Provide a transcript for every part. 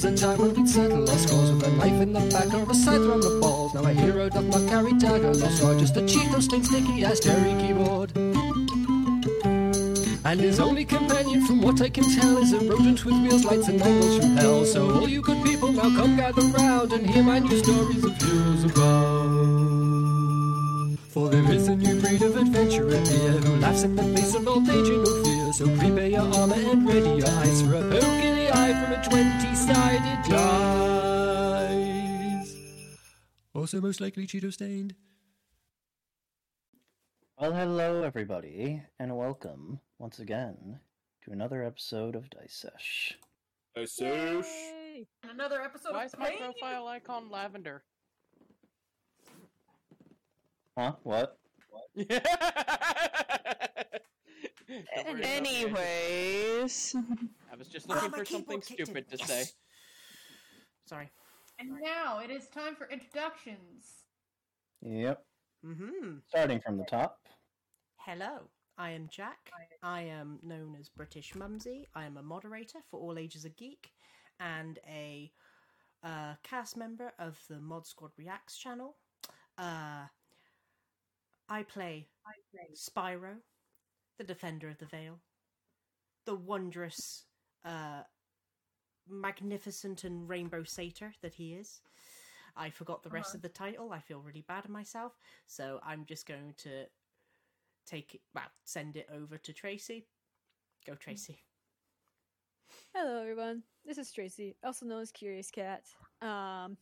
time when we'd settle our scores with a knife in the back or a scythe on the balls. Now a hero doth not carry dagger nor sword, just a Cheeto sting sticky ass Jerry keyboard. And his only companion, from what I can tell, is a rodent with wheels, lights, and angles from hell. So all you good people now come gather round and hear my new stories of heroes above. For there is a new breed of adventurer here who laughs in the face of old age and no fear. So prepare your armor and ready your eyes for a poke in the eye from a twenty-sided Also most likely Cheeto stained. Well, hello everybody, and welcome once again to another episode of Dice Sesh. Jesus. Yay! Another episode Why of is my profile icon lavender? Huh? What? Don't worry about it. Anyways, I was just looking my for something stupid in. to say. Sorry. And now it is time for introductions. Yep. Mm-hmm. Starting from the top. Hello, I am Jack. I am known as British Mumsy. I am a moderator for All Ages of Geek and a uh, cast member of the Mod Squad Reacts channel. Uh, I play Spyro, the Defender of the Veil, the wondrous, uh, magnificent, and rainbow satyr that he is. I forgot the rest Uh-huh. of the title. I feel really bad myself, so I'm just going to take it. Well, send it over to Tracy. Go, Tracy. hello everyone. This is Tracy, also known as Curious Cat. Um,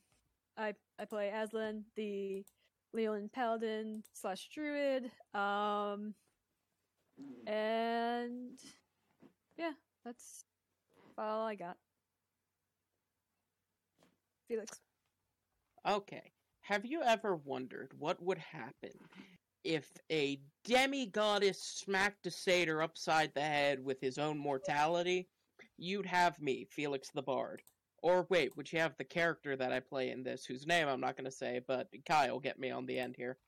I I play Aslan, the Leonin Paladin slash Druid. Um, and yeah, that's all I got. Felix. Okay. Have you ever wondered what would happen if a demigoddess smacked a satyr upside the head with his own mortality? You'd have me, Felix the Bard. Or wait, would you have the character that I play in this, whose name I'm not going to say, but Kyle, will get me on the end here.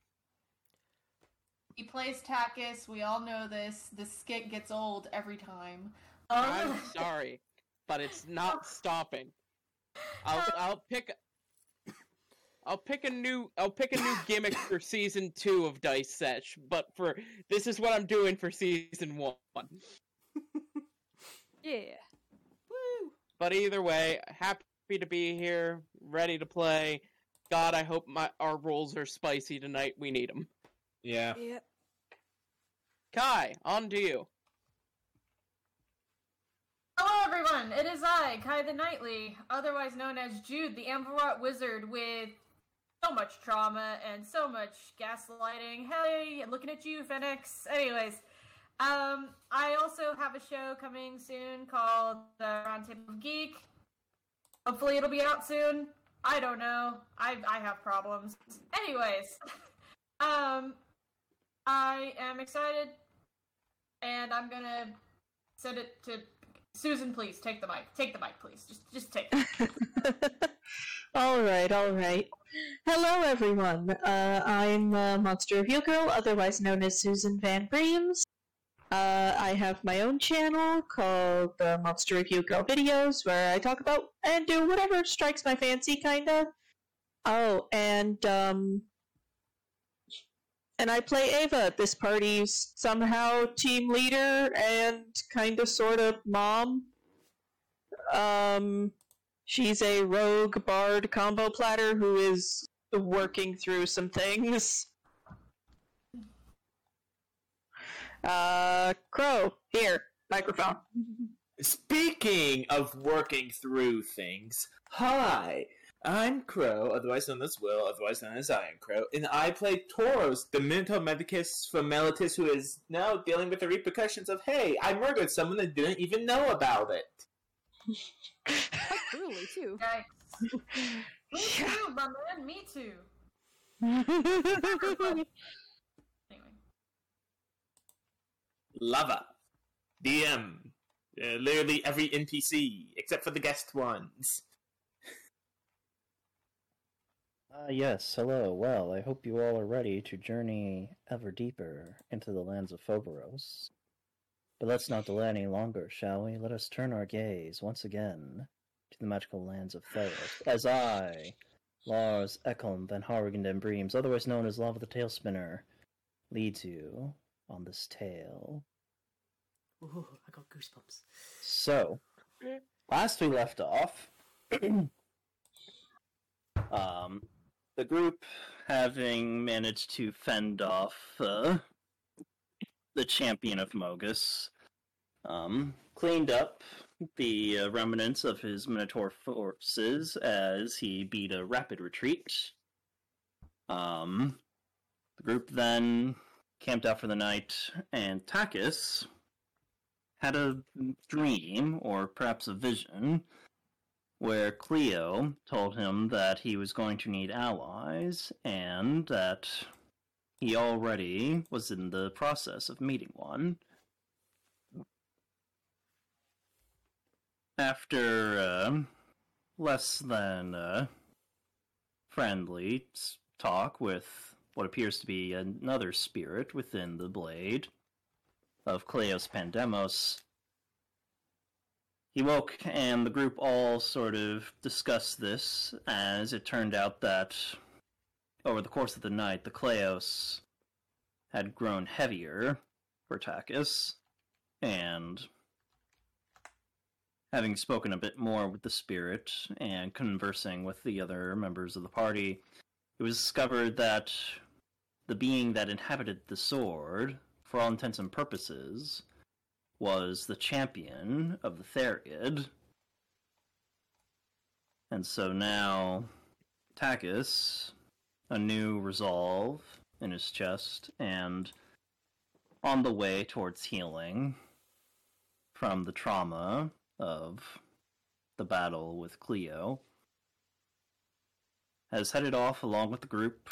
He plays Takis. We all know this. The skit gets old every time. I'm Um, sorry, but it's not stopping. I'll Um, I'll pick I'll pick a new I'll pick a new gimmick for season two of Dice Sesh, but for this is what I'm doing for season one. Yeah. Woo! But either way, happy to be here, ready to play. God, I hope my our rolls are spicy tonight. We need them. Yeah. Yep. Kai, on to you. Hello, everyone. It is I, Kai the Knightly, otherwise known as Jude, the Amvarot Wizard, with so much trauma and so much gaslighting. Hey, looking at you, Phoenix. Anyways, um, I also have a show coming soon called the Roundtable of Geek. Hopefully, it'll be out soon. I don't know. I I have problems. Anyways, um, I am excited, and I'm gonna send it to Susan, please take the mic. Take the mic, please. Just, just take. It. all right, all right. Hello, everyone. Uh, I'm uh, Monster Review Girl, otherwise known as Susan Van Breams. Uh, I have my own channel called uh, Monster Review Girl Videos, where I talk about and do whatever strikes my fancy, kinda. Oh, and um, and I play Ava, at this party's somehow team leader and kinda sorta mom. Um, she's a rogue bard combo platter who is working through some things. Uh, Crow, here, microphone. Speaking of working through things, hi, I'm Crow, otherwise known as Will, otherwise known as Iron Crow, and I play Tauros, the Mental Medicus from Meletis, who is now dealing with the repercussions of, hey, I murdered someone and didn't even know about it. Quite brutally too. Yikes. Me too, my man. Me too. Anyway, Lava. DM. Uh, literally every NPC, except for the guest ones. Uh, yes, hello. Well, I hope you all are ready to journey ever deeper into the lands of Phoberos. But let's not delay any longer, shall we? Let us turn our gaze once again to the magical lands of Theros, as I, Lars Ekholm van Harwigen and Breams, otherwise known as Lava the Tail Spinner, leads you on this tale. Ooh, I got goosebumps. So, last we left off, um, the group having managed to fend off uh, the champion of Mogis, um, cleaned up the uh, remnants of his Minotaur forces as he beat a rapid retreat. Um, the group then camped out for the night, and Takis had a dream, or perhaps a vision, where Cleo told him that he was going to need allies, and that he already was in the process of meeting one. After uh, less than uh, friendly talk with what appears to be another spirit within the blade of Cleos Pandemos, he woke and the group all sort of discussed this as it turned out that over the course of the night the Cleos had grown heavier for Takis, and having spoken a bit more with the spirit and conversing with the other members of the party, it was discovered that the being that inhabited the sword, for all intents and purposes, was the champion of the Theriad. And so now, Takis, a new resolve in his chest, and on the way towards healing from the trauma of the battle with Cleo, has headed off along with the group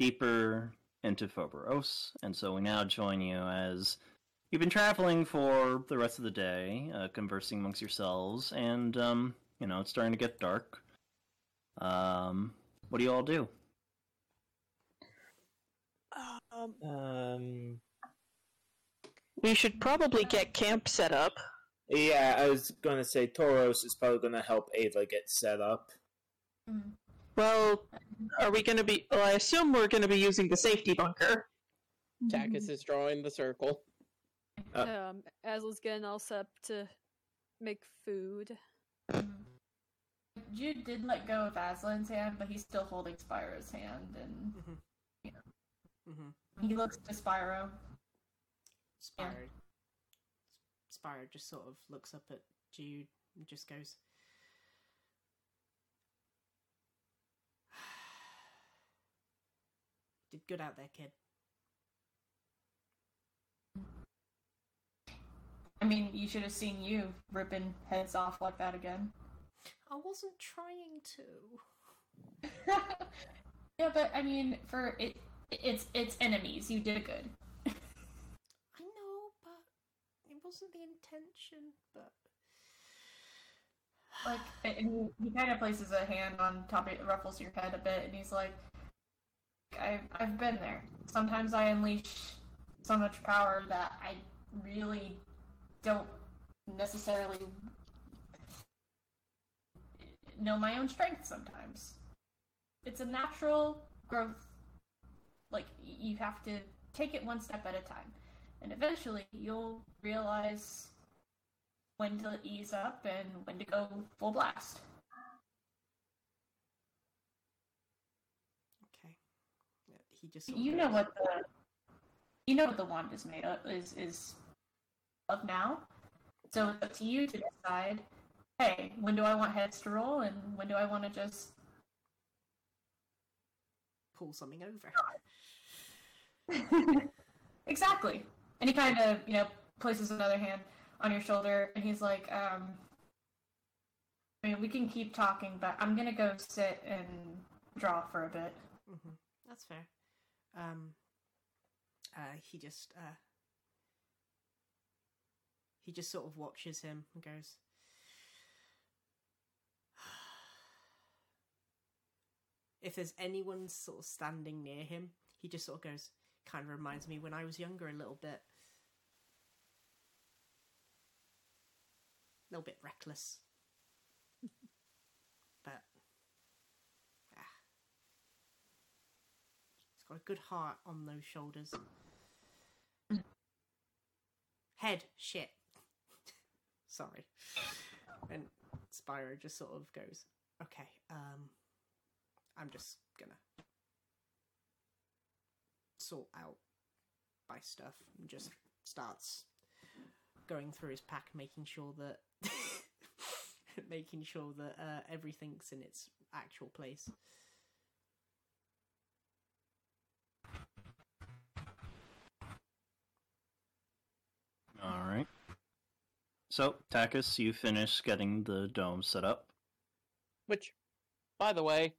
deeper into Phoberos, and so we now join you as you've been traveling for the rest of the day, uh, conversing amongst yourselves, and um, you know it's starting to get dark. Um, what do you all do? Um, Um, We should probably get camp set up. yeah, I was gonna say Tauros is probably gonna help Ava get set up. Mm. Well, are we going to be? Well, I assume we're going to be using the safety bunker. Takis is drawing the circle. Uh, um, Aslan's getting all set up to make food. Jude did let go of Aslan's hand, but he's still holding Spyro's hand, and Mm-hmm. Yeah. Mm-hmm. he looks to Spyro. Spyro. Spyro just sort of looks up at Jude and just goes. Did good out there, kid. I mean, you should have seen you ripping heads off like that again. I wasn't trying to. yeah, but I mean, for it, it's it's enemies. You did good. I know, but it wasn't the intention. But Like, and he, he kind of places a hand on top of ruffles your head a bit, and he's like, "I've I've been there. Sometimes I unleash so much power that I really don't necessarily know my own strength. Sometimes it's a natural growth. Like you have to take it one step at a time, and eventually you'll realize." when to ease up and when to go full blast. okay, Yeah, he just. You know what the you know what the wand is made of is is of now. So it's up to you to decide, hey, when do I want heads to roll and when do I want to just pull something over. exactly. And he kind of, you know, places another hand on your shoulder and he's like, um I mean, we can keep talking, but I'm gonna go sit and draw for a bit. hmm That's fair. Um, uh, he just uh, he just sort of watches him and goes. If there's anyone sort of standing near him, he just sort of goes. Kind of reminds me when I was younger a little bit. A little bit reckless. but ah. he's got a good heart on those shoulders. Head, shit. Sorry. And Spyro just sort of goes, okay, um, I'm just gonna sort out my stuff and just starts going through his pack, making sure that making sure that uh, everything's in its actual place. All right. So, Takis, you finished getting the dome set up. Which, by the way,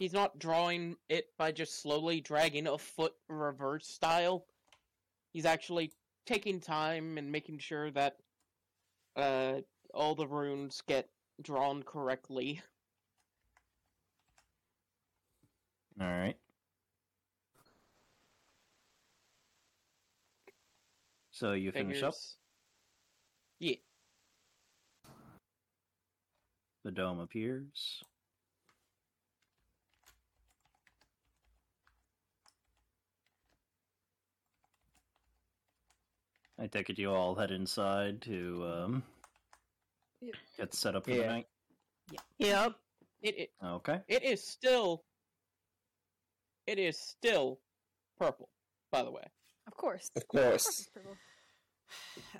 he's not drawing it by just slowly dragging a foot reverse style. He's actually taking time and making sure that uh, all the runes get drawn correctly. All right. So you finish up. Yeah. the dome appears. I take it you all head inside to um, Yep. get set up for the Yeah. night. Yep. It, it Okay. it is still it is still purple, by the way. Of course. Of Of course course. purple.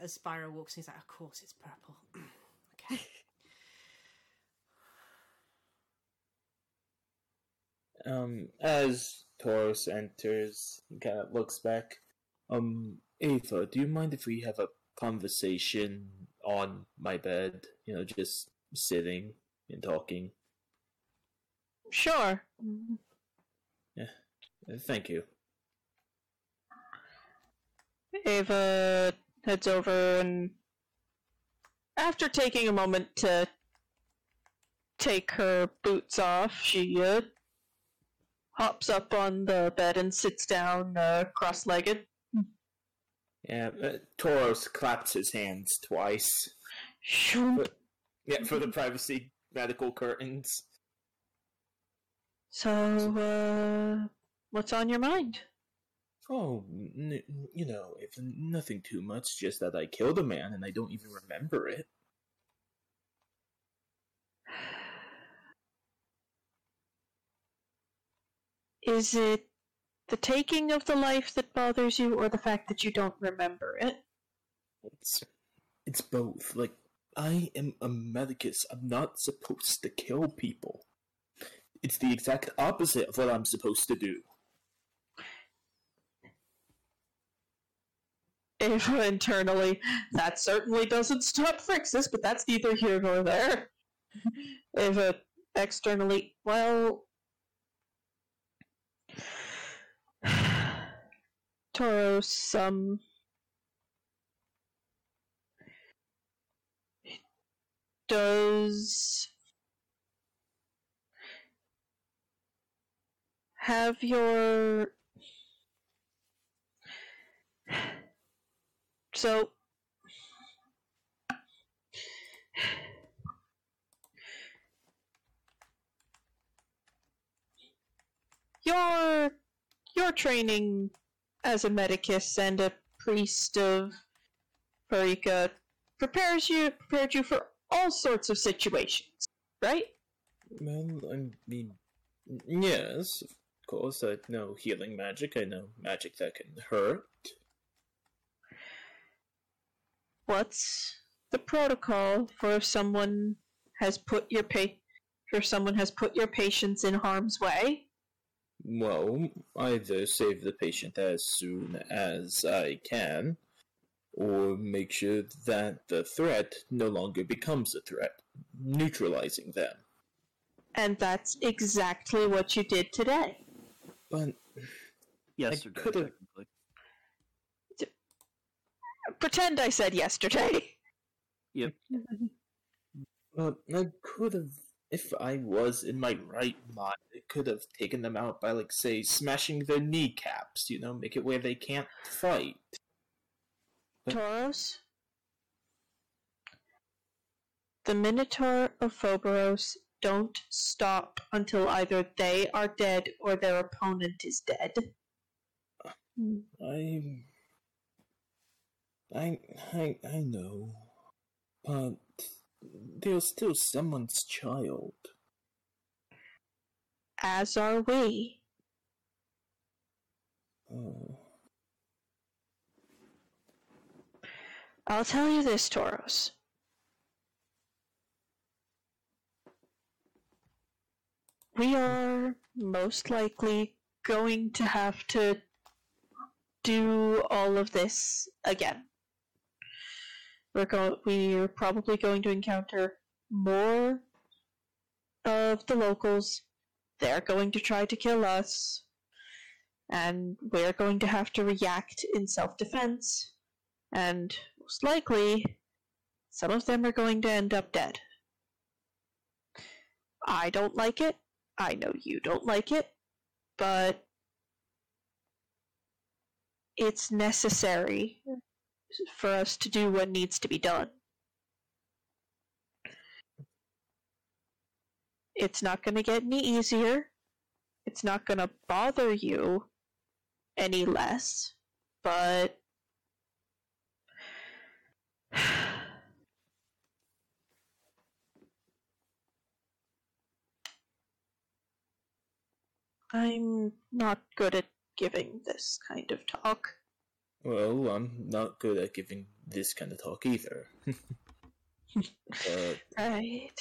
As Spyro walks in, he's like, "Of course, it's purple." okay. Um, as Tauros enters, he kind of looks back. Um, Ava, do you mind if we have a conversation on my bed? You know, just sitting and talking. Sure. Uh, Thank you. Ava heads over and, after taking a moment to take her boots off, she uh, hops up on the bed and sits down uh, cross legged. Yeah, uh, Tauros claps his hands twice. Shoom. Yeah, for the privacy medical curtains. So, uh, what's on your mind? Oh, n- you know, if nothing too much, just that I killed a man and I don't even remember it. Is it the taking of the life that bothers you, or the fact that you don't remember it? It's it's both. Like I am a medicus. I'm not supposed to kill people. It's the exact opposite of what I'm supposed to do. Ava internally, that certainly doesn't stop Frixis, but that's neither here nor there. Ava externally, well. Tauros, um. Does. Have your. So. Your your training as a medicus and a priest of Pharika prepares you prepared you for all sorts of situations, right? Well, I mean, yes, of course. I know healing magic. I know magic that can hurt. What's the protocol for if someone has put your pa- for someone has put your patients in harm's way? Well, either save the patient as soon as I can, or make sure that the threat no longer becomes a threat, neutralizing them. And that's exactly what you did today. But Yesterday, could've- technically. Pretend I said yesterday. Yep. Well, I could have, if I was in my right mind, I could have taken them out by, like, say, smashing their kneecaps, you know, make it where they can't fight. Tauros? the Minotaur of Phoberos don't stop until either they are dead or their opponent is dead. I, I, I, I know, but they're still someone's child. As are we. Oh, I'll tell you this, Tauros. We are most likely going to have to do all of this again. We're go- we're probably going to encounter more of the locals. They're going to try to kill us. And we're going to have to react in self defense. And most likely, some of them are going to end up dead. I don't like it. I know you don't like it. But it's necessary for us to do what needs to be done. It's not going to get any easier. It's not going to bother you any less. But I'm not good at giving this kind of talk. Well, I'm not good at giving this kind of talk either. but Right.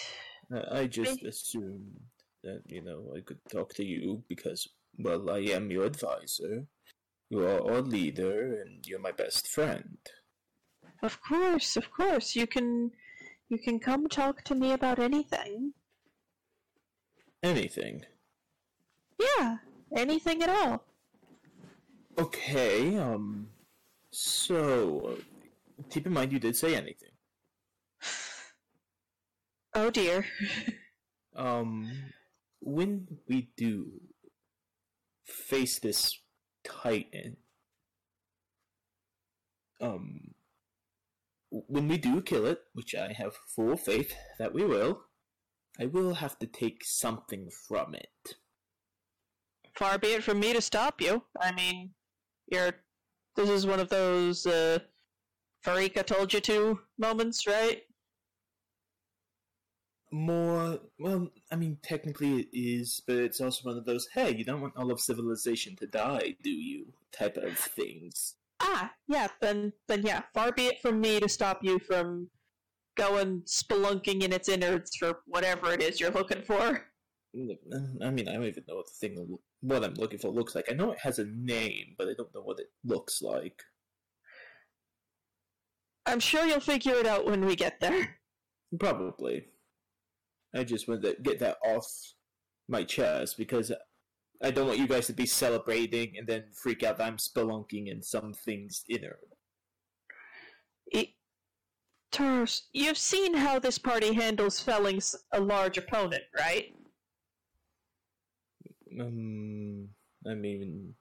I I just assumed that, you know, I could talk to you because, well, I am your advisor. You are our leader, and you're my best friend. Of course, of course. You can you can come talk to me about anything. Anything. Yeah, anything at all. Okay, um, so, uh, keep in mind you did say anything. Oh dear. Um, when we do face this titan, um, when we do kill it, which I have full faith that we will, I will have to take something from it. Far be it from me to stop you. I mean, you're. This is one of those uh, Pharika told you to moments, right? More, well, I mean, technically it is, but it's also one of those, hey, you don't want all of civilization to die, do you? type of things. Ah, yeah. Then, then yeah. Far be it from me to stop you from going spelunking in its innards for whatever it is you're looking for. I mean, I don't even know what the thing, what I'm looking for looks like. I know it has a name, but I don't know what it looks like. I'm sure you'll figure it out when we get there. Probably. I just want to get that off my chest because I don't want you guys to be celebrating and then freak out that I'm spelunking in something's inner. E- Tauros, you've seen how this party handles felling a large opponent, right? Um, I mean,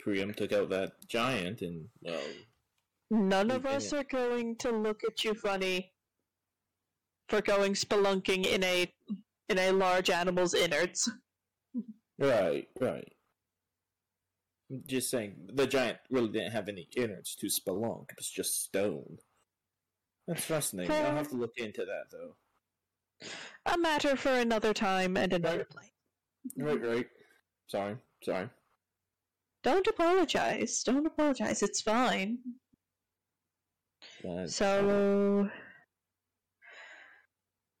Priam took out that giant, and well, None of us are going to look at you funny for going spelunking in a in a large animal's innards. right, right. I'm just saying, the giant really didn't have any innards to spelunk. It was just stone. That's fascinating. I'll have to look into that, though. A matter for another time and another place. Right, right. Sorry, sorry. Don't apologize. Don't apologize. It's fine. So,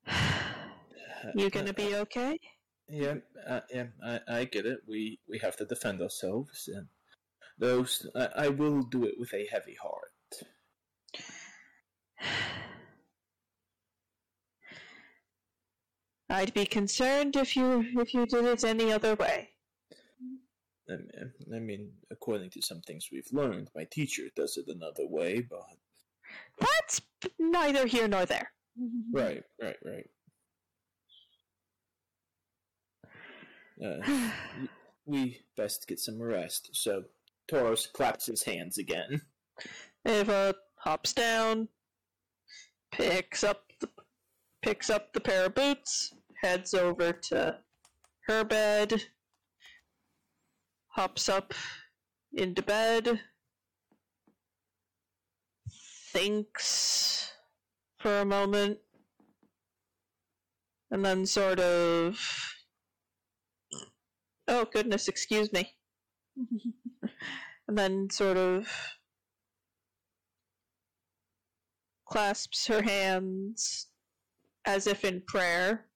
you gonna be okay? Yeah, uh, yeah, I, I get it. We we have to defend ourselves, and those I, I will do it with a heavy heart. I'd be concerned if you if you did it any other way. I mean, according to some things we've learned, my teacher does it another way, but That's neither here nor there. right, right, right. Uh, we best get some rest. So Tauros claps his hands again. Ava hops down, picks up the picks up the pair of boots, heads over to her bed, hops up into bed, thinks for a moment, and then sort of. Oh, goodness, excuse me. and then sort of clasps her hands as if in prayer.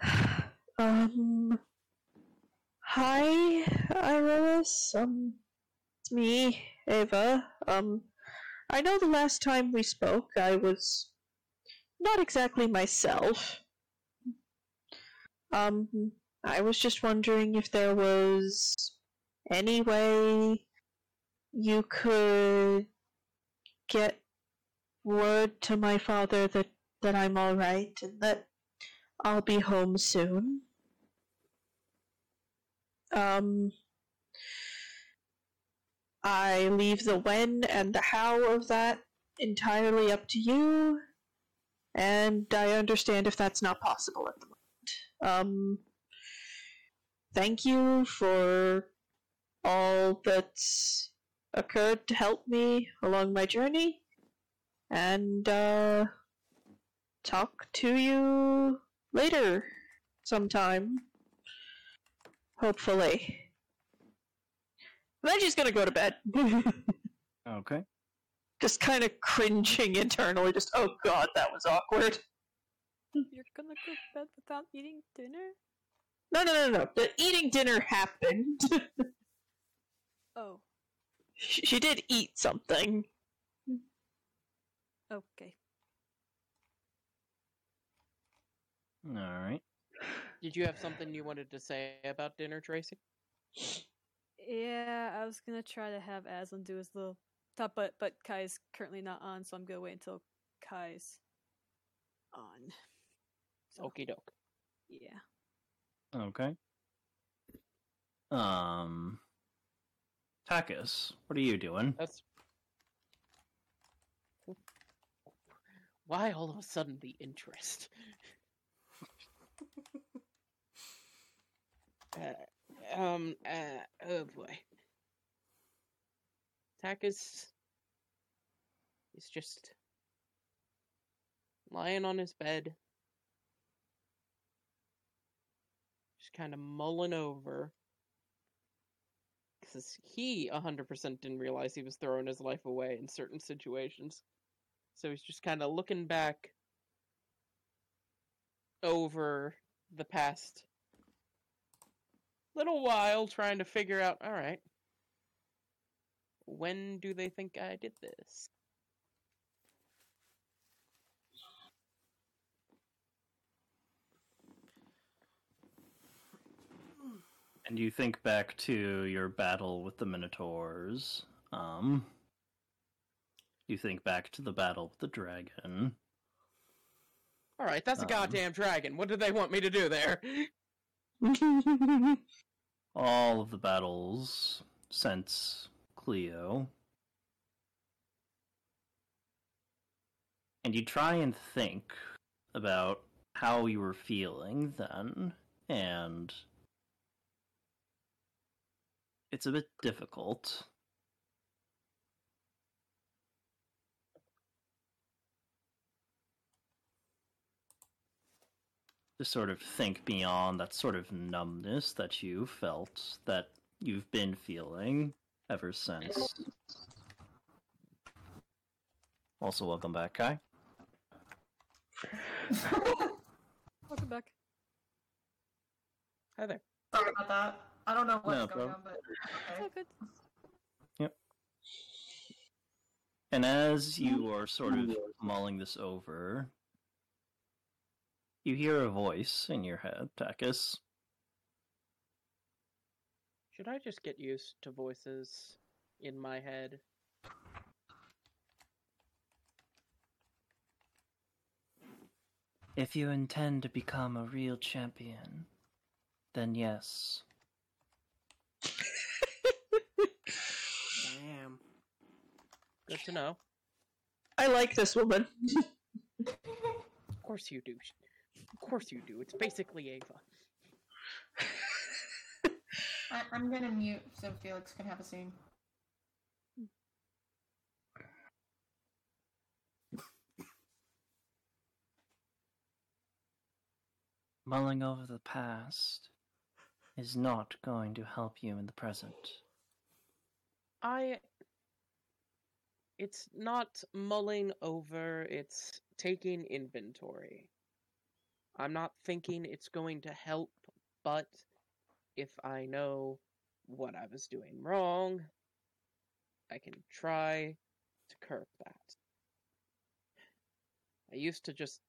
um. Hi, Iris. Um, it's me, Ava. Um, I know the last time we spoke, I was not exactly myself. Um, I was just wondering if there was any way you could get word to my father that, that I'm alright and that I'll be home soon. Um, I leave the when and the how of that entirely up to you, and I understand if that's not possible at the moment. Um, thank you for all that's occurred to help me along my journey, and uh, talk to you later sometime. Hopefully. Then she's gonna go to bed. Okay. just kind of cringing internally, just, oh god, that was awkward. You're gonna go to bed without eating dinner? No, no, no, no. The eating dinner happened. Oh, she she did eat something. okay. All right. Did you have something you wanted to say about dinner, Tracy? Yeah, I was gonna try to have Aslan do his little top, but but Kai's currently not on, so I'm gonna wait until Kai's on. So, Okie doke. yeah. Okay. Um, Takis, what are you doing? That's why all of a sudden the interest. Uh, um. Uh, oh boy. Takis is just lying on his bed, just kind of mulling over because he 100% didn't realize he was throwing his life away in certain situations. So he's just kind of looking back over the past little while, trying to figure out all right, when do they think I did this? And you think back to your battle with the Minotaurs. Um, you think back to the battle with the dragon. All right, that's a Um. goddamn dragon. What do they want me to do there? all of the battles since Cleo. And you try and think about how you were feeling then, and it's a bit difficult. To sort of think beyond that sort of numbness that you felt that you've been feeling ever since. Also, welcome back, Kai. Welcome back. Hi there. Sorry about that. I don't know what's No going problem. on, but It's all okay. good. And as you are sort of mulling this over, you hear a voice in your head, Takis. Should I just get used to voices in my head? If you intend to become a real champion, then yes. Damn. Good to know. I like this woman. Of course you do. Of course you do. It's basically Ava. I- I'm gonna mute so Felix can have a scene. Mulling over the past is not going to help you in the present. I. It's not mulling over, it's taking inventory. I'm not thinking it's going to help, but if I know what I was doing wrong, I can try to curb that. I used to just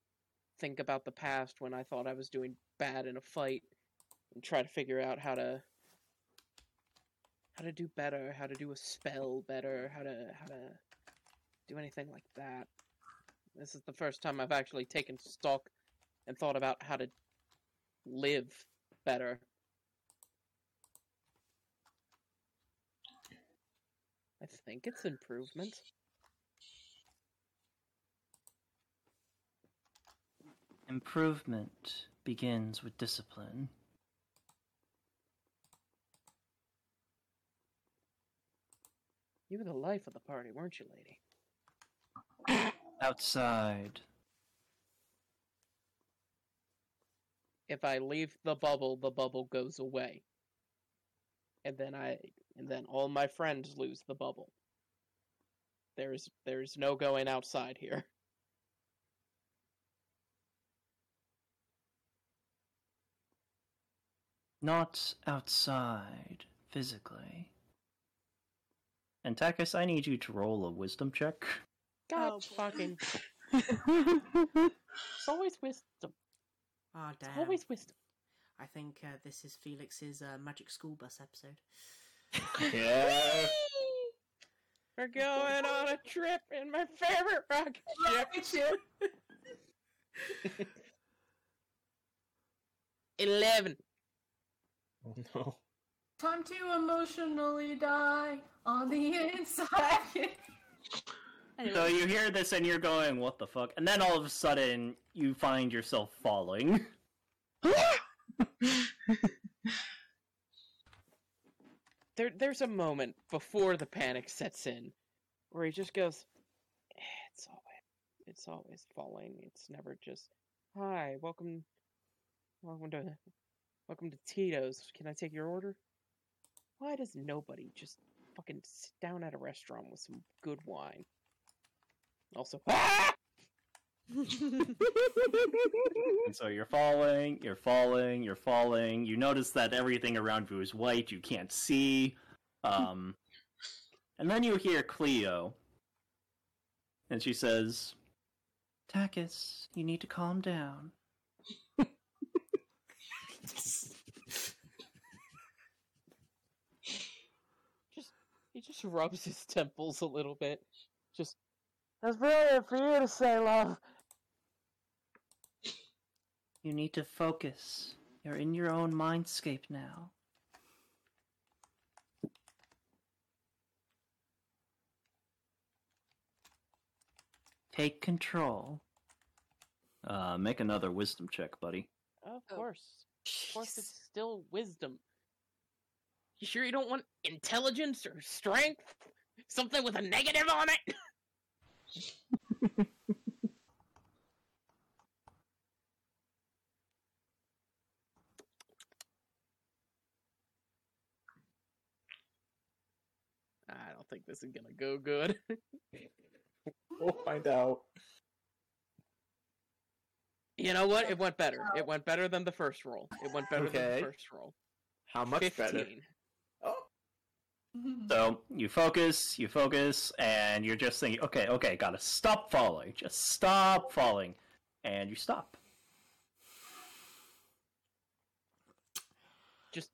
think about the past when I thought I was doing bad in a fight and try to figure out how to how to do better, how to do a spell better, how to how to do anything like that. This is the first time I've actually taken stock and thought about how to live better. I think it's improvement. Improvement begins with discipline. You were the life of the party, weren't you, lady? Outside. If I leave the bubble, the bubble goes away. And then I and then all my friends lose the bubble. There's there's no going outside here. Not outside, physically. And Takis, I need you to roll a wisdom check. God Oh, fucking it's always wisdom. Ah, It's damn. always wisdom. I think uh, this is Felix's uh, Magic School Bus episode. Yeah. We're going on a trip in my favorite rocket ship. Eleven. Oh no. Time to emotionally die on the inside. Anyway, So you hear this and you're going, what the fuck? And then all of a sudden, you find yourself falling. There, there's a moment before the panic sets in, where he just goes, "Eh, "It's always, it's always falling. It's never just, hi, welcome, welcome to, welcome to Tito's. Can I take your order? Why does nobody just fucking sit down at a restaurant with some good wine? Also! And so you're falling, you're falling, you're falling. You notice that everything around you is white, you can't see. Um, and then you hear Cleo. And she says, Takis, you need to calm down. just he just rubs his temples a little bit. Just that's brilliant for you to say, love. You need to focus. You're in your own mindscape now. Take control. Uh, make another wisdom check, buddy. Of Oh. course, of course, it's still wisdom. You sure you don't want intelligence or strength? Something with a negative on it? I don't think this is gonna go good. We'll find out. you know what? It went better. Oh. It went better than the first roll. It went better than the first roll. How much better? Fifteen. Oh, So you focus, you focus, and you're just thinking, okay, okay, gotta stop falling. Just stop falling. And you stop. just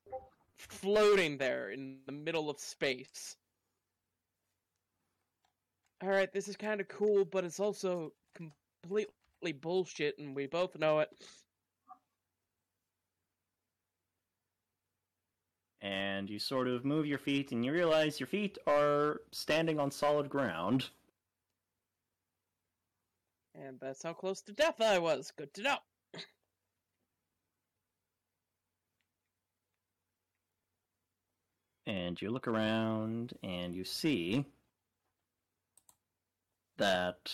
floating there in the middle of space. Alright, this is kind of cool, but it's also completely bullshit, and we both know it. And you sort of move your feet, and you realize your feet are standing on solid ground. And that's how close to death I was. Good to know. and you look around and you see that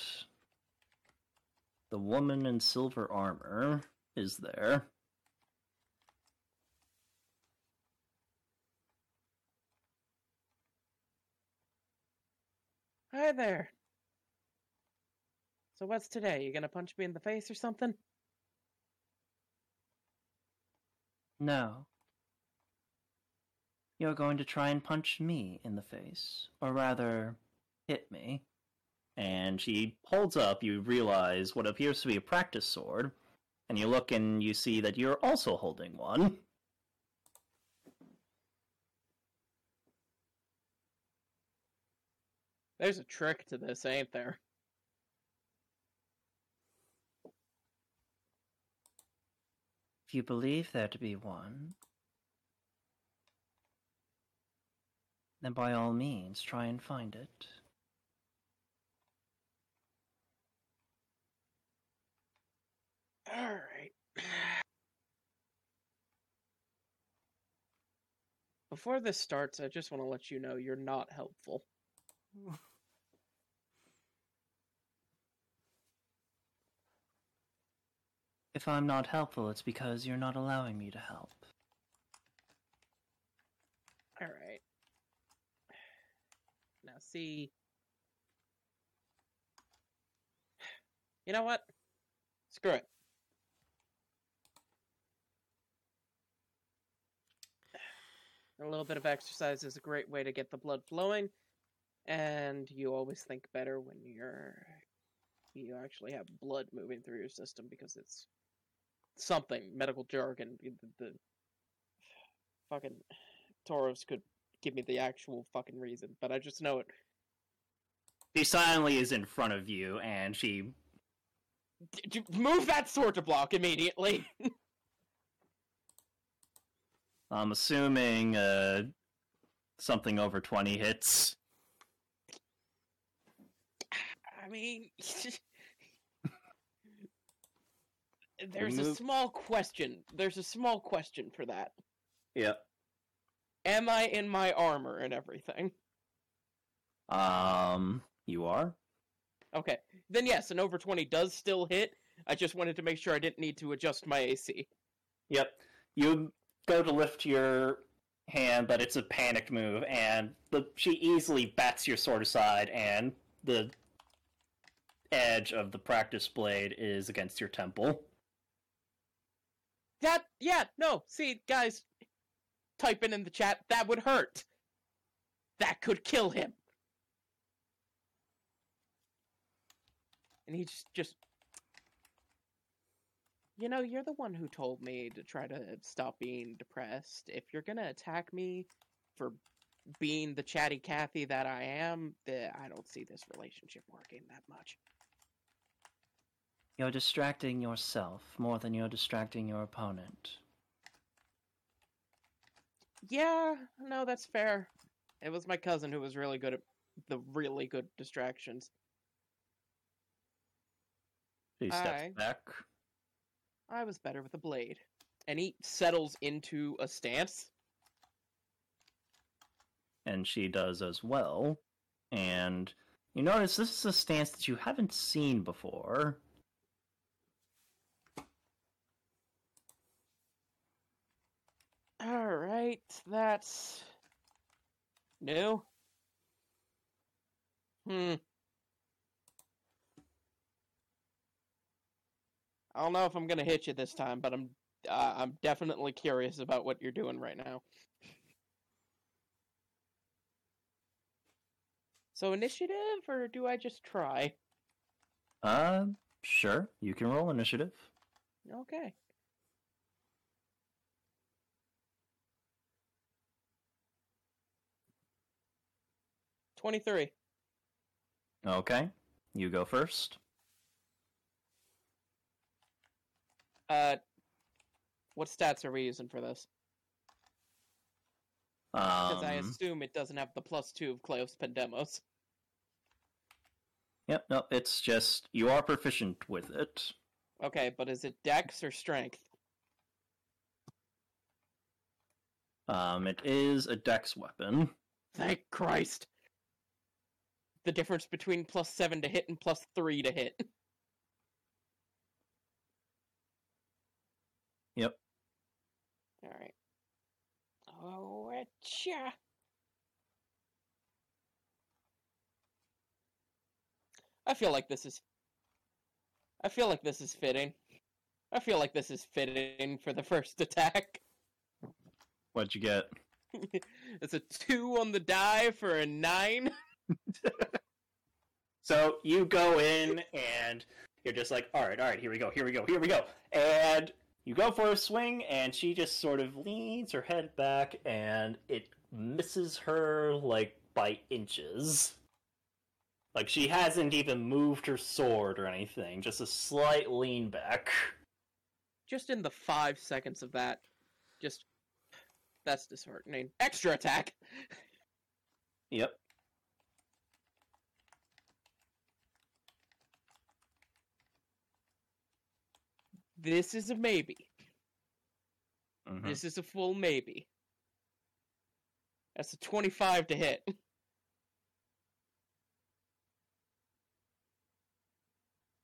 the woman in silver armor is there. Hi there. So what's today? You gonna punch me in the face or something? No. You're going to try and punch me in the face, or rather, hit me. And she holds up, you realize what appears to be a practice sword, and you look and you see that you're also holding one. There's a trick to this, ain't there? If you believe there to be one, then by all means try and find it. Alright. Before this starts, I just want to let you know you're not helpful. If I'm not helpful, it's because you're not allowing me to help. Alright. Now, see. You know what? Screw it. A little bit of exercise is a great way to get the blood flowing, and you always think better when you're you actually have blood moving through your system because it's something medical jargon. The, the fucking Tauros could give me the actual fucking reason, but I just know it. She silently is in front of you, and she D- Move that sword to block immediately. I'm assuming uh, something over 20 hits. I mean, there's a small question. There's a small question for that. Yep. Am I in my armor and everything? Um, you are? Okay, then yes, an over 20 does still hit. I just wanted to make sure I didn't need to adjust my AC. Yep. You go to lift your hand, but it's a panicked move, and the she easily bats your sword aside, and the edge of the practice blade is against your temple. That, yeah, no, see, guys, type in the chat, that would hurt. That could kill him. And he just, just, you know, you're the one who told me to try to stop being depressed. If you're gonna attack me for being the chatty Cathy that I am, then I don't see this relationship working that much. You're distracting yourself more than you're distracting your opponent. Yeah, no, that's fair. It was my cousin who was really good at the really good distractions. He steps Aye. back. I was better with a blade. And he settles into a stance. and she does as well. And you notice this is a stance that you haven't seen before. Alright, that's new. Hmm. I don't know if I'm gonna hit you this time, but I'm uh, I'm definitely curious about what you're doing right now. So initiative, or do I just try? Uh, sure, you can roll initiative. Okay. Twenty-three. Okay, you go first. Uh, what stats are we using for this? Because I Um, assume it doesn't have the plus two of Kleos Pandemos. Yep, no, it's just you are proficient with it. Okay, but is it dex or strength? Um, it is a dex weapon. Thank Christ. The difference between plus seven to hit and plus three to hit. Yep. Alright. Oh, etcha. I feel like this is. I feel like this is fitting. I feel like this is fitting for the first attack. What'd you get? it's a two on the die for a nine. So you go in and you're just like, all right, all right, here we go, here we go, here we go. And you go for a swing, and she just sort of leans her head back, and it misses her like by inches. Like she hasn't even moved her sword or anything, just a slight lean back. Just in the five seconds of that, just that's disheartening. Extra attack. Yep. This is a maybe. Mhm. This is a full maybe. That's a 25 to hit.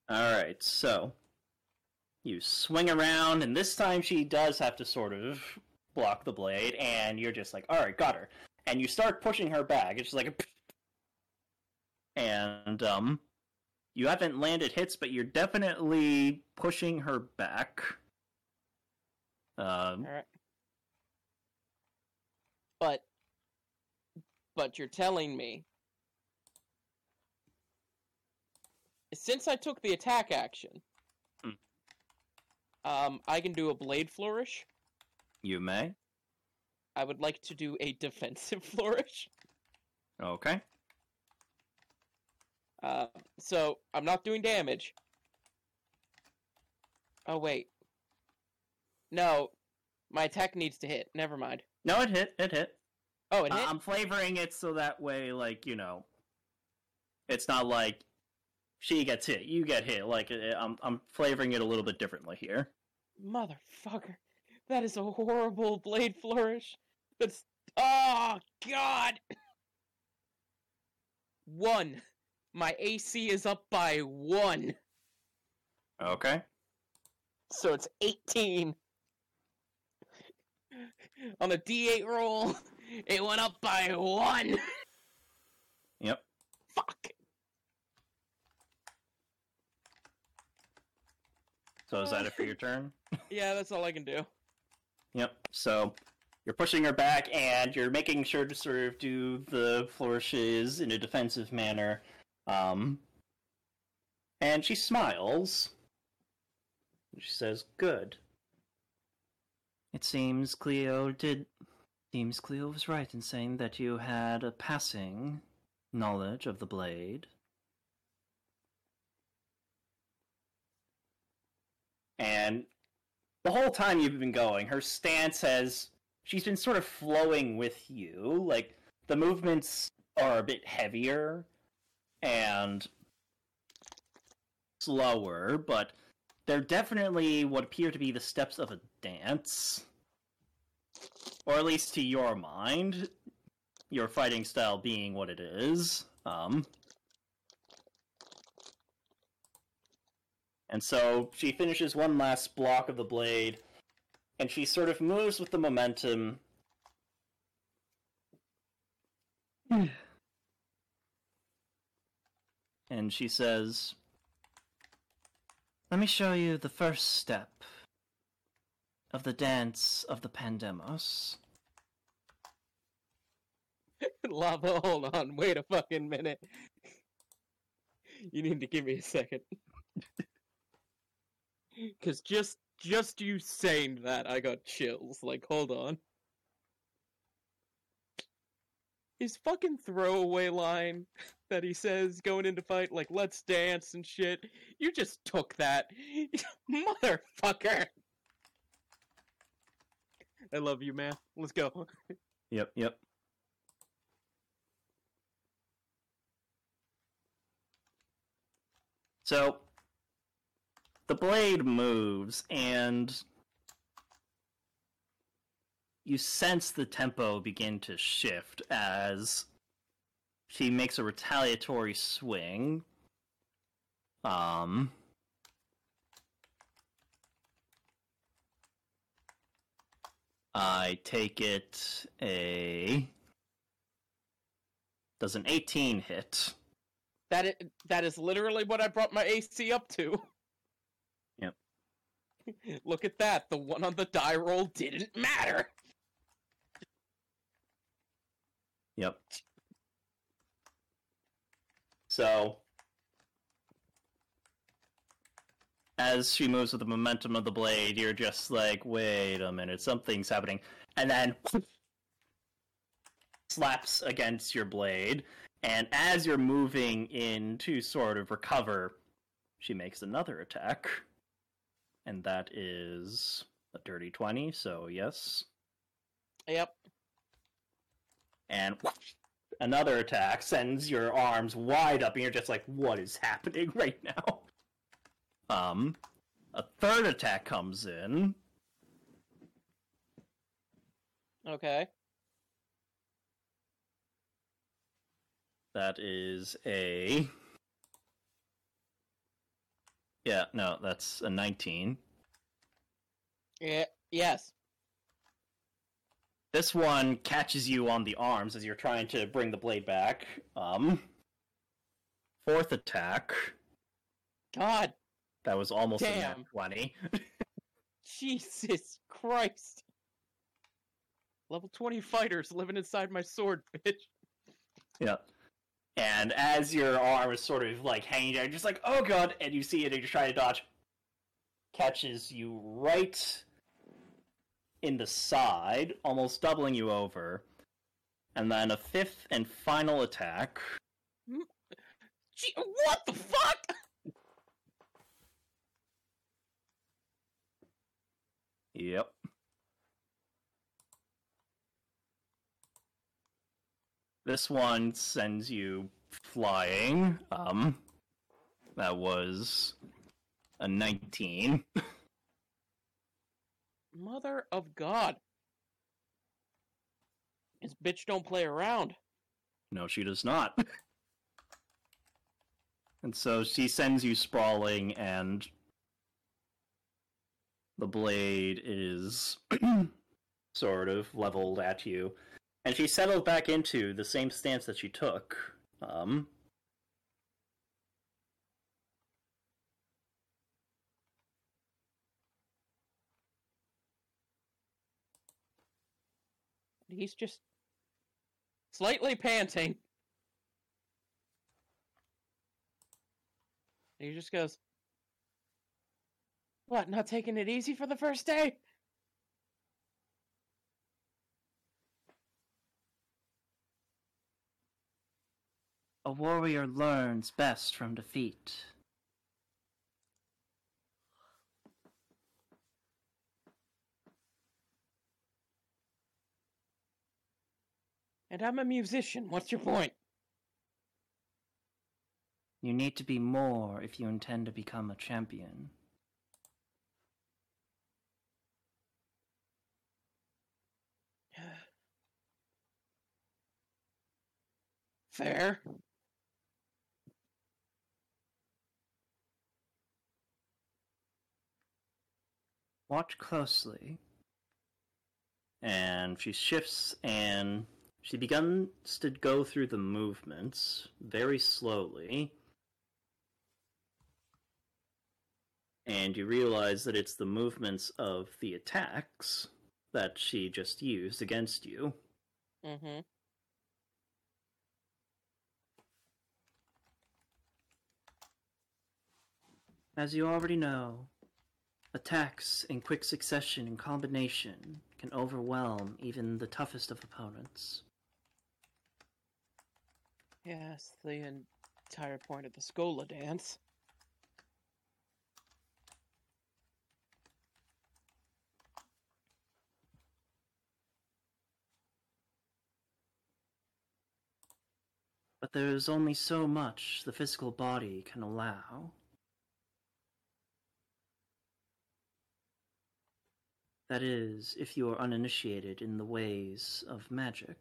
All right, so you swing around, and this time she does have to sort of block the blade, and you're just like, all right, got her. And you start pushing her back. It's just like, a and um, you haven't landed hits, but you're definitely pushing her back. Um, Alright. But but you're telling me since I took the attack action, Hmm. um, I can do a blade flourish. you may. I would like to do a defensive flourish. Okay. Uh, so I'm not doing damage. Oh wait. No, my attack needs to hit. Never mind. No, it hit. It hit. Oh, it Uh, hit. I'm flavoring it so that way, like you know, it's not like she gets hit, you get hit. Like it, I'm, I'm flavoring it a little bit differently here. Motherfucker. That is a horrible blade flourish. That's. Oh, God! One. My AC is up by one. Okay. So it's 18. On a d8 roll, it went up by one. Yep. Fuck. So is that it for your turn? Yeah, that's all I can do. Yep. So you're pushing her back, and you're making sure to sort of do the flourishes in a defensive manner. Um, and she smiles. She says, "Good." It seems Cleo did. Seems Cleo was right in saying that you had a passing knowledge of the blade. And the whole time you've been going, her stance has she's been sort of flowing with you. Like the movements are a bit heavier and slower, but they're definitely what appear to be the steps of a dance. Or at least to your mind, your fighting style being what it is. Um And so she finishes one last block of the blade, and she sort of moves with the momentum. and she says, Let me show you the first step of the dance of the Pandemos. Lava, hold on. Wait a fucking minute. You need to give me a second. Cause just just you saying that, I got chills. Like, hold on. His fucking throwaway line that he says going into fight, like, let's dance and shit. You just took that. Motherfucker! I love you, man. Let's go. Yep, yep. So the blade moves and you sense the tempo begin to shift as she makes a retaliatory swing. Um I take it a does an 18 hit. That is, that is literally what I brought my AC up to. Yep. Look at that. The one on the die roll didn't matter. Yep. So, as she moves with the momentum of the blade, you're just like, wait a minute, something's happening. And then slaps against your blade. And as you're moving in to sort of recover, she makes another attack. And that is a dirty 20, so yes. Yep. And another attack sends your arms wide up and you're just like what is happening right now um a third attack comes in Okay. that is a yeah no that's a 19 Yeah. Yes. This one catches you on the arms as you're trying to bring the blade back um fourth attack God. that was almost a nat 20 Jesus Christ. Level 20 fighters living inside my sword, bitch. Yeah. And as your arm is sort of like hanging down, just like, oh god, and you see it and you're trying to dodge. Catches you right in the side, almost doubling you over. And then a fifth and final attack. Gee, what the fuck? Yep. This one sends you flying. Um, that was a 19. Mother of God. This bitch don't play around. No, she does not. and so she sends you sprawling, and the blade is sort of leveled at you. And she settles back into the same stance that she took. Um, He's just slightly panting. He just goes, What, not taking it easy for the first day? a warrior learns best from defeat. And I'm a musician. What's your point? You need to be more if you intend to become a champion. Fair. Watch closely. And she shifts and she begins to go through the movements very slowly. And you realize that it's the movements of the attacks that she just used against you. Mm-hmm. As you already know, attacks in quick succession and combination can overwhelm even the toughest of opponents. Yes, the entire point of the Scola dance. But there's only so much the physical body can allow. That is, if you are uninitiated in the ways of magic.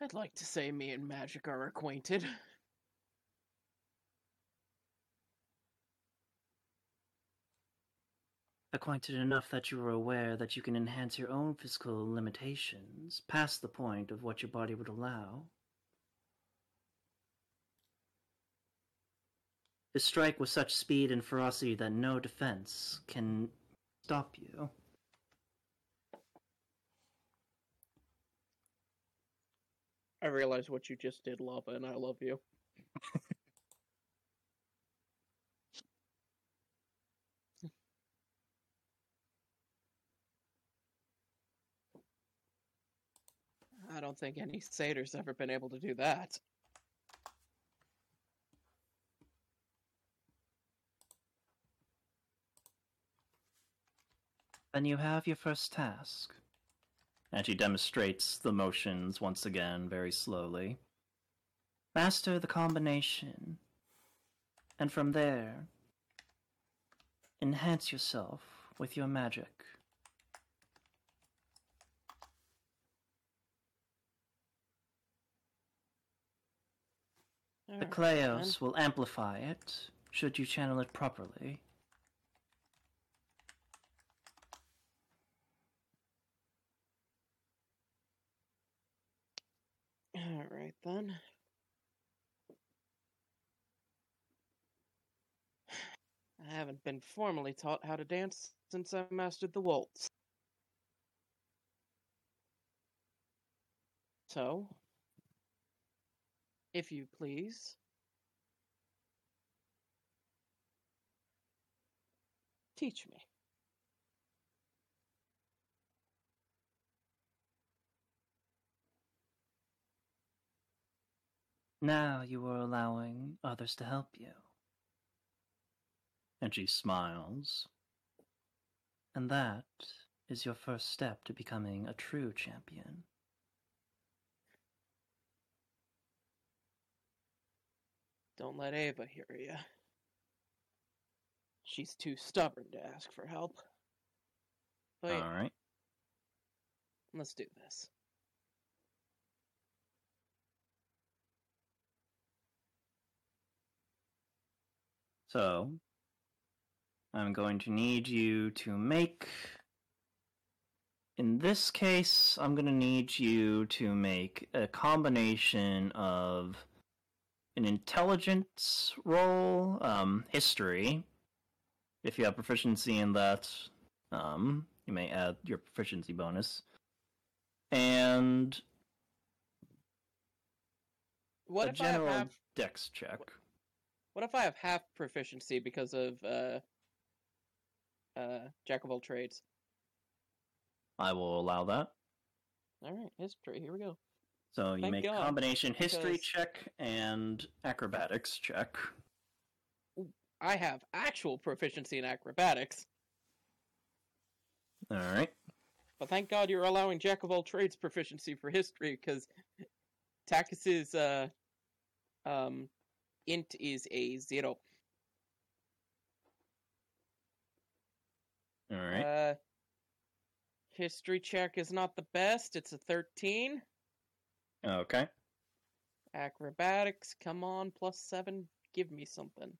I'd like to say me and magic are acquainted. Acquainted enough that you are aware that you can enhance your own physical limitations past the point of what your body would allow. To strike with such speed and ferocity that no defense can stop you. I realize what you just did, Lava, and I love you. I don't think any satyr's ever been able to do that. Then you have your first task. And she demonstrates the motions once again very slowly. Master the combination. And from there, enhance yourself with your magic. The Kleos will amplify it, should you channel it properly. Alright then. I haven't been formally taught how to dance since I mastered the waltz. So, if you please, teach me. Now you are allowing others to help you. And she smiles. And that is your first step to becoming a true champion. Don't let Ava hear you. She's too stubborn to ask for help. But Alright. let's do this. So, I'm going to need you to make. In this case, I'm going to need you to make a combination of an intelligence roll, um, history. If you have proficiency in that, um, you may add your proficiency bonus. And What a if I have general dex check. What if I have half proficiency because of uh uh jack of all trades? I will allow that. All right, history. Here we go. So you Thank make God, combination history because- check and acrobatics check. I have actual proficiency in acrobatics, All right. but thank God you're allowing jack of all trades proficiency for history because Takis's uh um int is a zero. All right. Uh, history check is not the best. It's a thirteen. okay. Acrobatics, come on, plus seven. Give me something.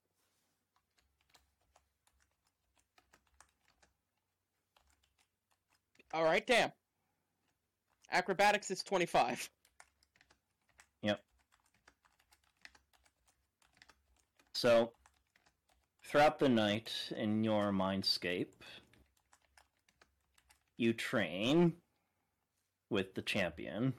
All right, damn. Acrobatics is 25. Yep. So throughout the night in your mindscape, you train with the champion.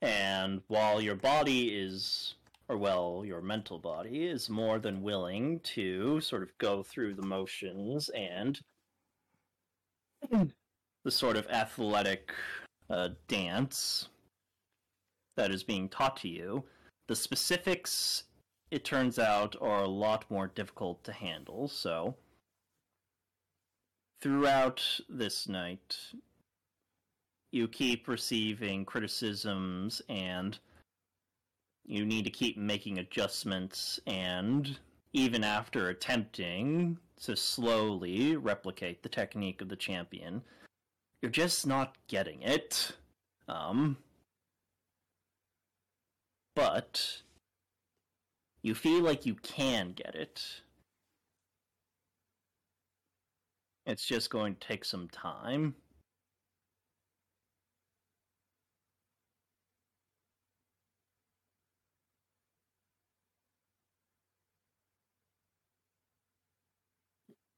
And while your body is, or well, your mental body is more than willing to sort of go through the motions and the sort of athletic uh, dance that is being taught to you, the specifics, it turns out, are a lot more difficult to handle. So, throughout this night, you keep receiving criticisms and you need to keep making adjustments and even after attempting to slowly replicate the technique of the champion, you're just not getting it. Um, but you feel like you can get it. It's just going to take some time.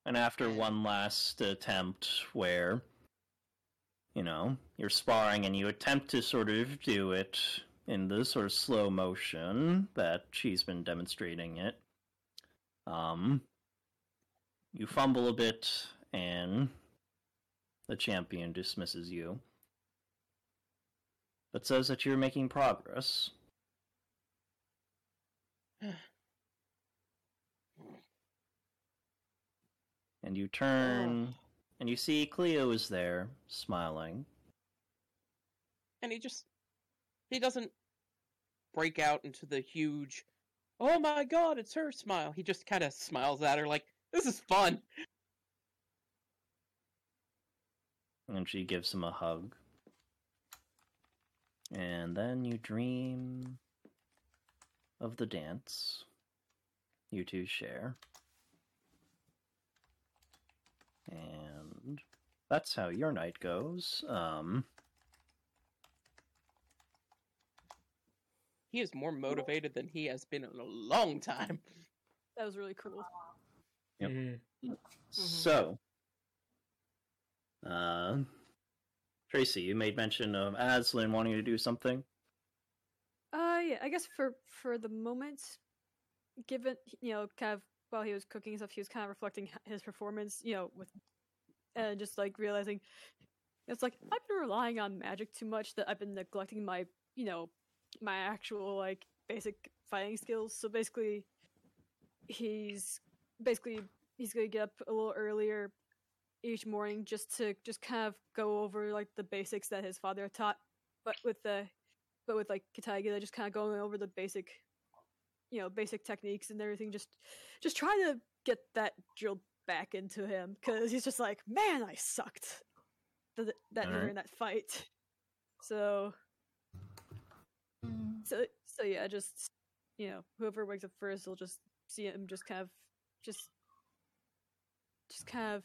And after one last attempt where, you know, you're sparring and you attempt to sort of do it in the sort of slow motion that she's been demonstrating it, um, you fumble a bit and the champion dismisses you, but says that you're making progress. And you turn and you see Cleo is there, smiling. and he just he doesn't break out into the huge oh my god it's her smile he just kind of smiles at her like this is fun And she gives him a hug. And then you dream of the dance you two share. And that's how your night goes. Um, he is more motivated than he has been in a long time That was really cool. Yep. Mhm. So, uh, Tracy, you made mention of Aslan wanting to do something. Uh, yeah, I guess for for the moment, given you know, kind of while he was cooking stuff, he was kind of reflecting his performance, you know, with and just like realizing it's like I've been relying on magic too much that I've been neglecting my, you know, my actual like basic fighting skills. So basically, he's basically he's gonna get up a little earlier each morning just to just kind of go over like the basics that his father taught, but with the but with like Kataiga, just kind of going over the basic, you know, basic techniques and everything. Just, just try to get that drilled back into him because he's just like, man, I sucked th- that Alright. during that fight. So. So, so yeah, just you know, whoever wakes up first will just see him just kind of, just, just kind of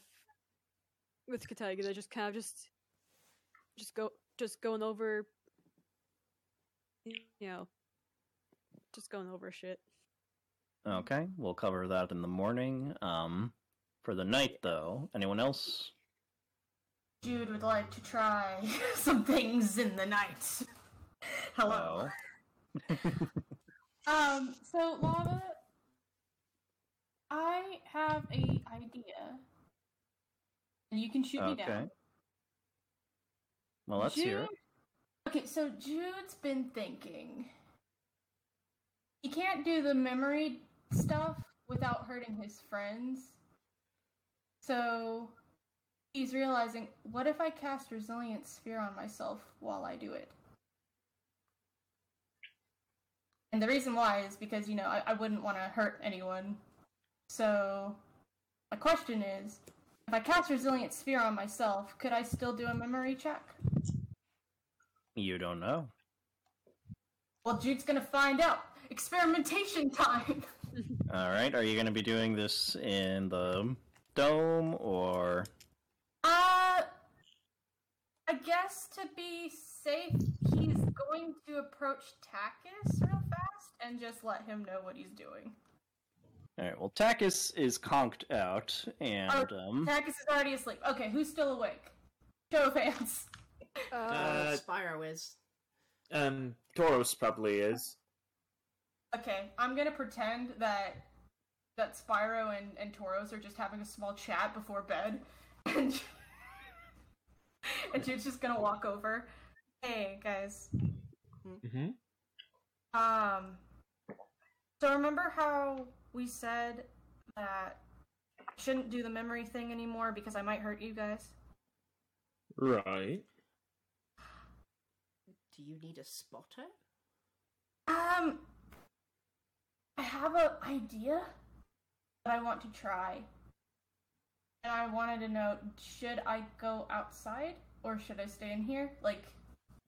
with Kataiga, they just kind of just, just go, just going over you know, just going over shit. Okay, we'll cover that in the morning. Um, for the night, though, anyone else? Jude would like to try some things in the night. Hello. Um, so Lava, I have a idea, and you can shoot me Okay. down. Well, let's hear it. Okay, so Jude's been thinking. He can't do the memory stuff without hurting his friends. So he's realizing, what if I cast Resilient Sphere on myself while I do it? And the reason why is because, you know, I, I wouldn't want to hurt anyone. So my question is, if I cast Resilient Sphere on myself, could I still do a memory check? You don't know. Well, Jude's gonna find out. Experimentation time. All right, are you going to be doing this in the dome or? Uh, I guess to be safe, he's going to approach Takis real and just let him know what he's doing. All right. Well, Takis is conked out, and Oh, um, Takis is already asleep. Okay, who's still awake? Show of hands. Uh, Uh, Spyro is. Um, Tauros probably is. Okay, I'm gonna pretend that that Spyro and, and Tauros are just having a small chat before bed, and and Jude's just gonna walk over. Hey guys, Mm-hmm. Um, so remember how we said that I shouldn't do the memory thing anymore because I might hurt you guys? Right. Do you need a spotter? Um, I have an idea. that I want to try. And I wanted to know should I go outside or should I stay in here? Like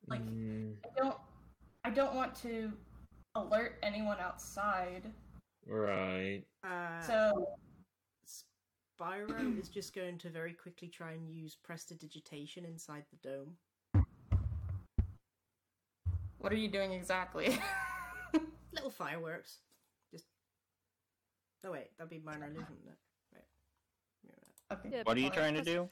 like Mm, I don't I don't want to alert anyone outside. right. Uh, So Spyro is just going to very quickly try and use prestidigitation inside the dome. what are you doing exactly? Little fireworks. Just. Oh wait, that'd be minor illusion. wouldn't? Right. Give me a minute. okay. Yeah, What are you trying to do?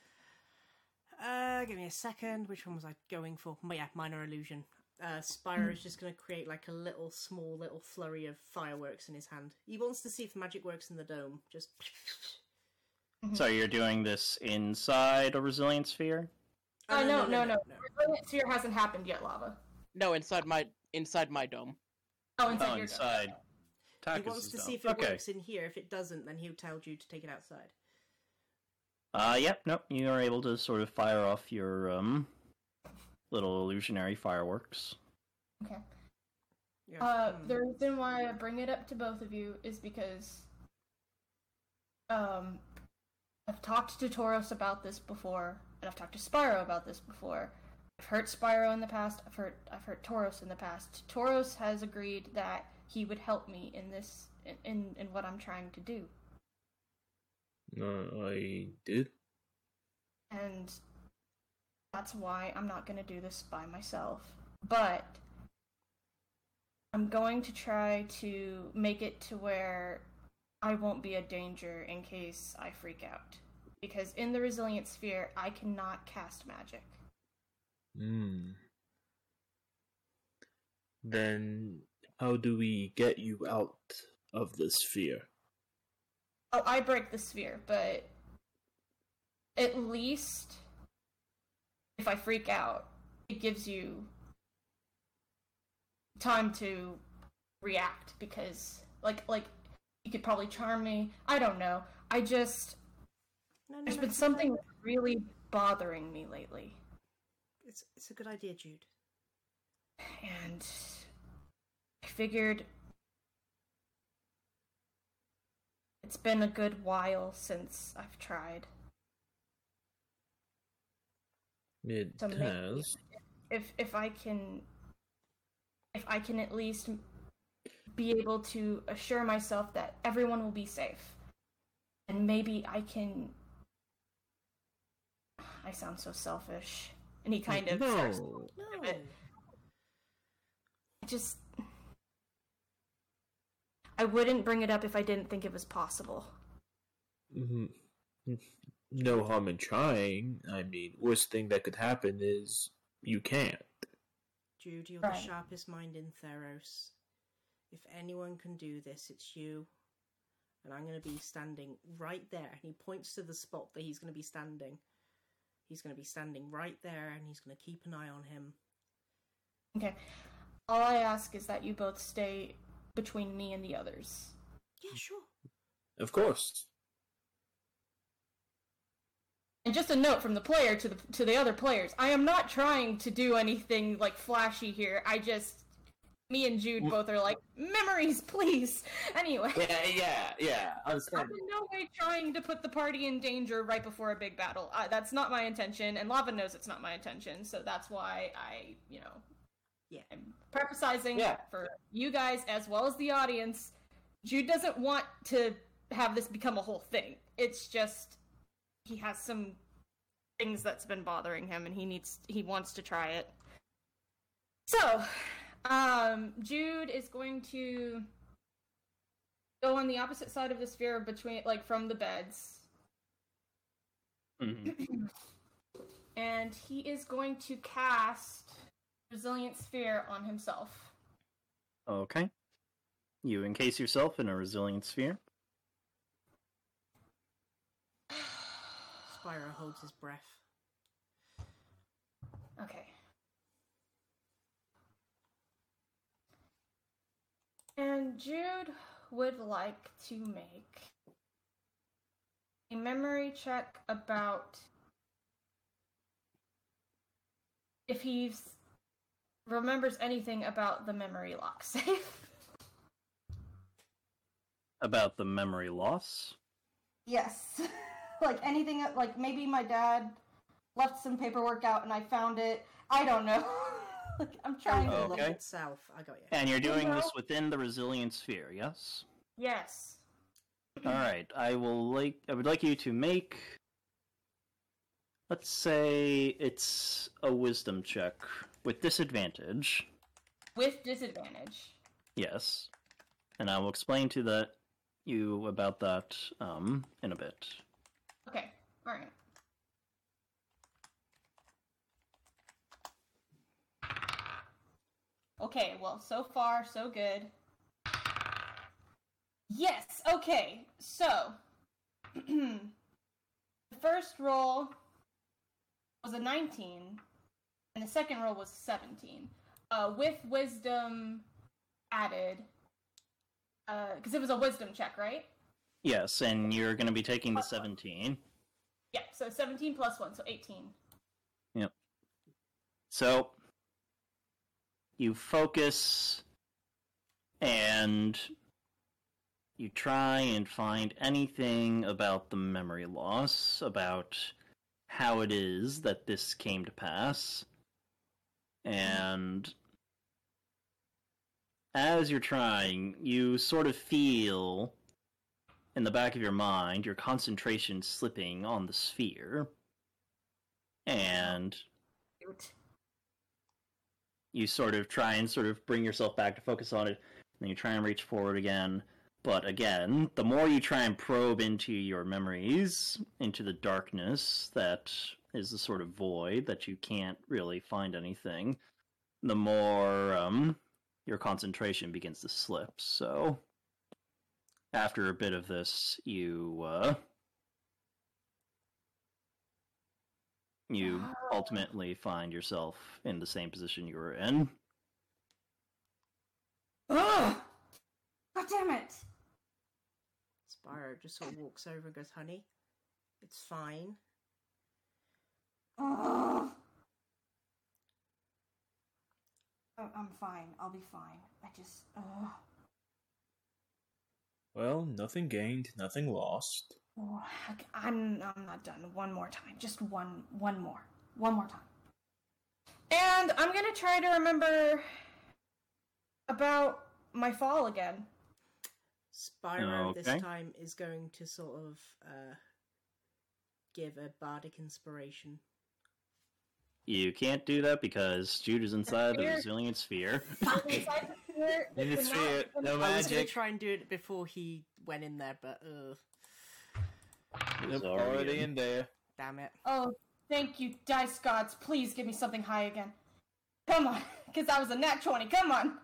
Uh, give me a second. Which one was I going for? Oh, yeah, minor illusion. Uh, Spyro is just going to create like a little, small, little flurry of fireworks in his hand. He wants to see if magic works in the dome. Just. So you're doing this inside a resilient sphere? Uh, no, no, no. Resilience Sphere hasn't happened yet, Lava. No, inside my inside my dome. Oh, inside Oh, your inside. He wants to dome. see if it okay. works in here. If it doesn't, then he'll tell you to take it outside. Uh, yep, nope. You are able to sort of fire off your um little illusionary fireworks. Okay. Yeah. Uh, hmm. the reason why I bring it up to both of you is because um, I've talked to Tauros about this before, and I've talked to Spyro about this before. I've hurt Spyro in the past. I've hurt I've hurt Tauros in the past. Tauros has agreed that he would help me in this in in, in what I'm trying to do, No, I did. and that's why I'm not going to do this by myself. But I'm going to try to make it to where I won't be a danger in case I freak out. Because in the resilient sphere, I cannot cast magic. Hmm. Then how do we get you out of the sphere? Oh, I break the sphere, but at least if I freak out, it gives you time to react because like like you could probably charm me. I don't know. I just no, no, there's no, been something really bothering me lately. It's it's a good idea, Jude. And I figured it's been a good while since I've tried. It So maybe- has. if if I can if I can at least be able to assure myself that everyone will be safe and maybe I can I sound so selfish and he kind of starts No. No. bit. just I wouldn't bring it up if I didn't think it was possible. Mhm. No harm in trying. I mean, worst thing that could happen is you can't. Jude, you're Right. the sharpest mind in Theros. If anyone can do this, it's you. And I'm going to be standing right there. And he points to the spot that he's going to be standing. He's going to be standing right there and he's going to keep an eye on him. Okay. All I ask is that you both stay between me and the others. Yeah, sure. Of course. And just a note from the player to the to the other players. I am not trying to do anything like flashy here. I just me and Jude both are like memories, please. Anyway, Yeah, yeah, yeah. I'm Understand. in no way trying to put the party in danger right before a big battle. Uh, that's not my intention, and Lava knows it's not my intention. So that's why I, you know, Yeah. I'm prefacing Yeah. for you guys as well as the audience. Jude doesn't want to have this become a whole thing. It's just he has some things that's been bothering him and he needs he wants to try it. So, um Jude is going to go on the opposite side of the sphere between like from the beds Mhm. and he is going to cast resilient sphere on himself. Okay. You encase yourself in a resilient sphere. Spyro holds his breath. Okay. And Jude would like to make a memory check about if he remembers anything about the memory lock safe. About the memory loss? Yes. like anything, like maybe my dad left some paperwork out and I found it. I don't know. like I'm trying The to. lock Okay. itself. I got you. And you're doing No. this within the resilient sphere, yes? Yes. Alright, I will like I would like you to make let's say it's a wisdom check with disadvantage. With disadvantage. Yes. And I will explain to that you about that um in a bit. Okay. Alright. Okay, well, so far, so good. Yes, okay, so. the first roll was a 19, and the second roll was 17. Uh, with wisdom added, because it was a wisdom check, right? Yes, and you're going to be taking the 17. Yeah, so 17 plus 1, so 18. Yep. So you focus and you try and find anything about the memory loss, about how it is that this came to pass. And as you're trying, you sort of feel in the back of your mind your concentration slipping on the sphere. And you sort of try and sort of bring yourself back to focus on it, and then you try and reach forward again. But again, the more you try and probe into your memories, into the darkness that is the sort of void that you can't really find anything, the more um, your concentration begins to slip. So, after a bit of this, you uh, you ultimately find yourself in the same position you were in. Ugh! God damn it! Spyro just sort of walks over and goes, "Honey, it's fine." Ugh. Oh, I'm fine. I'll be fine. I just. Ugh. Well, nothing gained, nothing lost. Oh, I- I'm I'm not done. One more time. Just one one more. One more time. And I'm gonna try to remember about my fall again. Spyro this Okay. time is going to sort of uh, give a bardic inspiration. You can't do that because Jude is inside the sphere- resilient sphere. Inside the sphere, In the it would not- sphere, no not- I was going magic. to try and do it before he went in there, but uh, It was already already in. in there. damn it. Oh, thank you, dice gods. Please give me something high again. Come on, because that was a nat 20. Come on.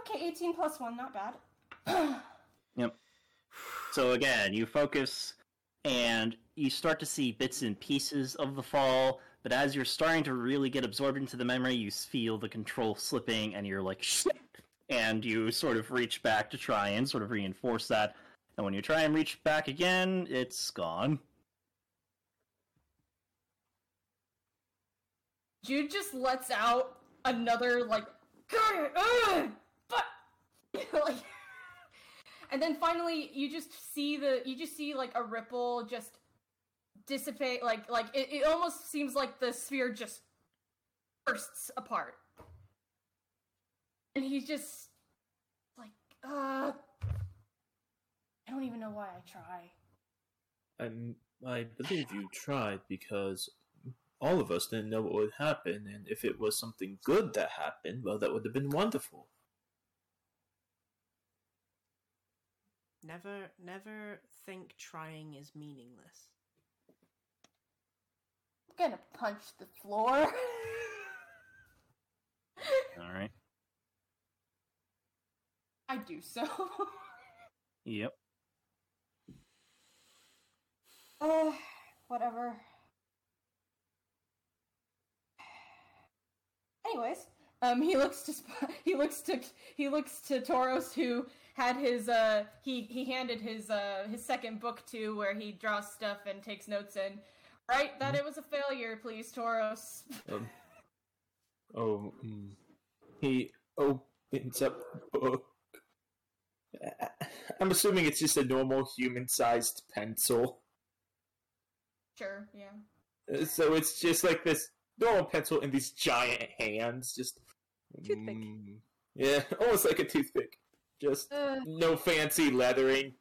Okay, 18 plus 1, not bad. Yep. So again, you focus and you start to see bits and pieces of the fall, but as you're starting to really get absorbed into the memory, you feel the control slipping and you're like, shit! And you sort of reach back to try and sort of reinforce that. And when you try and reach back again, it's gone. Jude just lets out another, like, "Grr, ugh, but, like, and then finally you just see the, you just see, like, a ripple just dissipate, like, like, it, it almost seems like the sphere just bursts apart. And he's just, like, uh, I don't even know why I try. I, I believe you tried because all of us didn't know what would happen, and if it was something good that happened, well, that would have been wonderful. Never, never think trying is meaningless. I'm gonna punch the floor. Alright. I do so. Yep. Uh, whatever. Anyways, um, he looks to Sp- he looks to he looks to Tauros who had his uh he he handed his uh his second book to where he draws stuff and takes notes in. Right, that it was a failure, please, Tauros. Um, oh, mm. he opens up book. I'm assuming it's just a normal human-sized pencil. Sure, yeah. Uh, So it's just like this normal pencil in these giant hands, just Toothpick. Mm, yeah, almost like a toothpick. Just Uh, no fancy lettering.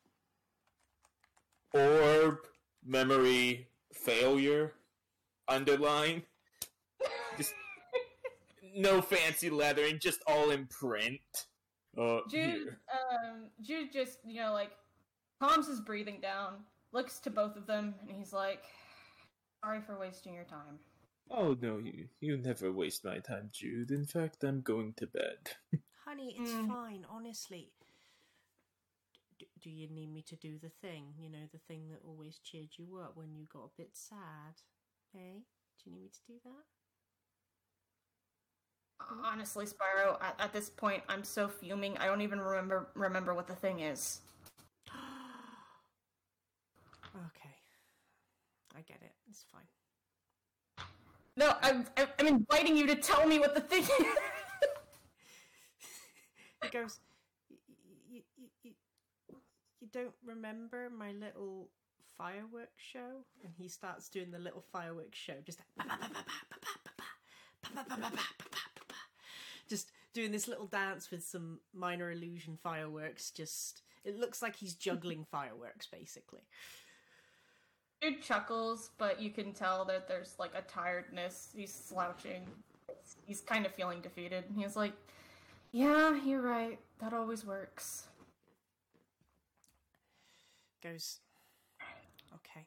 Orb, memory, failure, underline. Just no fancy lettering, just all in print. Uh, Jude, here. um, Jude just, you know, like, calms his breathing down, looks to both of them, and he's like, sorry for wasting your time. Oh no, you you never waste my time, Jude. In fact, I'm going to bed. Honey, it's Mm. fine, honestly. D- do you need me to do the thing? You know, the thing that always cheered you up when you got a bit sad? Hey? Do you need me to do that? Honestly, Spyro, at, at this point, I'm so fuming, I don't even remember remember what the thing is. okay. I get it. It's fine. No, I'm, I'm I'm inviting you to tell me what the thing is. He goes, you, you, you, you don't remember my little fireworks show? And he starts doing the little fireworks show, just just doing this little dance with some minor illusion fireworks. Just it looks like he's juggling fireworks, basically. Jude chuckles, but you can tell that there's like a tiredness. He's slouching. He's kind of feeling defeated. And he's like, "Yeah, you're right. That always works." Goes, okay,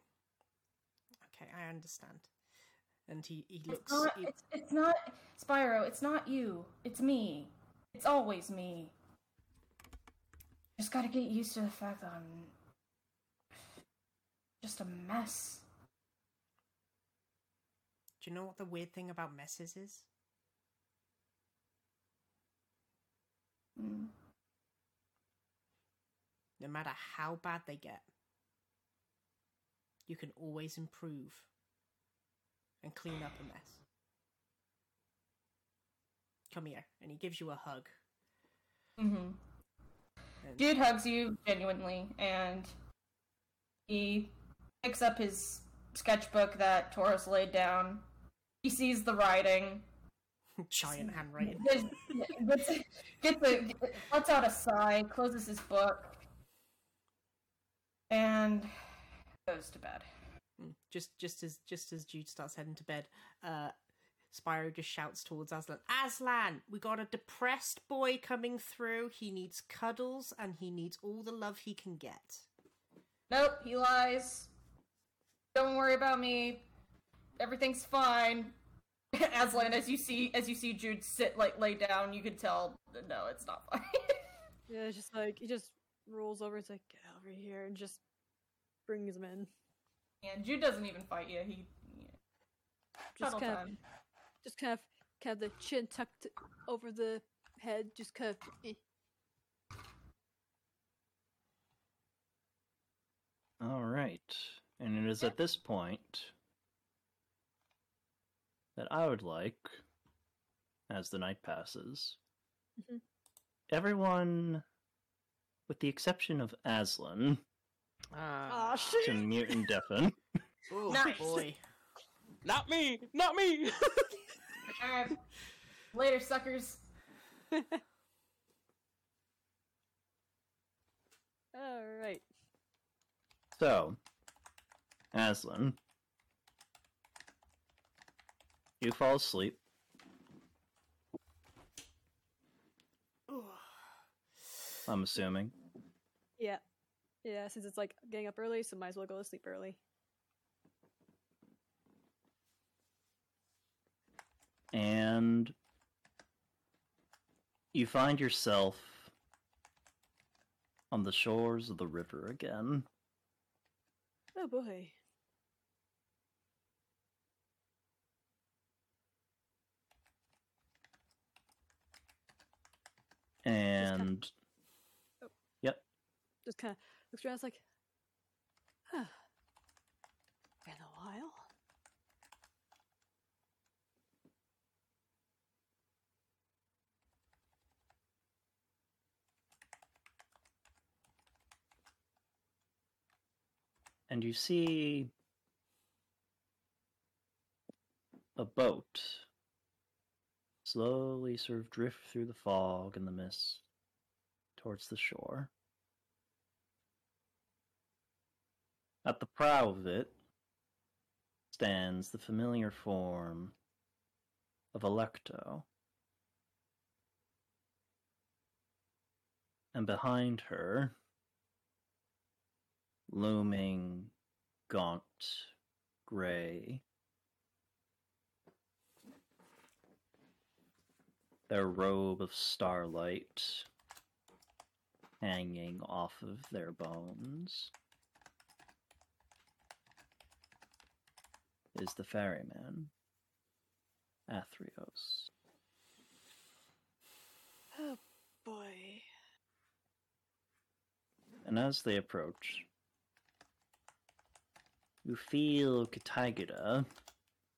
okay, I understand. And he he It's looks. not. he- It's, it's not Spyro. It's not you. It's me. It's always me. Just gotta get used to the fact that I'm just a mess. Do you know what the weird thing about messes is? Mm. No matter how bad they get, you can always improve and clean up a mess. Come here, and he gives you a hug. hmm And Jude hugs you genuinely, and he picks up his sketchbook that Tauros laid down. He sees the writing. Giant handwriting. Gets, gets, a, lets out a sigh, closes his book, and goes to bed. Mm, Just just as just as Jude starts heading to bed, uh Spyro just shouts towards Aslan, Aslan, we got a depressed boy coming through. He needs cuddles and he needs all the love he can get. Nope, he lies. Don't worry about me. Everything's fine. Aslan, as you see, as you see Jude sit like lay down, you can tell. No, it's not fine. Yeah, it's just like he just rolls over. It's like get over here and just brings him in. and Jude doesn't even fight you. He yeah. Just cuddle kind of, just kind of, kind of the chin tucked over the head. Just kind of. eh. All right. And it is at this point that I would like, as the night passes, Mhm. everyone, with the exception of Aslan, Ah, Aw, shit. to mute and deafen. Oh Nice. boy. not me, not me. Alright. Later, suckers. All right. So, Aslan, you fall asleep. I'm assuming. Yeah. Yeah, since it's like getting up early, so might as well go to sleep early. and you find yourself on the shores of the river again. Oh boy. and kind of, yep, just kind of looks around. It's like, huh, been a while. And you see a boat slowly sort of drift through the fog and the mist towards the shore. At the prow of it stands the familiar form of Electo. And behind her, looming, gaunt, gray, their robe of starlight hanging off of their bones is the ferryman, Athreos. Oh boy. And as they approach, you feel Katagata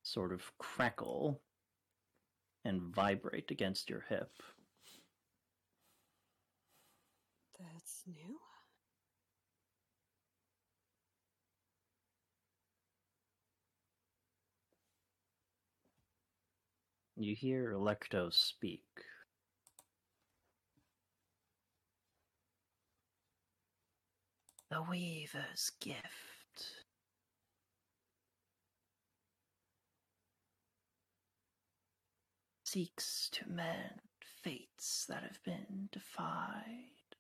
sort of crackle and vibrate against your hip. That's new. You hear Electo speak. The Weaver's gift. Seeks to mend fates that have been defied.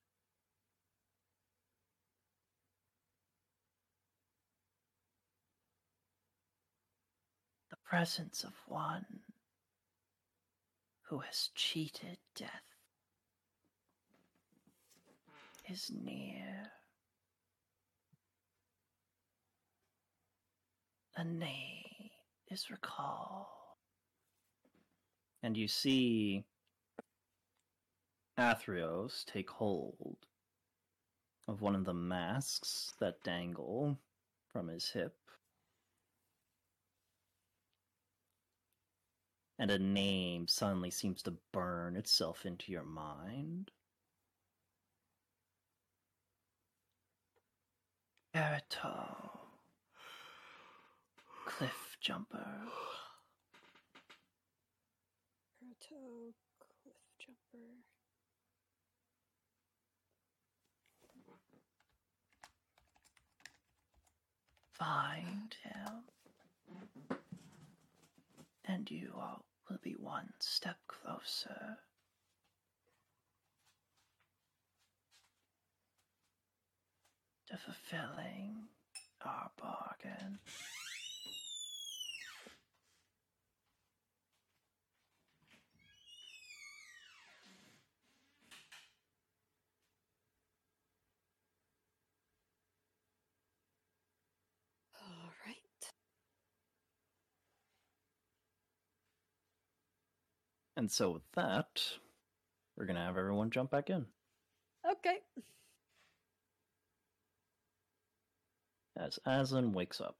The presence of one who has cheated death is near. A name is recalled. And you see Athreos take hold of one of the masks that dangle from his hip. And a name suddenly seems to burn itself into your mind. Erito. Cliff Jumper. Proto cliff jumper. Find him. And you all will be one step closer. To fulfilling our bargain. And so with that, we're gonna have everyone jump back in. Okay. As Aslan wakes up.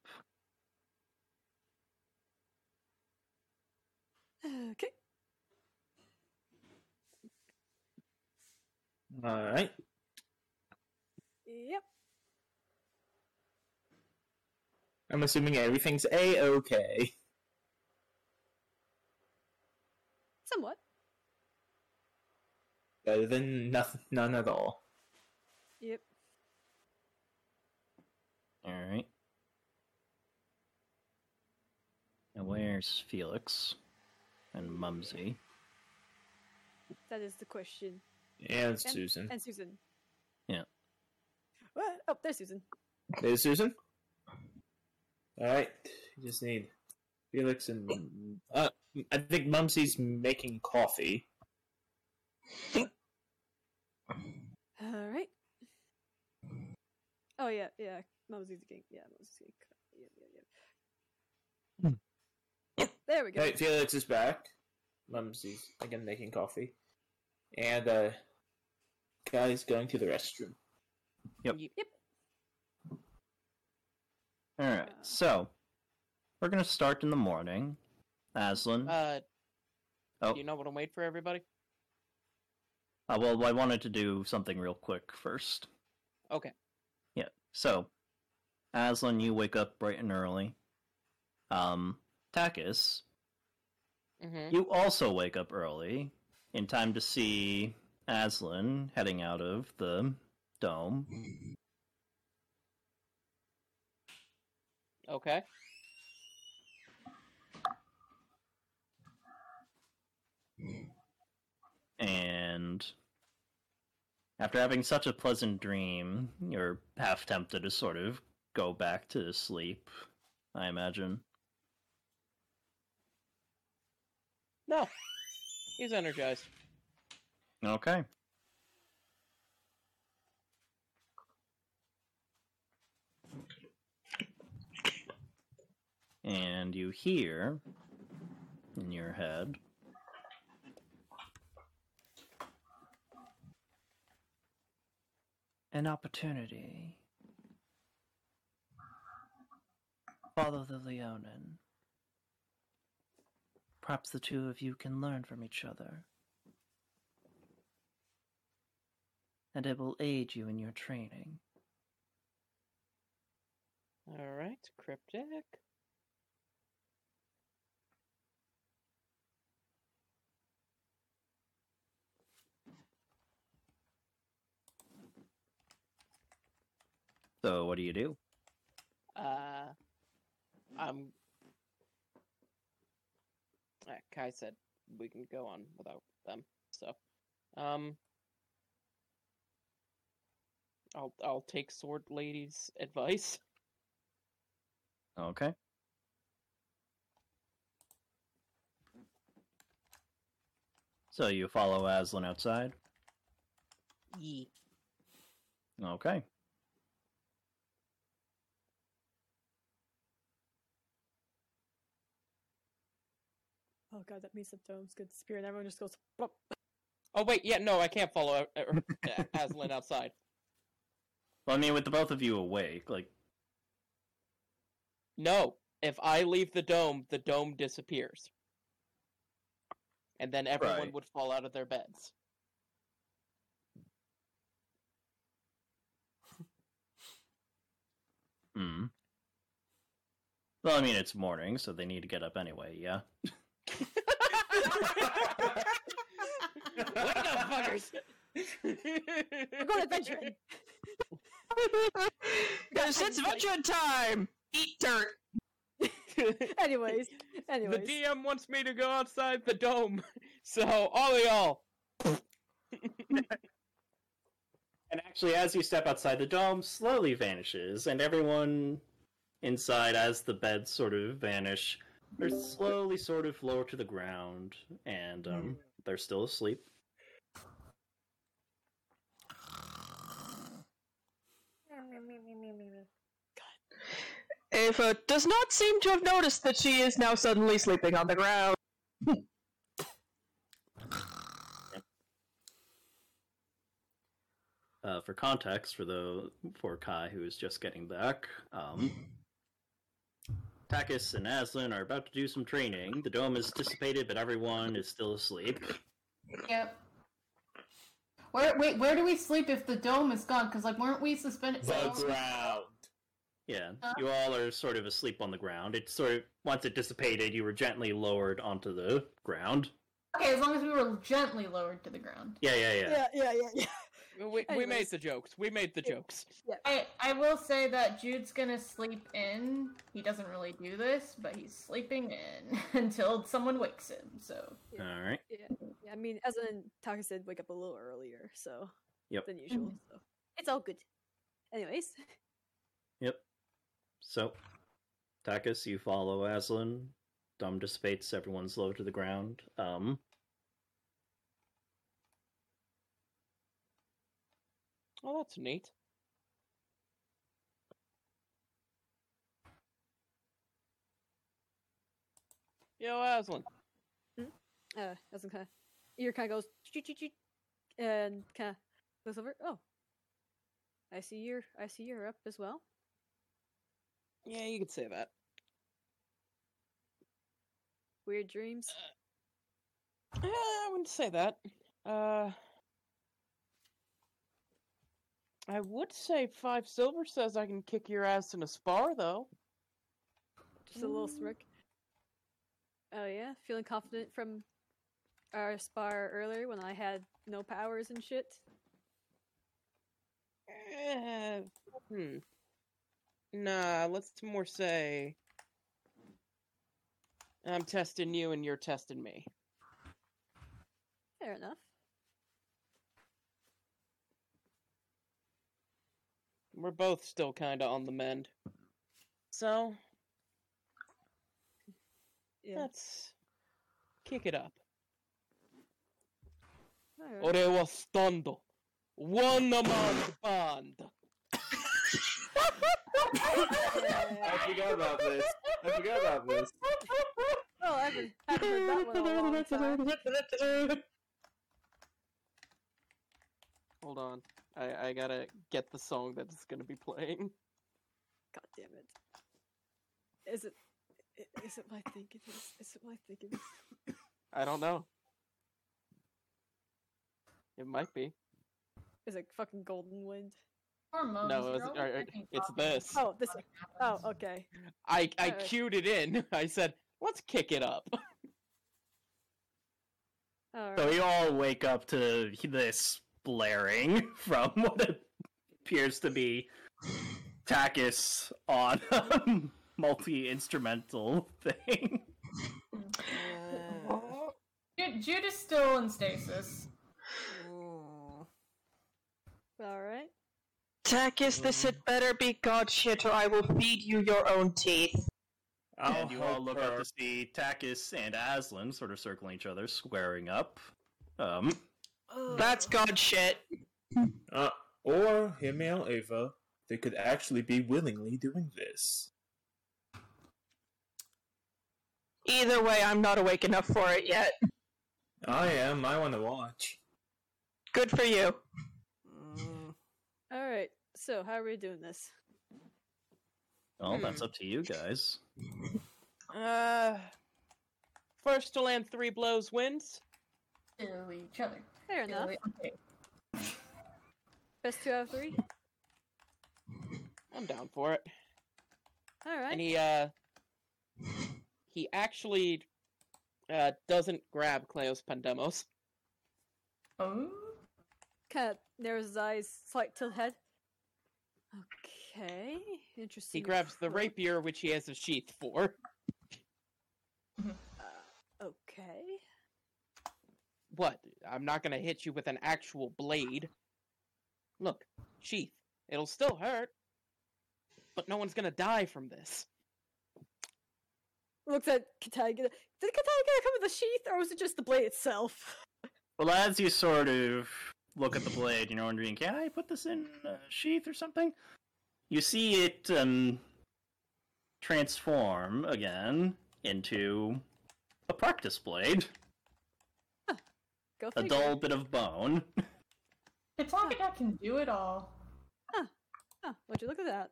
Okay. All right. Yep. I'm assuming everything's a okay. Somewhat. Better than nothing, none at all. Yep. Alright. Now where's Felix and Mumsy? That is the question. And And- Susan. And Susan. Yeah. What? Oh, there's Susan. There's Susan. All right. You just need Felix and uh, I think Mumsy's making coffee. All right. Oh yeah, yeah. Mosey's getting yeah, Mosey's getting cut. Yeah, yeah, yeah. There we go. All right, Felix is back. Mumsy's again making coffee, and uh, guy's going to the restroom. Yep. Yep. Alright, so we're gonna start in the morning. Aslan. Uh, oh, do you know what I'm waiting for everybody? uh, well, I wanted to do something real quick first. Okay. Yeah. So, Aslan, you wake up bright and early. Um, Takis, hmm you also wake up early in time to see Aslan heading out of the dome. Okay. And after having such a pleasant dream, you're half tempted to sort of go back to sleep, I imagine. No. He's energized. Okay. And you hear in your head an opportunity. Follow the Leonin. Perhaps the two of you can learn from each other. And it will aid you in your training. Alright, cryptic. So, what do you do? Uh, I'm. Uh, Kai said we can go on without them, so, um, I'll I'll take Sword Lady's advice. Okay. So you follow Aslan outside? Ye. Okay. Oh god, that means the dome's gonna disappear and everyone just goes. "Plop." Oh wait, yeah, no, I can't follow uh, uh, Aslan outside. Well, I mean, with the both of you awake, like, No, if I leave the dome, the dome disappears, and then everyone Right. would fall out of their beds. hmm. Well, I mean, it's morning, so they need to get up anyway, yeah? Wake up, fuckers! We're going adventuring. Because it's adventure time! Eat dirt! anyways, anyways. the. DM wants me to go outside the dome, so all of y'all. And actually, as you step outside, the dome slowly vanishes, and everyone inside, as the beds sort of vanish, they're slowly sort of lower to the ground, and um, they're still asleep. Ava does not seem to have noticed that she is now suddenly sleeping on the ground. Uh, for context, for the for Kai who is just getting back, um, Takis and Aslan are about to do some training. The dome is dissipated, but everyone is still asleep. Yep. Where wait, where do we sleep if the dome is gone? Because like, weren't we suspended? The ground. Yeah, Uh. you all are sort of asleep on the ground. It's sort of once it dissipated, you were gently lowered onto the ground. Okay, as long as we were gently lowered to the ground. Yeah, yeah, yeah. Yeah, yeah, yeah, yeah. We, we made the jokes. We made the jokes. I I will say that Jude's gonna sleep in. He doesn't really do this, but he's sleeping in until someone wakes him. So All right. yeah. yeah I mean, as in Taka said, wake up a little earlier, so Yep. than usual. So it's all good. Anyways, Yep. So, Takis, you follow Aslan. Dome dissipates. Everyone's low to the ground. Um, Oh, that's neat. Yo, Aslan. uh, as in kind of ear kind of goes and kind of goes over. Oh, I see you're. I see you're up as well. Yeah, you could say that. Weird dreams. Eh, I wouldn't say that. Uh, I would say five silver says I can kick your ass in a spar, though. Just a little smirk. Oh yeah, feeling confident from our spar earlier when I had no powers and shit. Eh, hmm. Nah, let's more say I'm testing you and you're testing me. Fair enough. We're both still kind of on the mend. So, Yeah. let's kick it up. Ore wa stando. One man band. I forgot about this. I forgot about this. Oh, I haven't, haven't heard that one in a long time. Hold on. I, I gotta get the song that's gonna be playing. God damn it. Is it? i- Is it what I think it is? Is it what I think it is? I don't know. It might be. Is it fucking Golden Wind? Hormones, No, it's, or- or- it's this. Oh, this. Oh, okay. I I Alright. cued it in. I said, let's kick it up. All So right. you all wake up to this blaring from what appears to be Takis on a multi instrumental thing. Jude, Jude is still in stasis. All right. Takis, this had better be god shit or I will feed you your own teeth. and you all look her. up to see Takis and Aslan sort of circling each other, squaring up. Um, That's god shit. Uh, or Himael Ava, they could actually be willingly doing this. Either way, I'm not awake enough for it yet. I am. I want to watch. Good for you. All right. So, how are we doing this? well, that's Hmm. up to you guys. Uh, first to land three blows wins. To each other. Fair enough. Okay. Best two out of three. I'm down for it. All right. And he uh, he actually uh doesn't grab Cleo's Pandemos. Oh. Kind of narrows his eyes, slight tilt head. Okay. Interesting. He grabs the rapier, which he has a sheath for. Okay. What? I'm not gonna hit you with an actual blade. Look, sheath. It'll still hurt, but no one's gonna die from this. Looks at Katana. Did Katana come with a sheath, or was it just the blade itself? Well, as you sort of look at the blade, you're wondering, can I put this in a sheath or something? You see it um, transform again into a practice blade, Go a figure. dull bit of bone. Katana can do it all. Oh, would you look at that?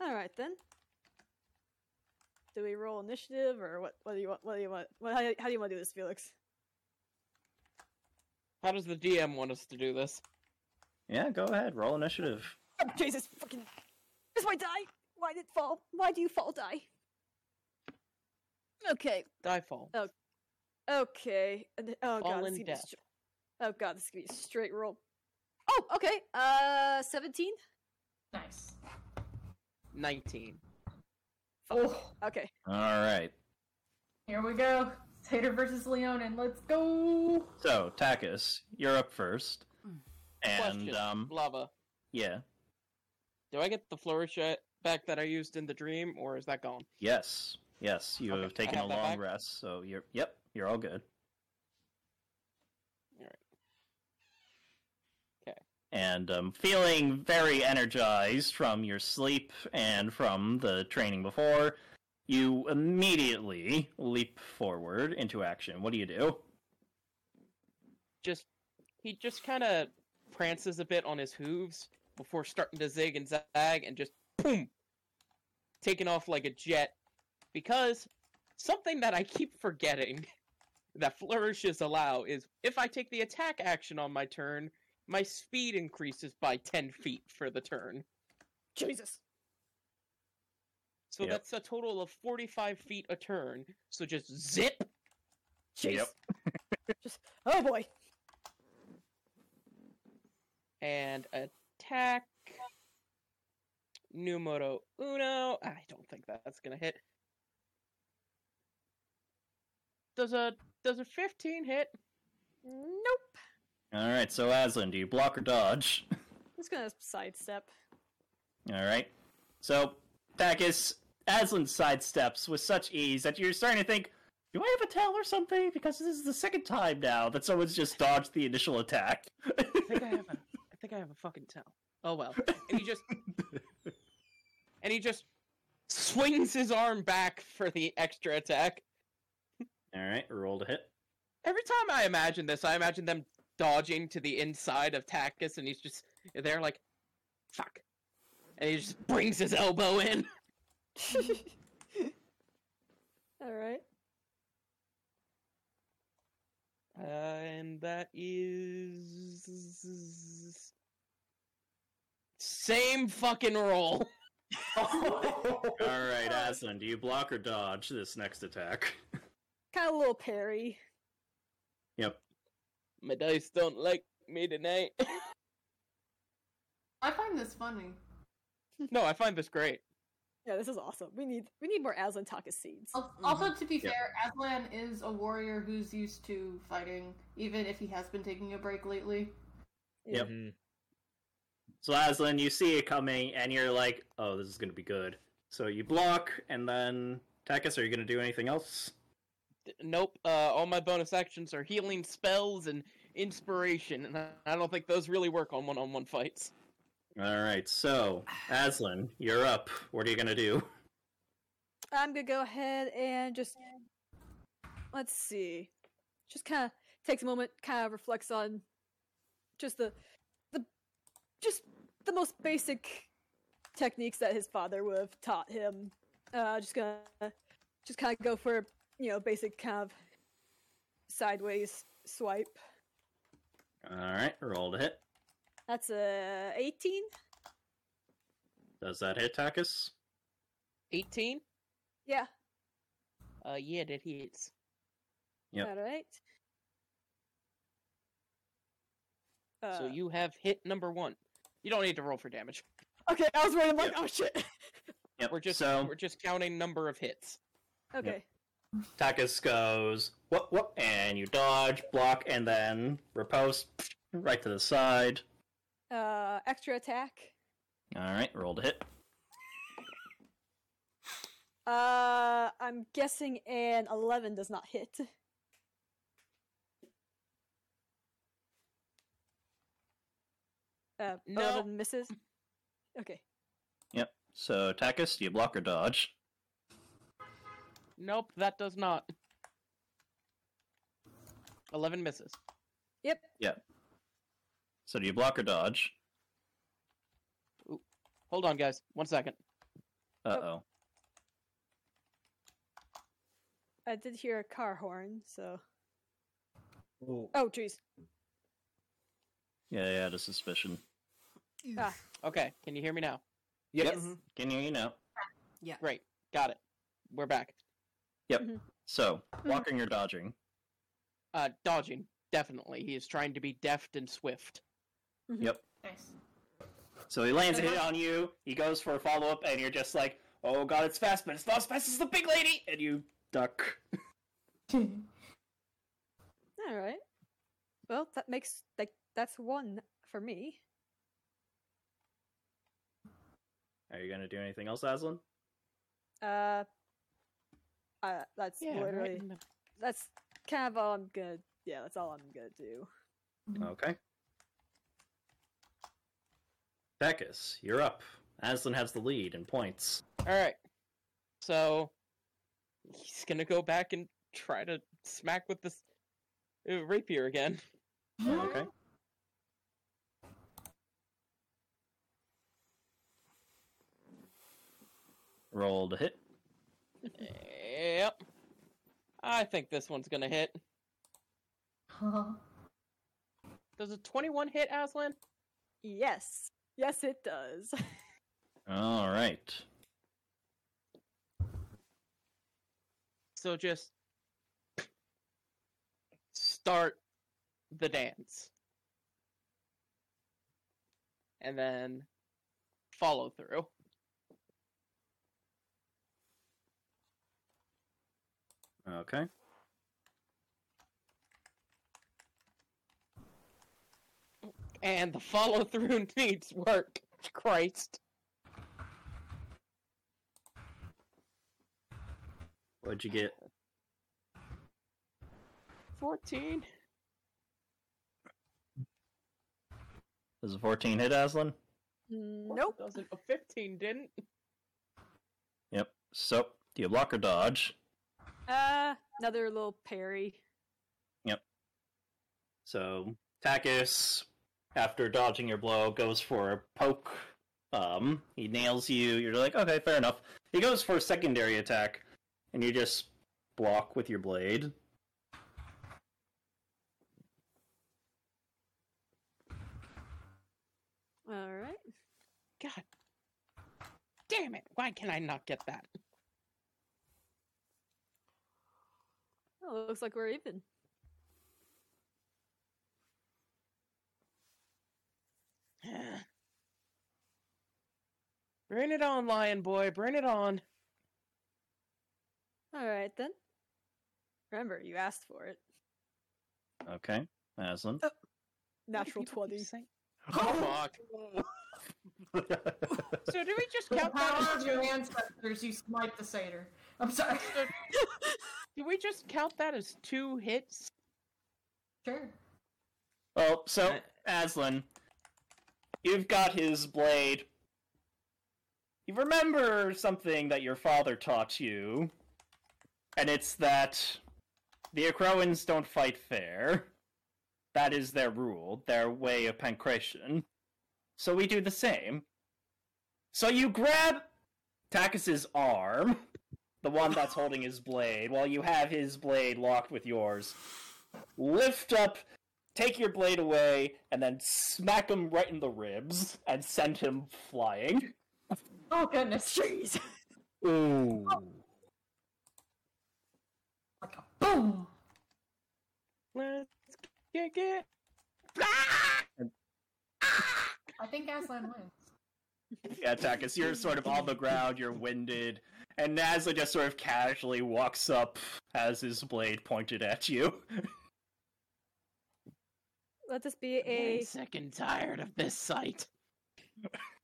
All right then. Do we roll initiative, or what? What do you want? What do you want? What, how, how do you want to do this, Felix? How does the DM want us to do this? Yeah, go ahead, roll initiative. Oh, Jesus fucking! This my die. Why did it fall? Why do you fall die? Okay, Die fall. okay. and th- Oh god, this is gonna be death. stra- Oh god, this is gonna be a straight roll. Oh, okay. Uh, seventeen. Nice. 19. Oh, Okay. All right. here we go. Tater versus Leonin. Let's go. So, Takis, you're up first. And, Question. um, Lava. yeah, Do I get the flourish back that I used in the dream, or is that gone? yes, yes, you Okay, have taken have a long back? rest, so you're, yep, you're all good. Alright. Okay. And um, feeling very energized from your sleep and from the training before, you immediately leap forward into action. What do you do? Just he just kind of prances a bit on his hooves before starting to zig and zag and just boom, taking off like a jet. Because something that I keep forgetting that flourishes allow is if I take the attack action on my turn, my speed increases by 10 feet for the turn. Jesus. So Yep. that's a total of 45 feet a turn. So just zip. Jeez. Yep. Just oh boy. and attack. Numero uno. I don't think that's gonna hit. Does a does a 15 hit? Nope. All right. So Aslan, do you block or dodge? I'm just gonna sidestep. All right. So Takis, Aslan sidesteps with such ease that you're starting to think, do I have a tell or something? Because this is the second time now that someone's just dodged the initial attack. I think I have a I think I have a fucking tell. Oh well. And he just and he just swings his arm back for the extra attack. All right. Roll to hit. Every time I imagine this, I imagine them dodging to the inside of Takis, and he's just there like, fuck. And he just brings his elbow in. All right. Uh, and that is same fucking roll. All right, Aslan, do you block or dodge this next attack? Kind of a little parry. Yep. My dice don't like me tonight. I find this funny. no, I find this great. Yeah, this is awesome. We need we need more Aslan Taka seeds. Al- Also, to be Yep. fair, Aslan is a warrior who's used to fighting, even if he has been taking a break lately. Yep. Mhm. So Aslan, you see it coming, and you're like, "Oh, this is gonna be good." So you block, and then Takis, are you gonna do anything else? D- Nope. Uh, all my bonus actions are healing spells and inspiration, and I, I don't think those really work on one-on-one fights. All right. So Aslan, you're up. What are you gonna do? I'm gonna go ahead and just let's see. Just kind of takes a moment, kind of reflects on just the the just the most basic techniques that his father would have taught him. Uh, just gonna just kind of go for you know basic kind of sideways swipe. All right. Roll to hit. That's a 18. Does that hit Takis? 18? Yeah, Uh, yeah, that hits. Yep. all right. Uh, So you have hit number one. You don't need to roll for damage. okay? I was worried. I'm like, Yep. oh shit. Yep. We're just so we're just counting number of hits. okay. Takis goes whoop whoop, and you dodge, block, and then riposte right to the side. Uh, extra attack. All right. Roll to hit. Uh, I'm guessing an 11 does not hit. Uh, No. 11 misses. Okay. Yep. So Takis, do you block or dodge? Nope, that does not. Eleven misses. Yep. Yep. So do you block or dodge? Hold on, guys. One second. Uh oh. I did hear a car horn, so. Ooh. Oh, jeez. Yeah, yeah, the suspicion. Ah, Okay, can you hear me now? Yep. Yes. Can you, hear you now. Yeah. Great, got it. We're back. So, walking or dodging? Uh, dodging definitely. He is trying to be deft and swift. Yep. Nice. So he lands a hit on you. He goes for a follow up, and you're just like, "Oh god, it's fast, but it's not as fast as the big lady." And you duck. all right. Well, that makes like that's one for me. Are you gonna do anything else, Aslan? Uh, uh that's Yeah, literally in the- that's kind of all I'm gonna. Yeah, that's all I'm gonna do. Okay. Beckus, you're up. Aslan has the lead in points. All right. So he's gonna go back and try to smack with this uh, rapier again. Okay. Roll to hit. Yep. I think this one's gonna hit. Huh. Does a 21 hit, Aslan? Yes. Yes, it does. All right. So just start the dance. And then follow through. Okay. And the follow through needs work. Christ. What'd you get? 14. Does a 14 hit Aslan? nope. Doesn't a 15 didn't. Yep. So, do you block or dodge? Uh, another little parry. Yep. So, Takis, after dodging your blow, goes for a poke. Um, he nails you. You're like, okay, fair enough. He goes for a secondary attack, and you just block with your blade. All right. God. Damn it. Why can I not get that? Oh, looks like we're even. Bring it on, lion boy. Bring it on. All right then. Remember, you asked for it. Okay, Aslan. Oh. Natural People keep twenty. saying- Oh, fuck. So do we just count that power as of your two? ancestors, you smite the satyr. I'm sorry. Do we just count that as two hits? sure. well, so, Aslan, you've got his blade. You remember something that your father taught you, and it's that the Akroans don't fight fair. That is their rule, their way of pancration. So we do the same. So you grab Takis's arm, the one that's holding his blade, while you have his blade locked with yours. Lift up, take your blade away, and then smack him right in the ribs and send him flying. Oh goodness. Jeez. Ooh. Like a boom. Let's kick it. I think Aslan wins. Yeah, Takis, you're sort of on the ground, you're winded, and Nazla just sort of casually walks up, has his blade pointed at you. Let this be A a second tired of this sight.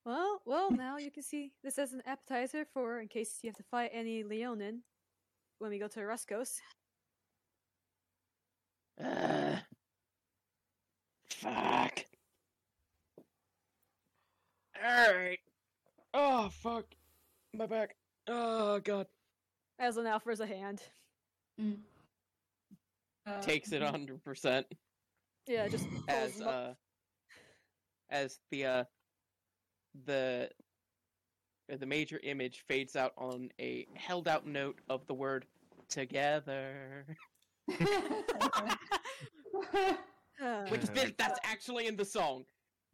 well. Well, now you can see this as an appetizer for in case you have to fight any Leonin when we go to Oreskos. Uh, fuck. Alright. Oh, fuck. My back. Oh, God. As Aslan offers a hand. Mm. Uh, Takes it 100%. Yeah, just as uh as the uh the uh, the major image fades out on a held out note of the word together Uh, which th- that's actually in the song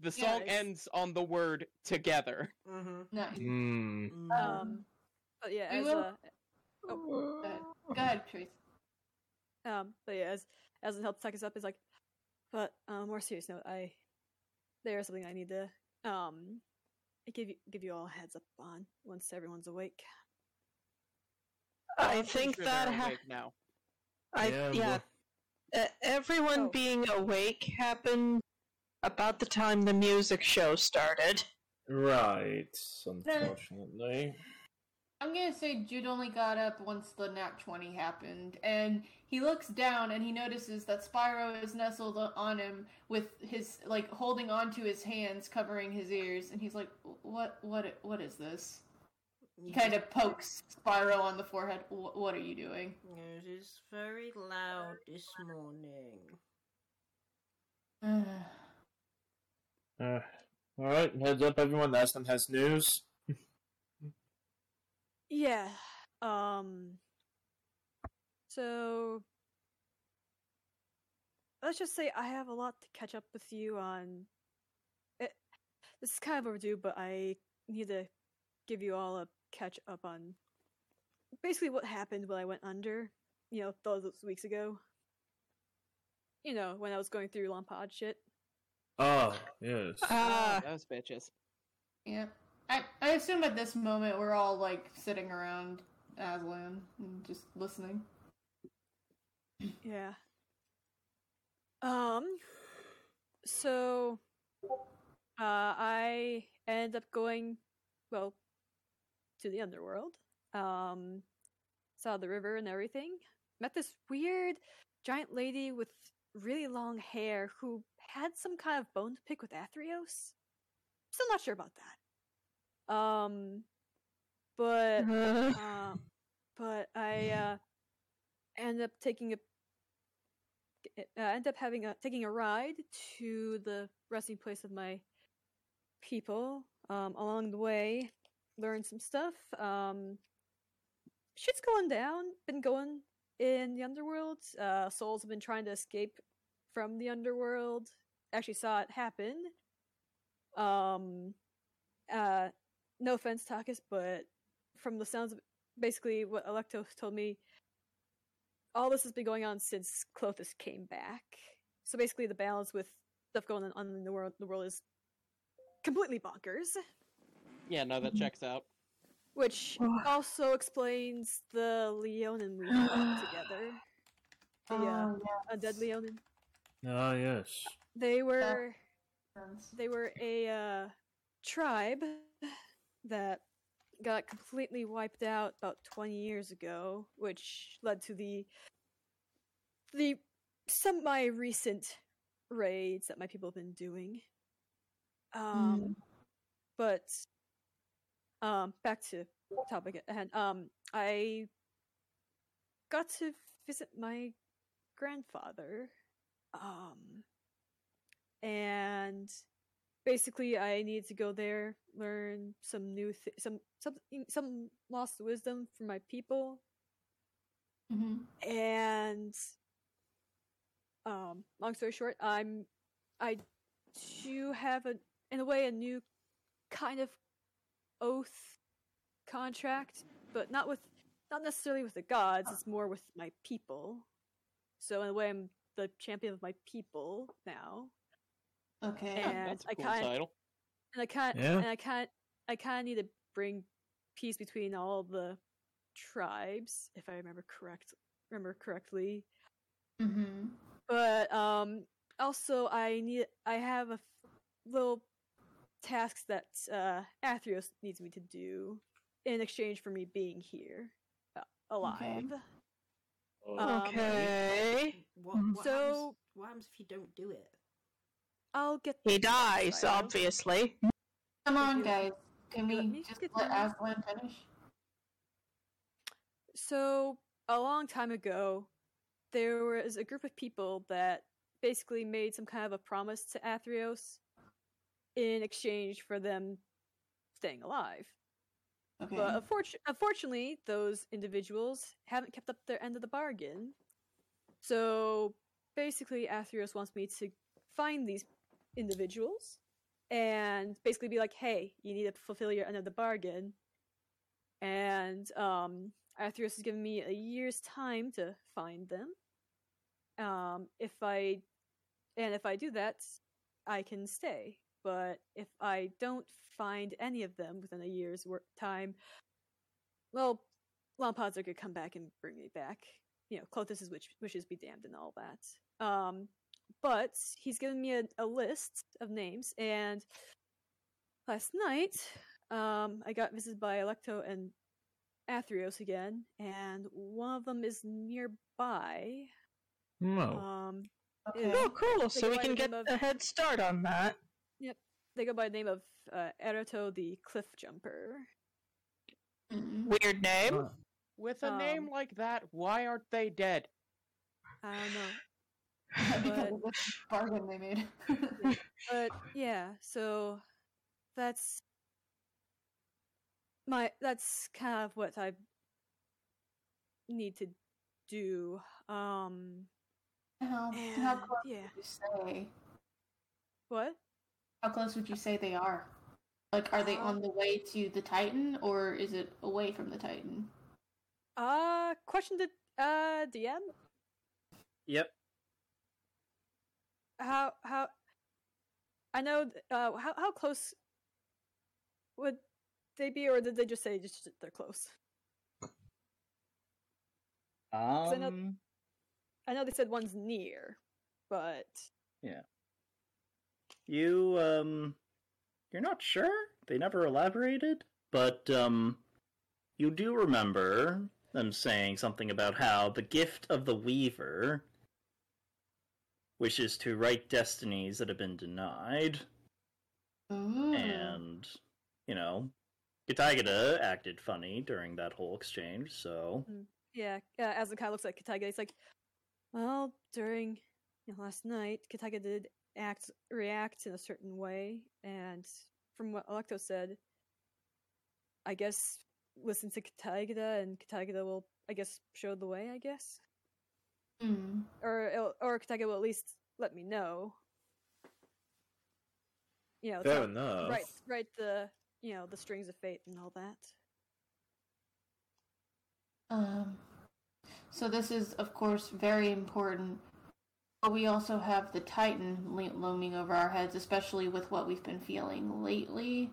the song it's- ends on the word together Mm-hmm. no. Hmm. um, but yeah, we as will- uh, Go ahead. Go ahead, Trace. Um, but yeah, as as it helps tuck us up, is like, but um, more serious note, I there is something I need to um give you give you all a heads up on once everyone's awake. I I'm think sure that they're ha- awake now I Yeah, yeah. Uh, everyone Oh. being awake happened about the time the music show started. Right. Unfortunately. I'm gonna say Jude only got up once the nat 20 happened, and he looks down and he notices that Spyro is nestled on him with his like holding onto his hands, covering his ears, and he's like, "What? What? What is this?" He kind of pokes Spyro on the forehead. What are you doing? It is very loud this morning. Uh, all right. Heads up, everyone. Last one has news. Yeah. Um. So. let's just say I have a lot to catch up with you on. It, this is kind of overdue, but I need to give you all a catch up on basically what happened when I went under. You know, those, those weeks ago. You know, when I was going through Lampad shit. Oh, yes. Ah, Those bitches. Yeah. I, I assume at this moment we're all like sitting around Aslan and just listening. Yeah. Um. So, uh, I end up going, well, to the underworld. Um, saw the river and everything. Met this weird giant lady with really long hair who had some kind of bone to pick with Athreos. Still not sure about that. Um, but uh, uh, but I uh, ended up taking a uh, ended up having a taking a ride to the resting place of my people. Um, along the way, learned some stuff. Um, shit's going down. Been going in the underworld. Uh, souls have been trying to escape from the underworld. Actually, saw it happen. Um, uh, no offense, Takis, but from the sounds of basically what Electo told me, all this has been going on since Klothys came back. So basically, the balance with stuff going on in the world, the world is completely bonkers. Yeah, no, that checks out. Which also explains the Leonin we fought together. The uh, Oh, undead Leonin. Ah, yes. They were they were a uh, tribe that got completely wiped out about 20 years ago, which led to the the semi recent raids that my people have been doing. Um, but um, back to topic at hand. Um, I got to visit my grandfather. Um, and basically I need to go there, learn some new th- some some some lost wisdom from my people, Mm-hmm. and um, long story short, I'm I do have a in a way a new kind of oath contract, but not with not necessarily with the gods. It's more with my people. So in a way, I'm the champion of my people now. Okay. And that's a I cool can't- title. and I can't Yeah. and I can't I kind of need to bring peace between all the tribes if I remember correct remember correctly. Mm-hmm. But um also I need I have a f- little tasks that uh Athreos needs me to do in exchange for me being here uh, alive. Um, okay. What, what happens, So- what happens if you don't do it? I'll get He dies, title. obviously. Come on, guys. Can you let we just let? Aslan finish? So, a long time ago, there was a group of people that basically made some kind of a promise to Athreos in exchange for them staying alive. Okay. But unfortu- unfortunately, those individuals haven't kept up their end of the bargain. So, basically, Athreos wants me to find these individuals and basically be like, hey, you need to fulfill your end of the bargain. And um, Athreos has given me a year's time to find them. Um, if I and if I do that, I can stay. But if I don't find any of them within a year's work time, well, are gonna come back and bring me back. You know, Klothys's wish- wishes be damned and all that. Um, but he's given me a, a list of names, and last night, um, I got visited by Electo and Athreos again, and one of them is nearby. No. Um, okay. Oh, cool. So we can the get of- a head start on that. Yep, they go by the name of uh, Erato the Cliff Jumper. Weird name. With a name Um, like that, why aren't they dead? I don't know. Because But- of the bargain they made. but yeah so that's my that's kind of what i need to do um How, And, how close yeah. would you say? What? How close would you say they are? Like, are they Uh, on the way to the Titan, or is it away from the Titan? Uh, question to uh DM. Yep. How how? I know. Uh, how how close would they be, or did they just say just they're close? I know- Um, I know they said one's near, but yeah, you um, you're not sure. They never elaborated, but um, you do remember them saying something about how the gift of the Weaver wishes to write destinies that have been denied, Mm. and you know, Katagata acted funny during that whole exchange, so yeah. Uh, as the guy looks at Kataga, he's like, "Well, during you know, last night, Kataga did act react in a certain way, and from what Electo said, I guess listen to Katagata, and Katagata will, I guess, show the way. I guess, Mm. or it'll- or Kataga will at least let me know. You know, Fair tell- enough. right, right. The you know the strings of fate and all that. Um, so this is, of course, very important. But we also have the Titan lo- looming over our heads, especially with what we've been feeling lately.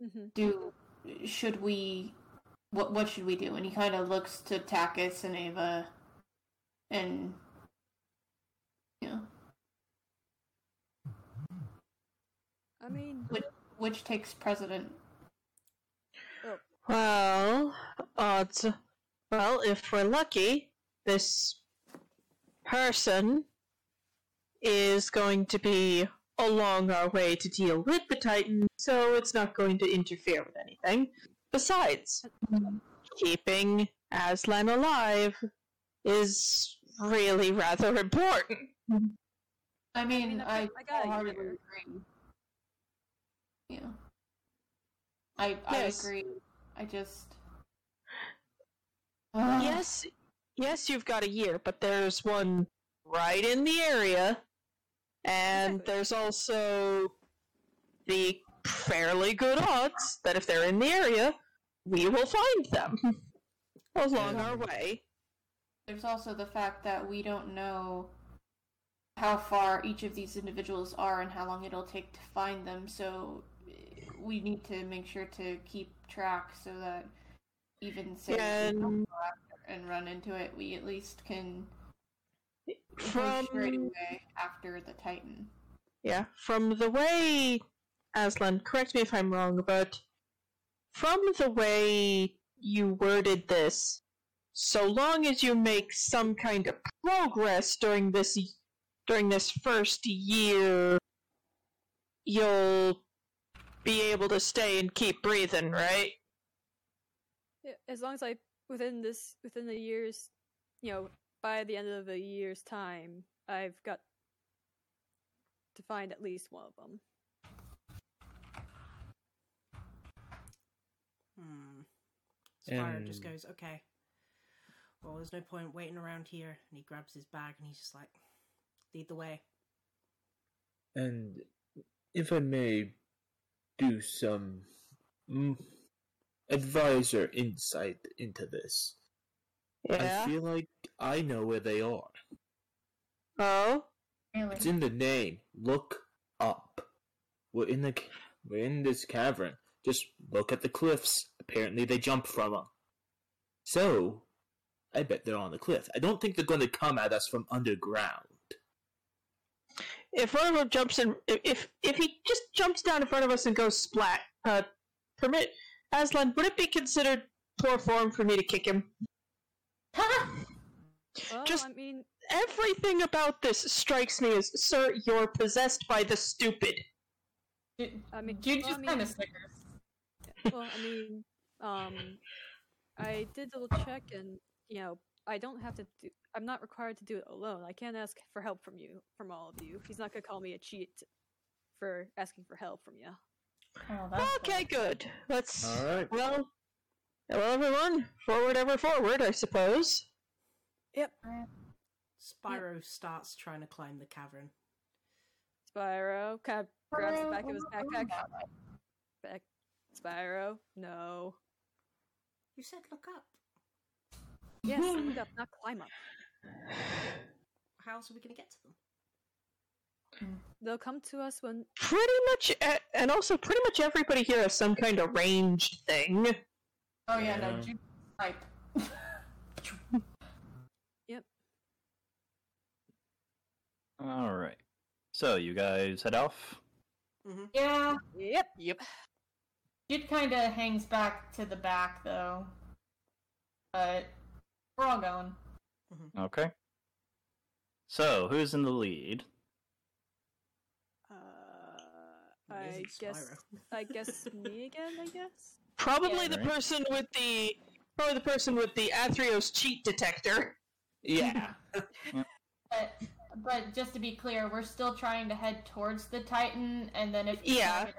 hmm Do should we? What what should we do? And he kind of looks to Takis and Ava, and yeah, I mean, which which takes precedent? Oh. Well, odds. Well, if we're lucky, this person is going to be along our way to deal with the Titan, so it's not going to interfere with anything. Besides, mm-hmm. keeping Aslan alive is really rather important. I mean, mean, I, I- I got a wholeheartedly year. agree. Yeah. I I agree. I just. Ugh. Yes, yes, you've got a year, but there's one right in the area, and Exactly. there's also the fairly good odds that if they're in the area, we will find them along Yeah. our way. There's also the fact that we don't know how far each of these individuals are and how long it'll take to find them, so we need to make sure to keep track so that even say if And and run into it, we at least can from straight away after the Titan. Yeah, from the way, Aslan, correct me if I'm wrong, but from the way you worded this, so long as you make some kind of progress during this during this first year, you'll be able to stay and keep breathing, right? Yeah, as long as I within this within the years, you know, by the end of the year's time, I've got to find at least one of them. Hmm. Spyro just goes, okay. Well, there's no point waiting around here. And he grabs his bag and he's just like, lead the way. And if I may do some mm, advisor insight into this, Yeah. I feel like I know where they are. Oh? Really? It's in the name. Look up. We're in the we're in this cavern. Just look at the cliffs. Apparently, they jump from them. So, I bet they're on the cliff. I don't think they're going to come at us from underground. If one of them jumps in, if- if if he just jumps down in front of us and goes splat, uh, permit Aslan, would it be considered poor form for me to kick him? Well, Just- I mean, Everything about this strikes me as, sir, you're possessed by the stupid. I mean, Jude well, I just kind mean- of snickers. well, I mean, um, I did double check, and you know, I don't have to do. I'm not required to do it alone. I can't ask for help from you, from all of you. He's not gonna call me a cheat for asking for help from you. Oh, that's Okay, good. Let's. Alright. Well, well, everyone, forward ever forward, I suppose. Yep. Spyro starts trying to climb the cavern. Spyro kind of grabs the back of his we're backpack. Back. Spyro, no. You said look up. Yes, look up, not climb up. How else are we going to get to them? They'll come to us when. Pretty much, e- and also pretty much everybody here has some kind of ranged thing. Oh yeah, no, Yeah. Jude snipe. All right. So you guys head off. Mm-hmm. yeah, Yep. Yep. Jude kind of hangs back to the back though. But we're all going. Okay. So who's in the lead? Uh, I isn't guess. Spyro. I guess me again. I guess. Probably Yeah. the Right. person with the probably the person with the Athreos cheat detector. Yeah. But but just to be clear, we're still trying to head towards the Titan, and then if Yeah.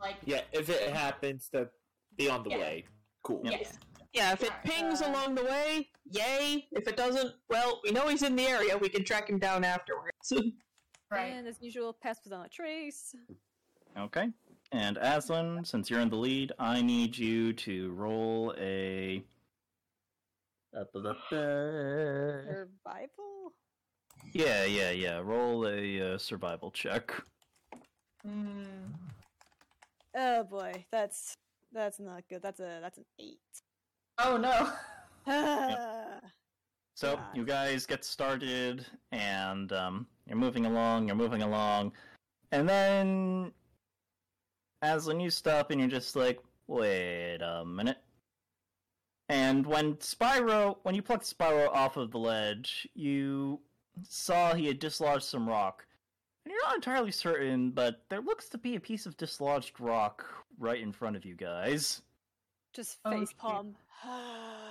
like Yeah, if it happens to be on the Yeah. way, cool. Yep. yes, Yeah, if it Alright, pings uh, along the way, yay. If it doesn't, well, we know he's in the area. We can track him down afterwards. right. And as usual, pass without a trace. Okay. And Aslan, since you're in the lead, I need you to roll a. Survival. Yeah, yeah, yeah. Roll a uh, survival check. Mm, Oh boy, that's that's not good. That's a that's an eight. oh no. So God. you guys get started, and um, you're moving along. You're moving along, and then Aslan, you stop, and you're just like, "Wait a minute." And when Spyro, when you plucked Spyro off of the ledge, you saw he had dislodged some rock. And you're not entirely certain, but there looks to be a piece of dislodged rock right in front of you guys. Just Oh, face shit. palm.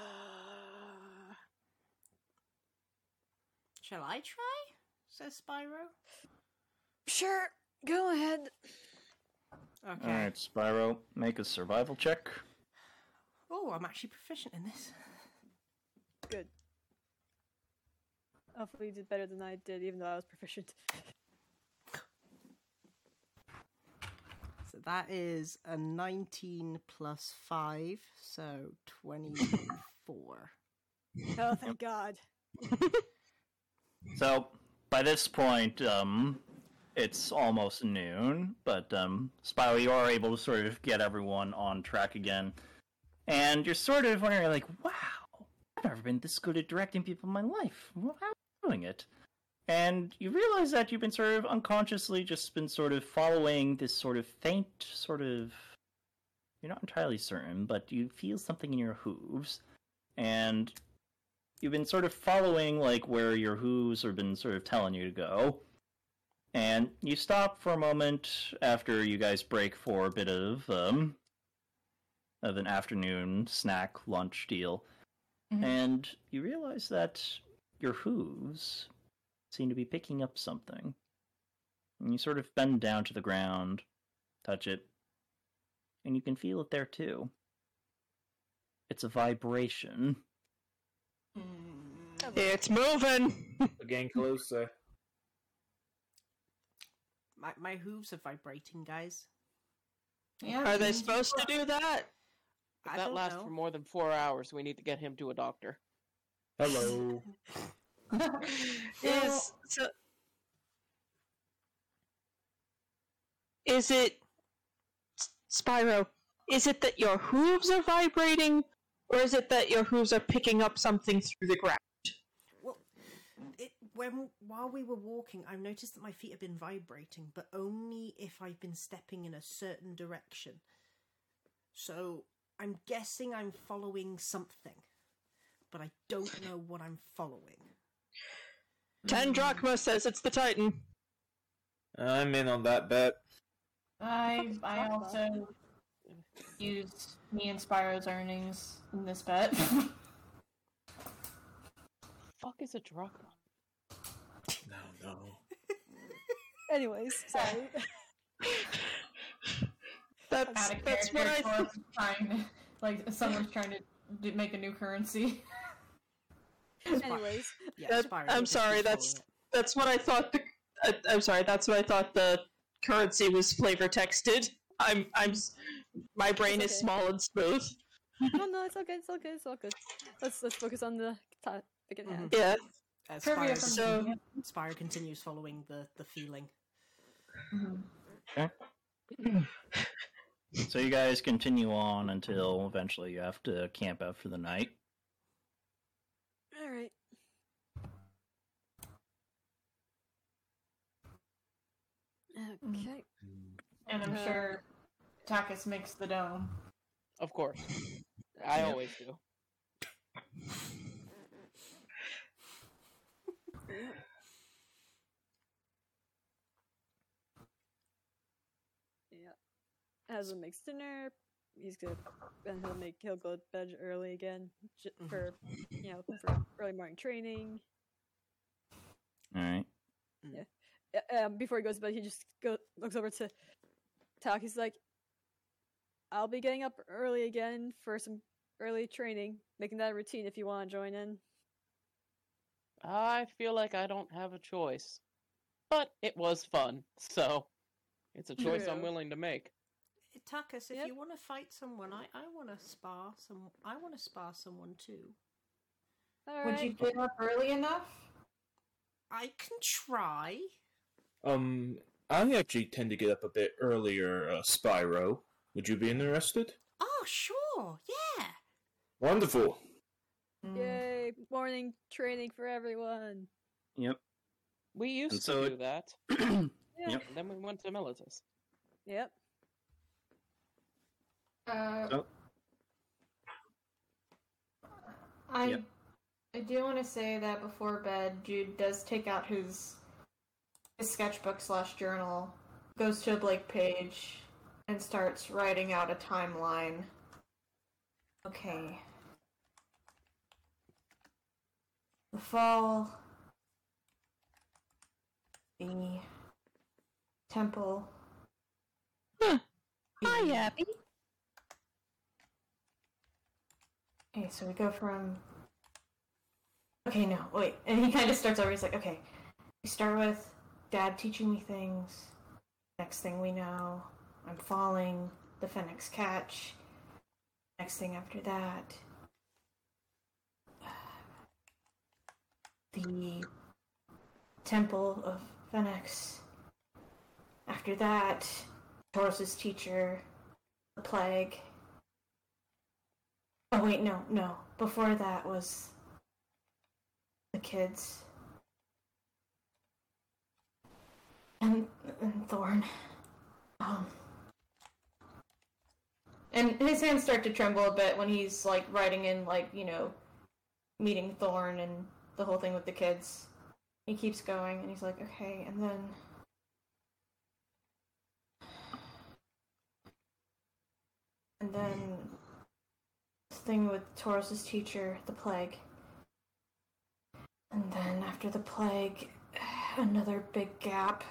Shall I try? Says Spyro. sure, go ahead. Okay. Alright, Spyro, make a survival check. Oh, I'm actually proficient in this. Good. Hopefully, you did better than I did, even though I was proficient. So that is a 19 plus 5, so 24. Oh, thank God. So by this point, um, it's almost noon, but um, Spyro, you are able to sort of get everyone on track again, and you're sort of wondering, like, wow, I've never been this good at directing people in my life. Well, How am I doing it? And you realize that you've been sort of unconsciously just been sort of following this sort of faint, sort of. You're not entirely certain, but you feel something in your hooves, and you've been sort of following like where your hooves have been sort of telling you to go. And you stop for a moment after you guys break for a bit of um of an afternoon snack lunch deal. Mhm. And you realize that your hooves seem to be picking up something. And you sort of bend down to the ground, touch it, and you can feel it there too. It's a vibration. Mm, it's moving. Again, closer. My, my hooves are vibrating, guys. yeah, Are they supposed to do that? If I that don't lasts know. for more than four hours, we need to get him to a doctor. Hello. Is so, is it Spyro? Is it that your hooves are vibrating, or is it that your hooves are picking up something through the ground? Well, it, when while we were walking, I've noticed that my feet have been vibrating, but only if I've been stepping in a certain direction. So I'm guessing I'm following something, but I don't know what I'm following. Ten drachma says it's the Titan. I'm in on that bet. I I also used me and Spyro's earnings in this bet. Fuck is a drug? No, no. Anyways, sorry. That's Out of that's what I. character Th- trying to, like someone's trying to do, make a new currency. Anyways, Yeah, That- Spyro I'm sorry, that's following that's what I thought. The uh, I'm sorry, that's what I thought the currency was flavor texted. I'm I'm s- my brain is small and smooth. no, no, it's all good. It's all good. It's all good. Let's let's focus on the topic at hand. Yeah. it. Uh, Trivia from So- Junior. Spyro continues following the, the feeling. Okay. So you guys continue on until eventually you have to camp out for the night. All right. Okay. And I'm Uh, sure Takis makes the dome. Of course. I Yep. always do. Yeah. Aslan makes dinner. He's gonna and he'll make he'll go to bed early again Mhm. for you know for early morning training. All right. Yeah. um, before he goes to bed, he just go looks over to Talk. He's like, "I'll be getting up early again for some early training, making that a routine if you want to join in." I feel like I don't have a choice. But it was fun, so it's a choice I'm willing to make. Takis, if Yep. you want to fight someone, I, I want to spar some. I want to spar someone too. All Would right. you get up early enough? I can try. Um, I actually tend to get up a bit earlier, uh, Spyro. Would you be interested? Oh, sure, yeah. Wonderful. Mm. Yay! Morning training for everyone. Yep. We used so to it- do that. Yeah. Yep. Then we went to Meletis. Yep. Uh, So- I Yep. I do want to say that before bed, Jude does take out his his sketchbook slash journal, goes to a blank page, and starts writing out a timeline. Okay. The fall. The temple. Huh. Hi, Abby. Okay, so we go from. Okay, no, wait. And he kind of starts over. He's like, okay, we start with dad teaching me things. Next thing we know, I'm falling. The phoenix catch. Next thing after that, the temple of phoenix. After that, Tauros's teacher, the plague. Oh wait, no, no. Before that was the kids. And, and Thorn. Um. And his hands start to tremble a bit when he's like writing in like, you know, meeting Thorn and the whole thing with the kids. He keeps going and he's like, okay, and then and then this thing with Tauros's teacher, the plague. And then after the plague, another big gap.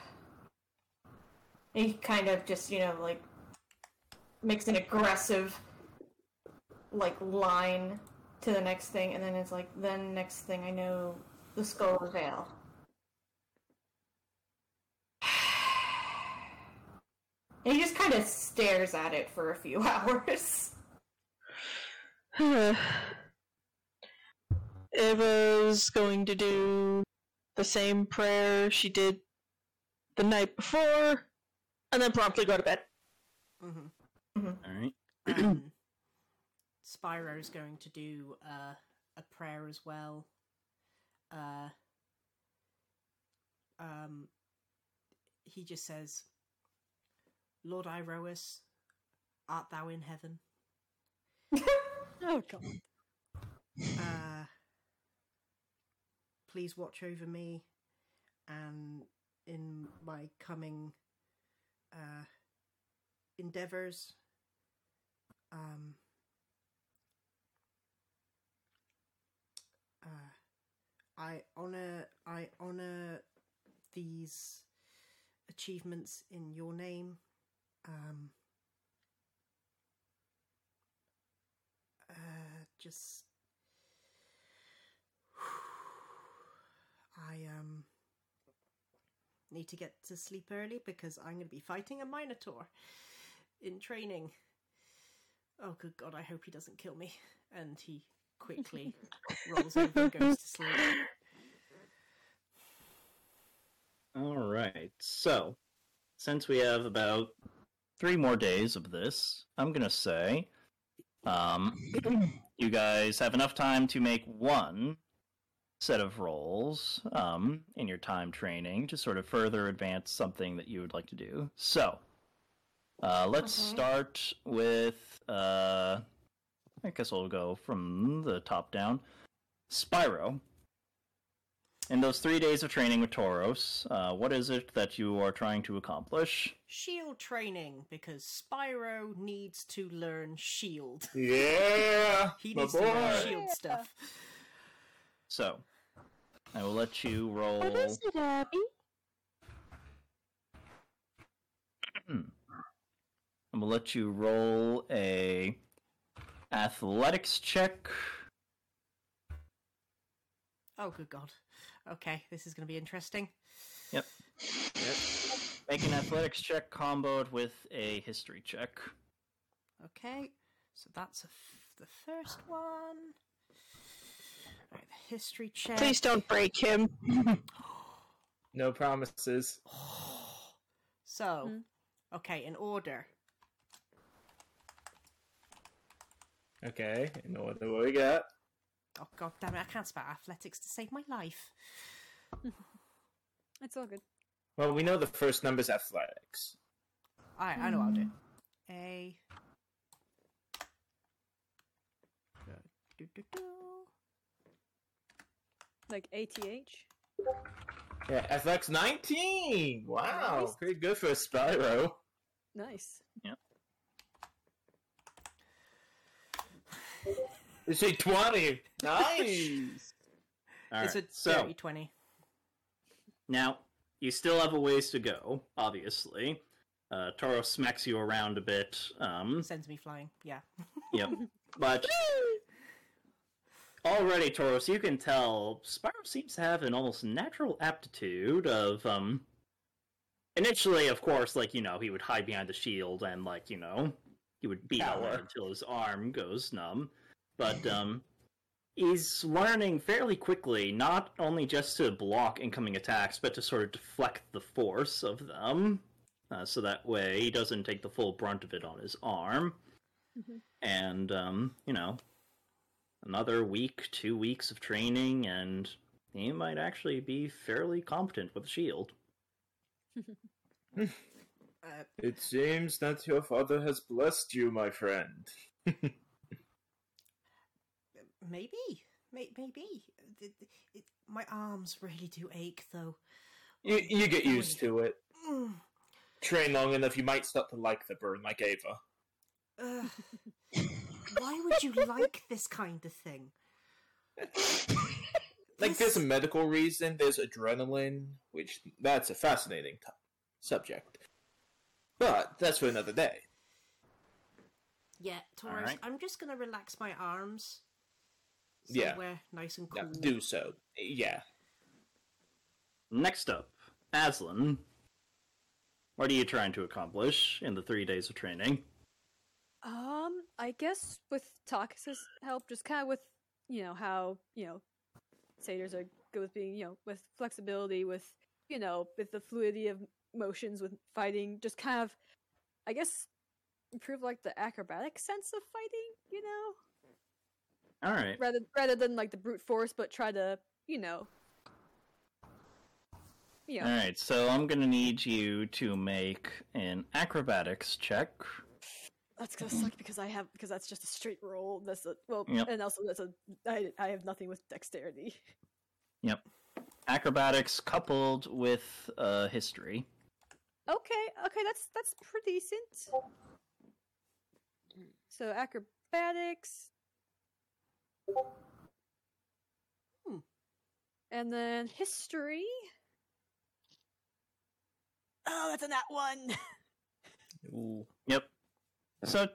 He kind of just, you know, like makes an aggressive like line to the next thing and then it's like then next thing I know the skull of Vale. And he just kind of stares at it for a few hours. Eva's going to do the same prayer she did the night before, and then promptly go to bed. Mm-hmm. All right. Um, Spyro's going to do uh, a prayer as well. Uh, um, he just says, Lord Iroas, art thou in heaven? Oh god. Uh, please watch over me and in my coming uh, endeavors. Um, uh, I honor I honor these achievements in your name. Um, uh, just I um need to get to sleep early because I'm going to be fighting a Minotaur in training. Oh, good God! I hope he doesn't kill me. And he quickly rolls over and goes to sleep. All right. So, since we have about three more days of this, I'm gonna say, um, you guys have enough time to make one set of rolls um, in your time training to sort of further advance something that you would like to do. So, uh, let's Okay. start with. Uh, I guess we'll go from the top down. Spyro. In those three days of training with Tauros, uh, what is it that you are trying to accomplish? Shield training because Spyro needs to learn shield. Yeah, He my needs to learn shield stuff. So, I will let you roll. What is it, Abby? I will let you roll a athletics check. Oh, good God. Okay, this is going to be interesting. Yep. yep. Make an athletics check comboed with a history check. Okay, so that's a f- the first one. Right, the history check. Please don't break him. No promises. So, Hmm. okay, in order. Okay, you know what, what we got? Oh god damn it! I can't spell athletics to save my life. It's all good. Well, we know the first number's athletics. Alright, I know what I'll do. Hmm. A. Do, do, do. Like ATH. Yeah, athletics 19! Wow, Nice. pretty good for a Spyro. Nice. You say 20! Nice! All it's right. a so dirty twenty. now you still have a ways to go. Obviously, uh, Toro smacks you around a bit. Um, Sends me flying. Yeah. Yep. But already, Tauros, you can tell Spyro seems to have an almost natural aptitude of um. Initially, of course, like you know, he would hide behind the shield and like you know, he would beat on it until his arm goes numb. But um, he's learning fairly quickly not only just to block incoming attacks, but to sort of deflect the force of them, uh, so that way he doesn't take the full brunt of it on his arm and um, you know, another week, two weeks of training, and he might actually be fairly competent with a shield. It seems that your father has blessed you, my friend. maybe. May- maybe. It, it, my arms really do ache, though. You, you get used to it. Mm. Train long enough, you might start to like the burn like Ava. Ugh. Why would you like this kind of thing? Like, there's a medical reason, there's adrenaline, which that's a fascinating t- subject. But that's for another day. Yeah, Tauros, Alright. I'm just gonna relax my arms. Yeah. Somewhere nice and cool. Yeah, do so. Yeah. Next up, Aslan. What are you trying to accomplish in the three days of training? Um, I guess with Takis's help, just kind of with you know how you know satyrs are good with being you know with flexibility, with you know with the fluidity of motions, with fighting, just kind of, I guess, improve like the acrobatic sense of fighting. You know, All right. rather rather than like the brute force, but try to you know, know, All right. So I'm gonna need you to make an acrobatics check. That's gonna suck because I have because that's just a straight roll. That's a well, Yep. and also that's a I I have nothing with dexterity. Yep. Acrobatics coupled with uh, history. Okay, okay, that's that's pretty decent. So acrobatics, Hmm. and then history. Oh, that's a nat one. Ooh. Yep. So,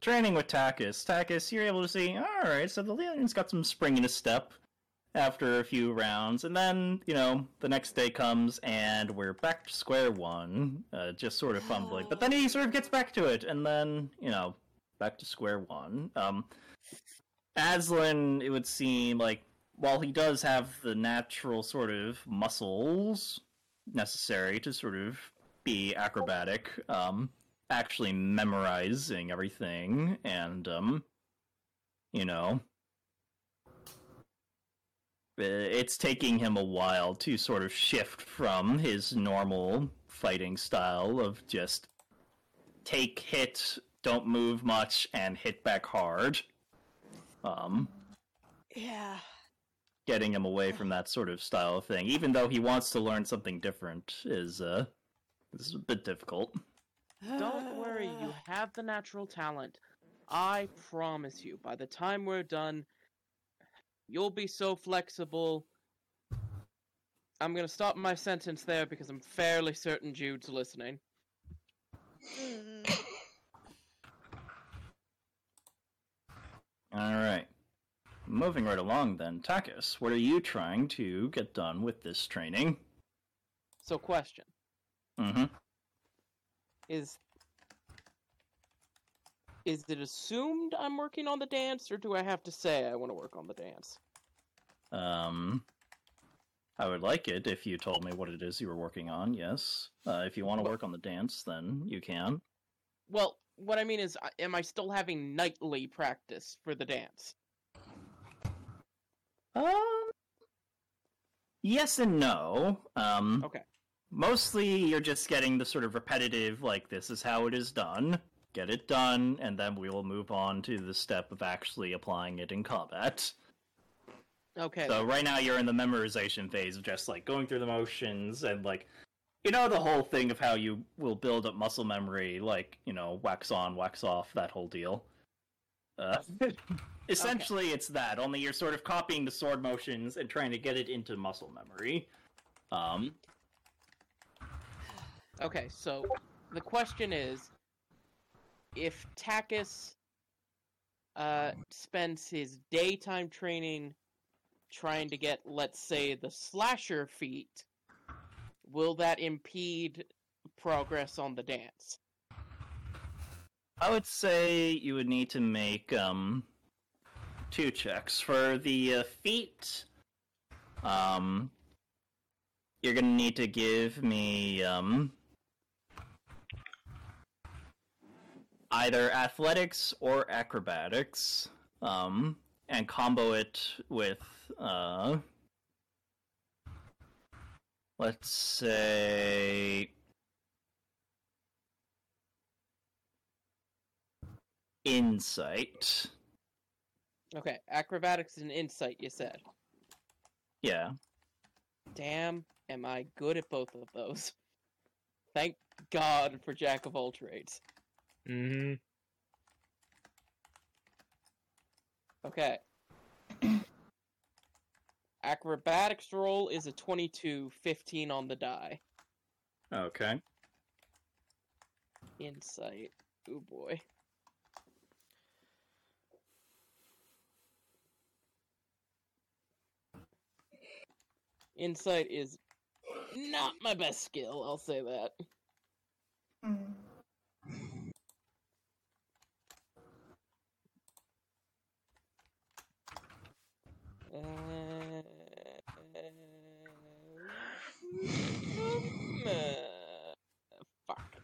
training with Takis. Takis, you're able to see, alright, so the Leon's got some spring in his step. after a few rounds, and then you know the next day comes and we're back to square one, uh, just sort of fumbling. But then he sort of gets back to it, and then you know back to square one. Um, Aslan, it would seem like while he does have the natural sort of muscles necessary to sort of be acrobatic, um, actually memorizing everything and um, you know uh, it's taking him a while to sort of shift from his normal fighting style of just take hit don't move much and hit back hard um Yeah. getting him away from that sort of style of thing even though he wants to learn something different is uh this is a bit difficult Don't worry, you have the natural talent. I promise you, by the time we're done, you'll be so flexible. I'm gonna stop my sentence there because I'm fairly certain Jude's listening. All right. Moving right along then, Takis, what are you trying to get done with this training? So, question Mm-hmm. is is it assumed I'm working on the dance, or do I have to say I want to work on the dance? Um, I would like it if you told me what it is you were working on. Yes. Uh, if you want to work on the dance, then you can. Well, what I mean is, am I still having nightly practice for the dance? Um. Yes and no. Um. Okay. Mostly, you're just getting the sort of repetitive, like this is how it is done. Get it done, and then we will move on to the step of actually applying it in combat. Okay. So right now you're in the memorization phase of just like going through the motions and like you know the whole thing of how you will build up muscle memory, like, you know, wax on, wax off, that whole deal. Uh, essentially it's that, only you're sort of copying the sword motions and trying to get it into muscle memory. Um Okay, so the question is if Takis uh, spends his daytime training trying to get, let's say, the slasher feat, will that impede progress on the dance? I would say you would need to make um two checks for the uh, feet. Um, you're gonna need to give me um either athletics or acrobatics, um, and combo it with uh, let's say insight. Okay, acrobatics and insight, you said. Yeah. Damn, am I good at both of those. Thank God for Jack of all trades. Mm-hmm. Okay. Acrobatics roll is a 22, 15 on the die. Okay. Insight. Oh boy. Insight is not my best skill, I'll say that. Uh, um, uh, fuck.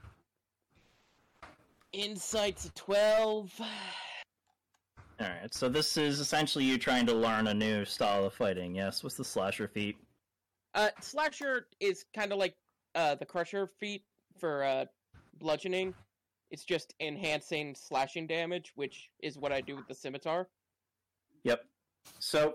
Insight's a 12. Alright, so this is essentially you trying to learn a new style of fighting, yes? What's the slasher feat? Uh, Slasher is kind of like uh, the Crusher feat for uh, bludgeoning. It's just enhancing slashing damage, which is what I do with the scimitar. Yep. So,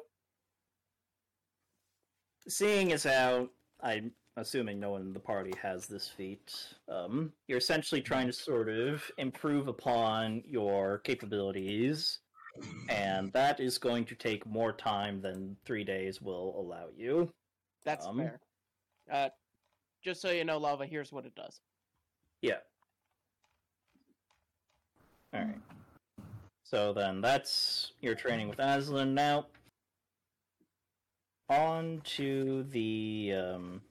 seeing as how I'm assuming no one in the party has this feat, um, you're essentially trying to sort of improve upon your capabilities, and that is going to take more time than three days will allow you. That's Um, fair. Uh, just so you know, Lava, here's what it does. Yeah. Alright. So then that's your training with Aslan. Now, on to the um,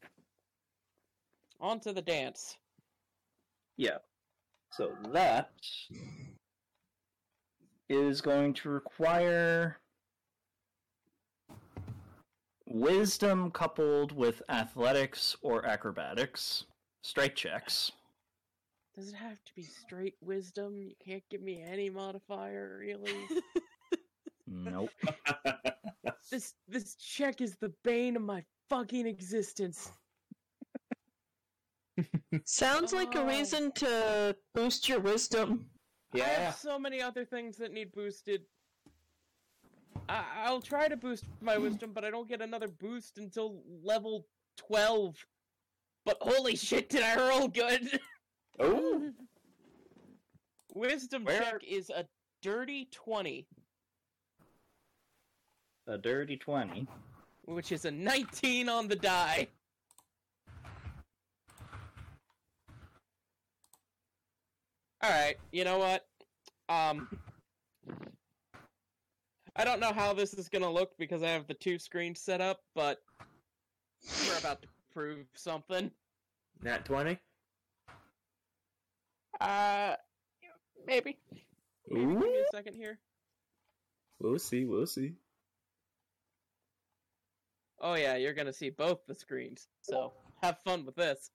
On to the dance. Yeah. So that is going to require wisdom coupled with athletics or acrobatics, straight checks. Does it have to be straight wisdom? You can't give me any modifier, really. Nope. this this check is the bane of my fucking existence. Sounds like a Oh. reason to boost your wisdom. Yeah. I Yeah. have so many other things that need boosted. I- I'll try to boost my wisdom, but I don't get another boost until level 12. But holy shit, did I roll good? Oh, wisdom Where- check is a dirty 20, A dirty 20. which is a 19 on the die. Alright, you know what? Um. I don't know how this is gonna look because I have the two screens set up, but we're about to prove something. nat twenty. Uh, maybe. Maybe give me a second here. We'll see. We'll see. Oh yeah, you're gonna see both the screens, so have fun with this.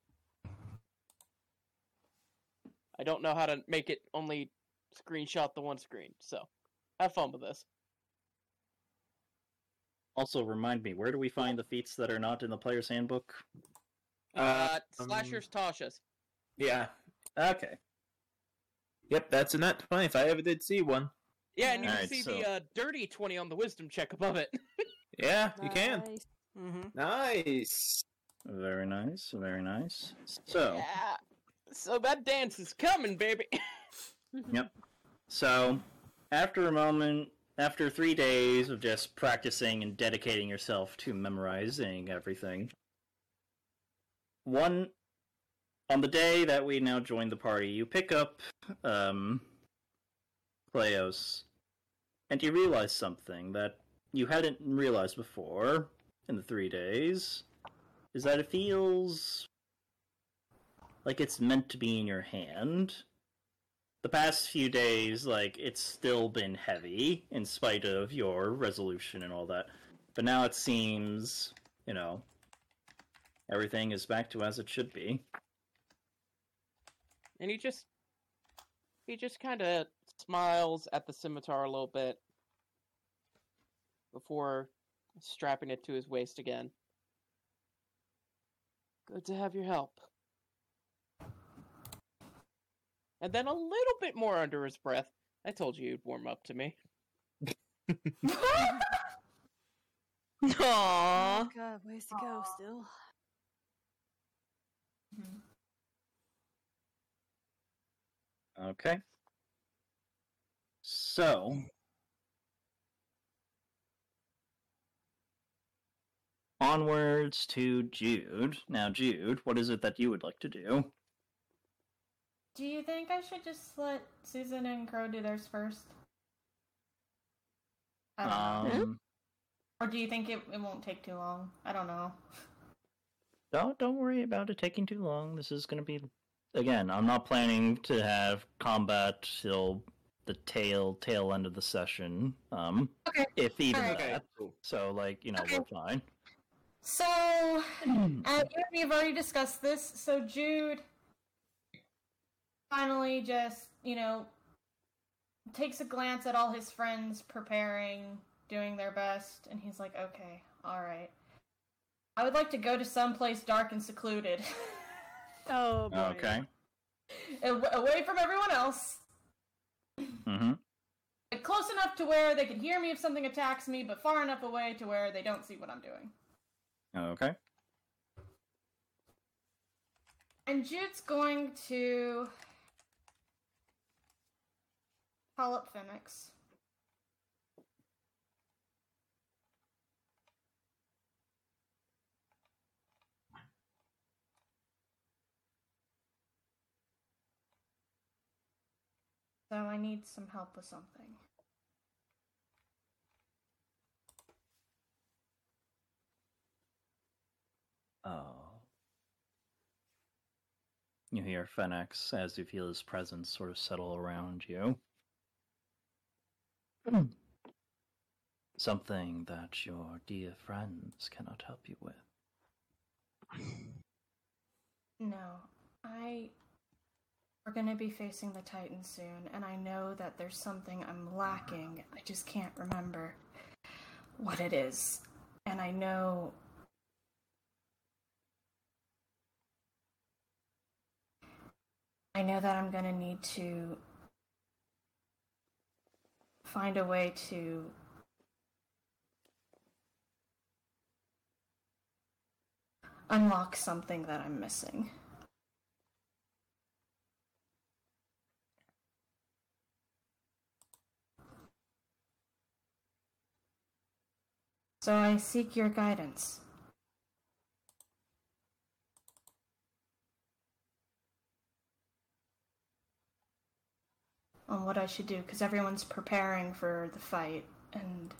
I don't know how to make it only screenshot the one screen, so have fun with this. Also, remind me, where do we find the feats that are not in the player's handbook? Uh, um, slashers Tasha's. Yeah. Okay. Yep. That's a nat twenty. If I ever did see one. Yeah, and you can Alright, see so- the uh, dirty 20 on the wisdom check above it. Yeah, you can. Nice. Mm-hmm. Nice. Very nice, very nice. So, yeah. So that dance is coming, baby. Yep. So, after a moment, after three days of just practicing and dedicating yourself to memorizing everything, one on the day that we now join the party, you pick up um, Cleos, and you realize something that you hadn't realized before in the three days, is that it feels like it's meant to be in your hand the past few days, like it's still been heavy in spite of your resolution and all that. But now it seems, you know, everything is back to as it should be. And he just he just kind of smiles at the scimitar a little bit before strapping it to his waist again. Good to have your help. And then a little bit more under his breath. I told you you'd warm up to me. Aww. Oh god, ways to go still. Okay. So. Onwards to Jude. Now, Jude, what is it that you would like to do? Do you think I should just let Susan and Crow do theirs first? I don't know. Um, Or do you think it, it won't take too long? I don't know. Don't don't worry about it taking too long. This is gonna be again. I'm not planning to have combat till the tail tail end of the session. Um, Okay. if even Alright. that. So like you know Okay. we're fine. So, uh, you've already discussed this. So Jude finally just, you know, takes a glance at all his friends preparing, doing their best, and he's like, okay, alright. I would like to go to someplace dark and secluded. Oh boy. Okay. Aw- Away from everyone else. Mm-hmm. Close enough to where they can hear me if something attacks me, but far enough away to where they don't see what I'm doing. Okay. And Jude's going to call up Fenix. So I need some help with something. Oh. You hear Fenix as you feel his presence sort of settle around you. Hmm. Something that your dear friends cannot help you with. No, I. We're gonna be facing the Titan soon, and I know that there's something I'm lacking. I just can't remember what it is. And I know. I know that I'm gonna need to find a way to unlock something that I'm missing. So I seek your guidance. On what I should do, because everyone's preparing for the fight, and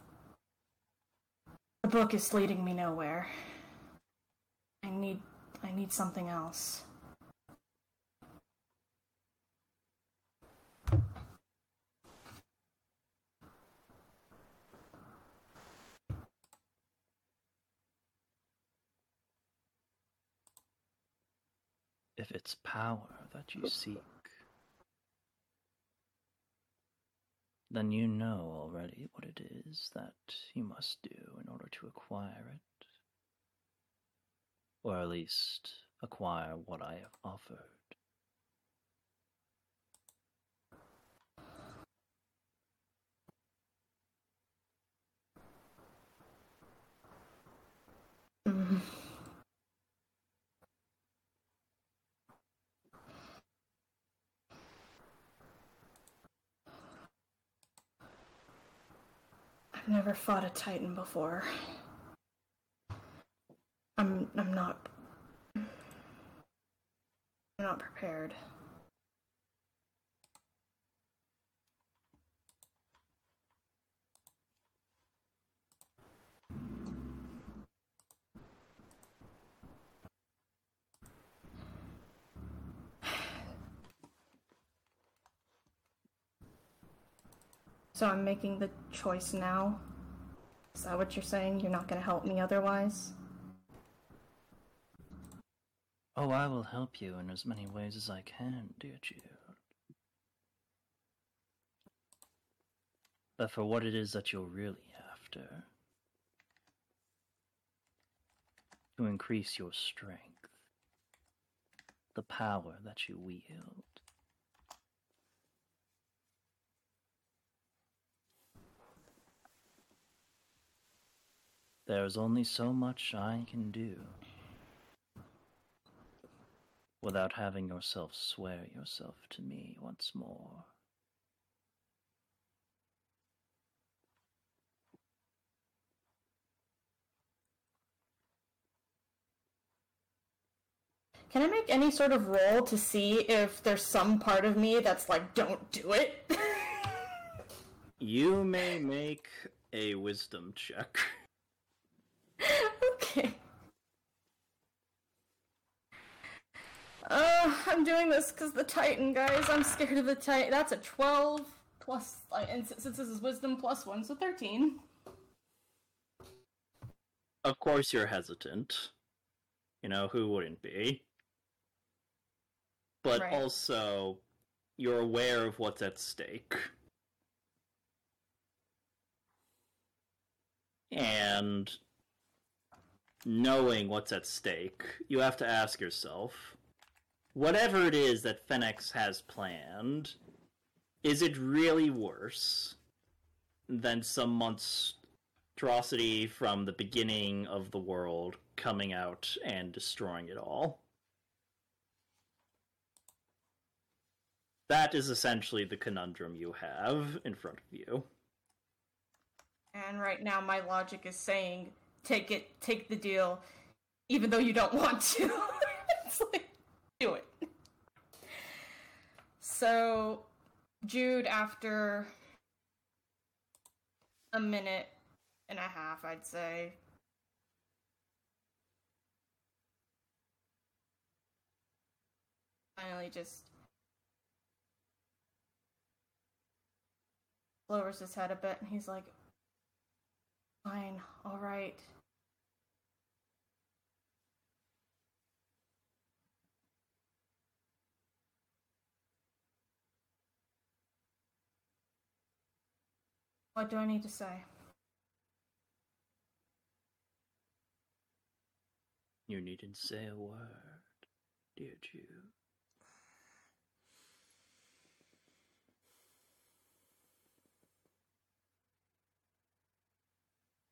the book is leading me nowhere. I need I need something else. If it's power that you seek, then you know already what it is that you must do in order to acquire it. Or at least acquire what I have offered. Mm. I've never fought a Titan before. I'm I'm not I'm not prepared. So I'm making the choice now. Is that what you're saying? You're not going to help me otherwise? Oh, I will help you in as many ways as I can, dear Jude. But for what it is that you're really after, to increase your strength, the power that you wield, There is only so much I can do without having yourself swear yourself to me once more. Can I make any sort of roll to see if there's some part of me that's like, don't do it? You may make a wisdom check. okay. Uh, I'm doing this because the Titan, guys. I'm scared of the Titan. That's a 12 plus, and since this is wisdom plus 1, so 13. Of course, you're hesitant. You know, who wouldn't be? But Right. also, you're aware of what's at stake. And knowing what's at stake, you have to ask yourself whatever it is that Fenix has planned, is it really worse than some monstrosity from the beginning of the world coming out and destroying it all? That is essentially the conundrum you have in front of you. And right now, my logic is saying, take it, take the deal, even though you don't want to. it's like, do it. So, Jude, after a minute and a half, I'd say, finally just lowers his head a bit and he's like, Fine, alright. What do I need to say? You needn't say a word, dear Jude.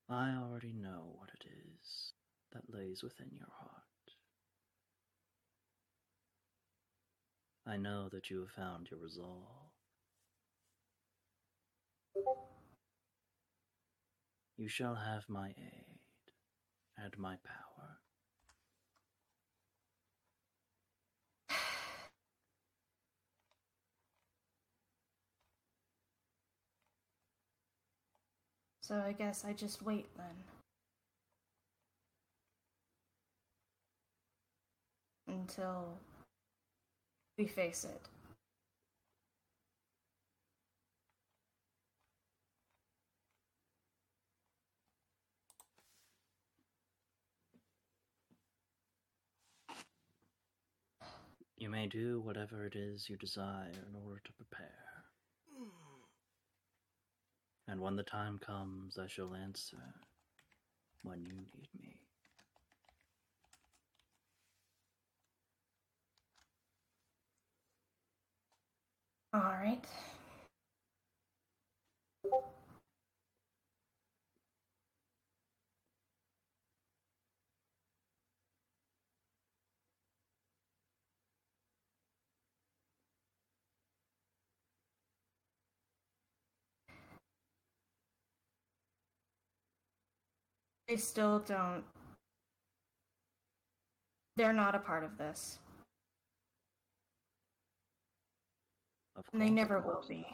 I already know what it is that lays within your heart. I know that you have found your resolve. You shall have my aid and my power. So I guess I just wait then. Until we face it. You may do whatever it is you desire in order to prepare. And when the time comes, I shall answer when you need me. Alright. They still don't. They're not a part of this. Of And they never will be.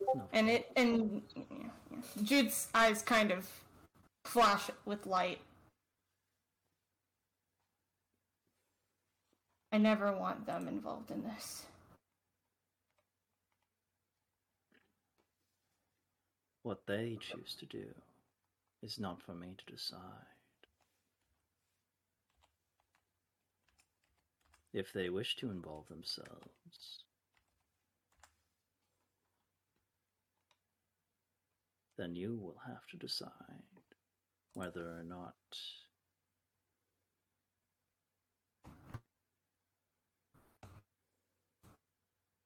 No, And it and yeah, yeah. Jude's eyes kind of flash with light. I never want them involved in this. What they choose to do is not for me to decide. If they wish to involve themselves, then you will have to decide whether or not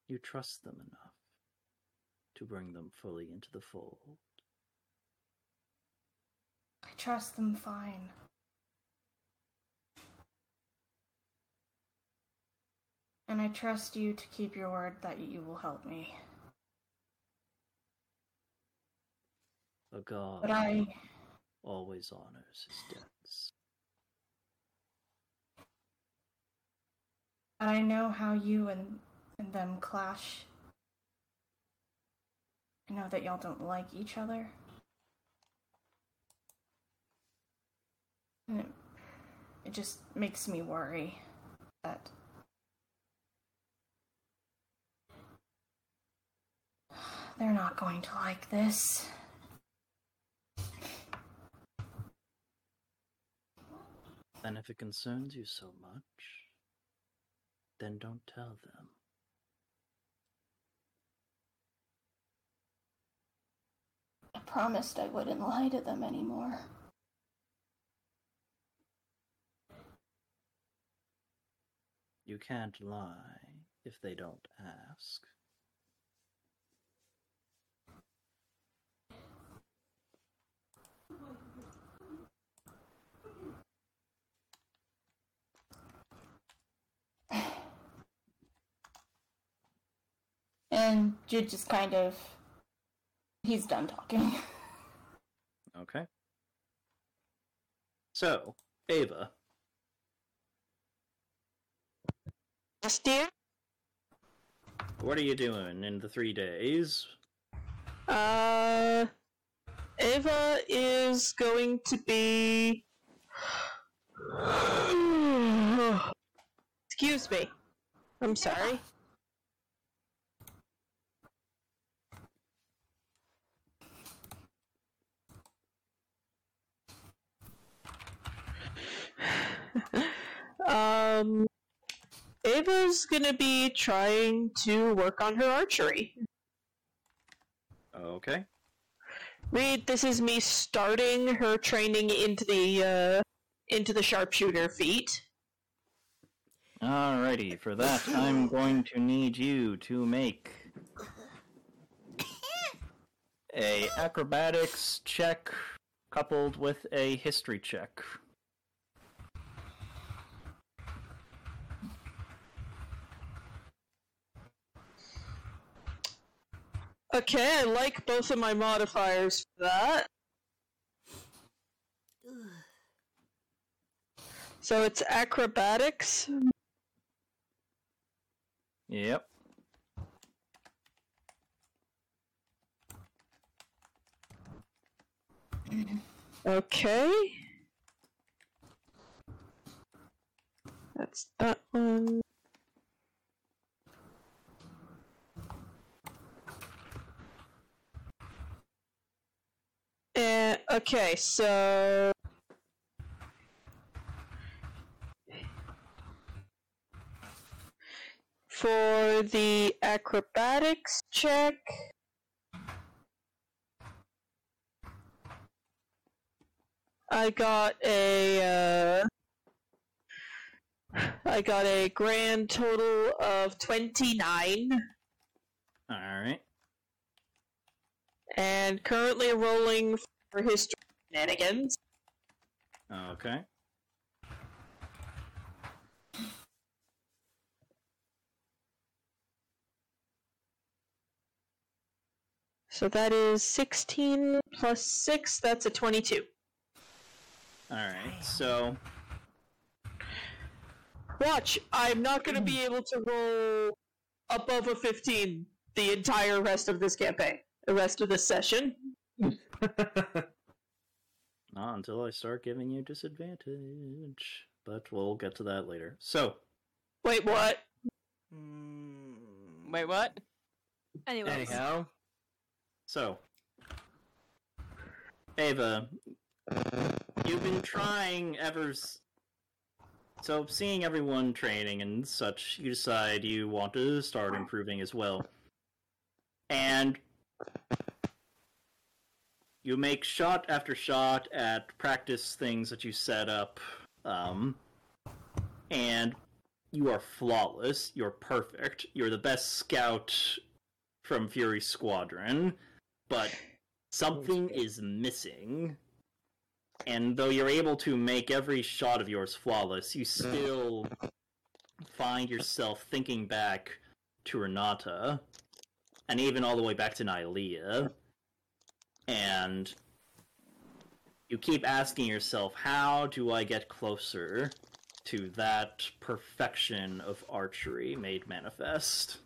you trust them enough to bring them fully into the fold. I trust them fine. And I trust you to keep your word that you will help me. A god But I always honors his debts. but I know how you and, and them clash. I know that y'all don't like each other. And it, it just makes me worry that they're not going to like this. And if it concerns you so much, then don't tell them. Promised I wouldn't lie to them anymore. You can't lie if they don't ask. And Jude just kind of. He's done talking. Okay. So, Ava, Yes, dear? what are you doing in the three days? Uh, Ava is going to be. Excuse me. I'm sorry. um, Ava's gonna be trying to work on her archery. Okay. Reed, this is me starting her training into the uh, into the sharpshooter feat. Alrighty, for that, I'm going to need you to make a acrobatics check coupled with a history check. Okay, I like both of my modifiers for that. So it's acrobatics. Yep. Okay. That's that one. And okay, so for the acrobatics check, I got a uh, I got a grand total of 29 Alright. And currently rolling for history shenanigans. Okay. So that is 16 plus 6, that's a 22. Alright, so Watch, I'm not going to be able to roll above a 15 the entire rest of this campaign, the rest of the session. not until I start giving you disadvantage. But we'll get to that later. So, Wait, what? Mm, Wait, what? Anyways, Anyhow, so Ava, you've been trying ever s- so seeing everyone training and such, you decide you want to start improving as well. And you make shot after shot at practice things that you set up, um, and you are flawless. You're perfect. You're the best scout from Fury Squadron, but something is missing. And though you're able to make every shot of yours flawless, you still find yourself thinking back to Renata, and even all the way back to Nylea, and you keep asking yourself, how do I get closer to that perfection of archery made manifest?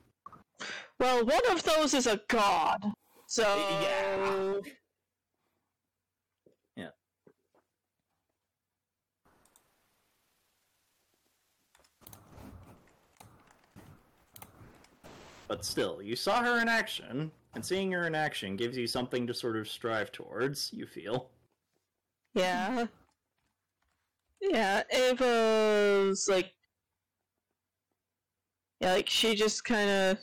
Well, one of those is a god. So. Yeah. Yeah. But still, you saw her in action, and seeing her in action gives you something to sort of strive towards, you feel. Yeah. Yeah, Ava's like. Yeah, like she just kind of.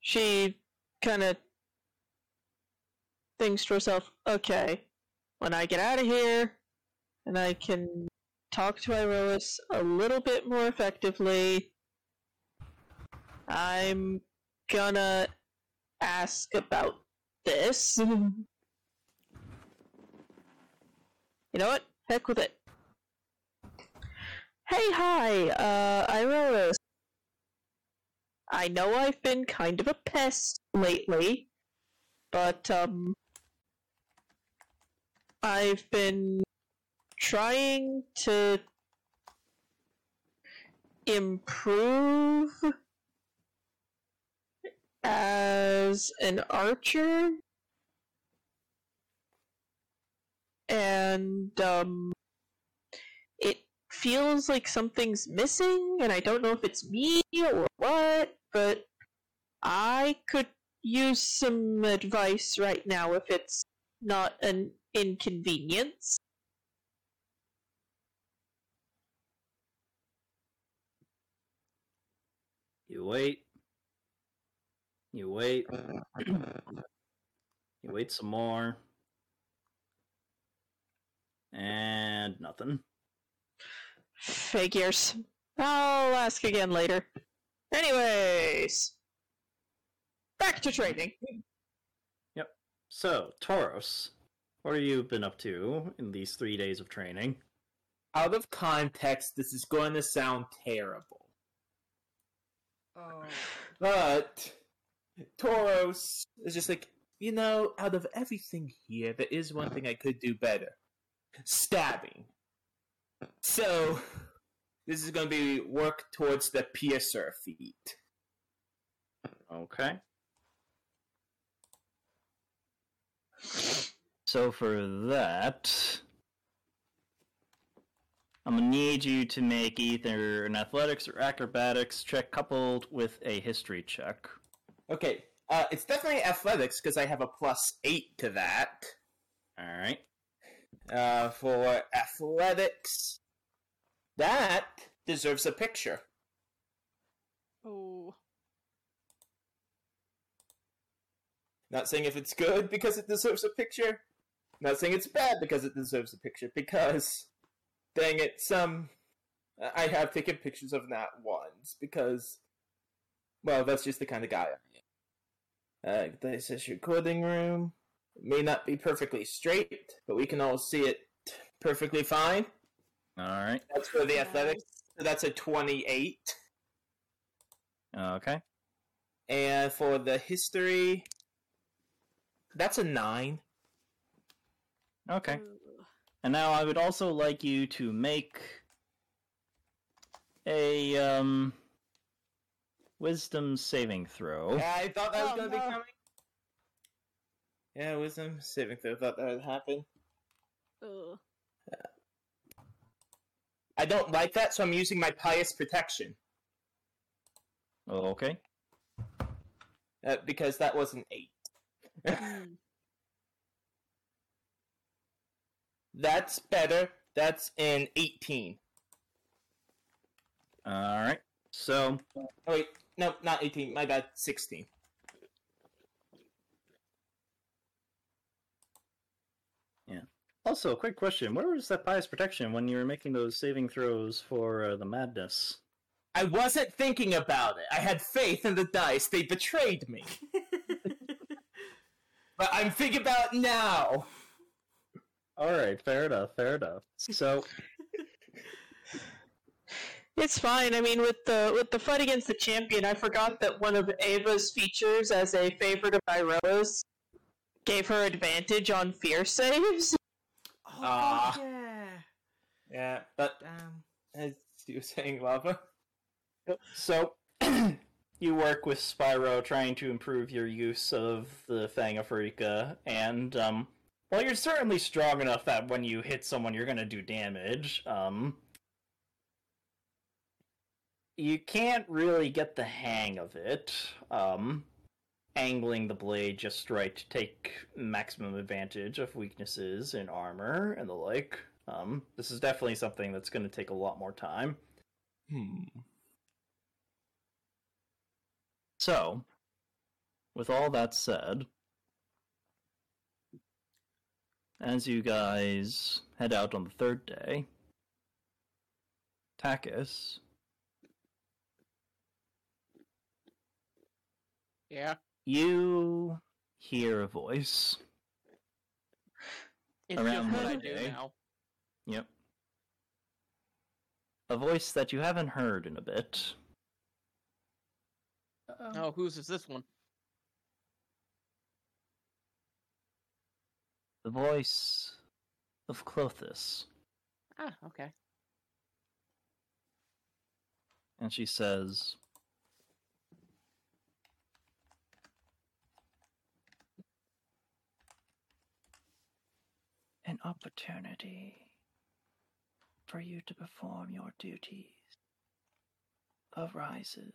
She kind of thinks to herself, okay, when I get out of here and I can talk to Iroas a little bit more effectively, I'm gonna ask about this. you know what? Heck with it. Hey, hi, uh, Iroas. I know I've been kind of a pest lately, but, um, I've been trying to improve as an archer. And um it feels like something's missing and I don't know if it's me or what, but I could use some advice right now if it's not an inconvenience. You wait. You wait. you wait some more. And nothing. Figures. I'll ask again later. Anyways, back to training. Yep So, Tauros, what have you been up to in these three days of training? Out of context, this is going to sound terrible. Oh. But Tauros is just like, you know, out of everything here, there is one thing I could do better. Stabbing. So this is gonna be work towards the piercer feat. Okay. So for that, I'm gonna need you to make either an athletics or acrobatics check coupled with a history check. Okay, uh, it's definitely athletics because I have a plus eight to that. All right. Uh, for athletics, that deserves a picture. Oh. Not saying if it's good because it deserves a picture. Not saying it's bad because it deserves a picture. Because, dang it, some I have taken pictures of that once because, well, that's just the kind of guy I am. Uh, this is your clothing room. It may not be perfectly straight, but we can all see it perfectly fine. All right. That's for the athletics. So that's a twenty-eight. Okay. And for the history, that's a nine. Okay. Ugh. And now I would also like you to make a um wisdom saving throw. Yeah, I thought that was Oh, gonna be no. coming. Yeah, wisdom saving throw. I thought that would happen. Ugh. I don't like that, so I'm using my pious protection Oh, Okay. uh, because that was an eight. Mm. That's better. That's an eighteen. All right. So Oh wait, no, not eighteen. My bad. Sixteen. Yeah. also, a quick question: Where was that pious protection when you were making those saving throws for uh, the madness? I wasn't thinking about it. I had faith in the dice. They betrayed me. But I'm thinking about it now. All right, fair enough, fair enough. So, It's fine. I mean, with the with the fight against the champion, I forgot that one of Ava's features as a favorite of Iroa's gave her advantage on fear saves. Oh, Ah. yeah. Yeah, but Damn. as you were saying, lava. so you work with Spyro trying to improve your use of the Fang of Eureka, and um, well, you're certainly strong enough that when you hit someone, you're gonna do damage. Um, you can't really get the hang of it. Um, angling the blade just right to take maximum advantage of weaknesses in armor and the like. Um, this is definitely something that's going to take a lot more time. Hmm. So, with all that said, as you guys head out on the third day, Takis, Yeah. you hear a voice. It's Around what I do now. Yep. A voice that you haven't heard in a bit. Uh-oh. Oh, whose is this one? the voice of Klothys. Ah, okay. And she says, An opportunity for you to perform your duties arises.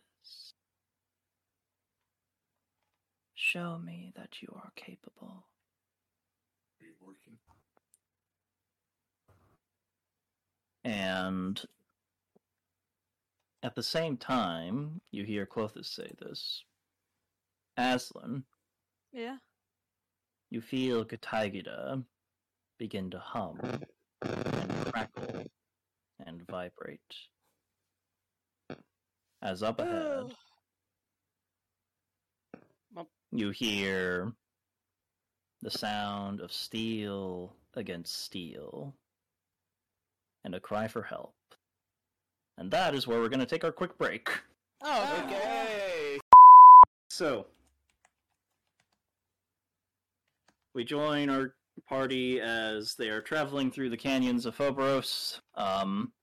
Show me that you are capable. And at the same time, you hear Klothys say this. Aslan, Yeah. you feel Kataigida begin to hum and crackle and vibrate. As up ahead, oh. you hear the sound of steel against steel and a cry for help. And that is where we're going to take our quick break. Oh, Okay. So, we join our party as they are traveling through the canyons of Phoberos. Um,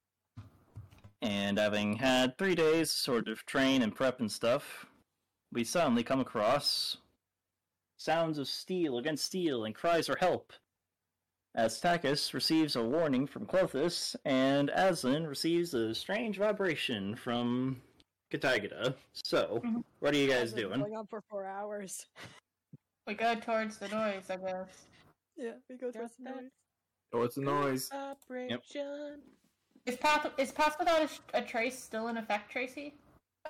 and having had three days sort of train and prep and stuff, we suddenly come across sounds of steel against steel and cries for help. As Takis receives a warning from Klothys, and Aslan receives a strange vibration from Kataigida. So, what are you guys That's been doing? Going on for four hours. We go towards the noise, I guess. Yeah, we go towards the that- noise. Oh, it's a noise. Vibration. Is path is pass without a, sh- a trace still in effect, Tracy?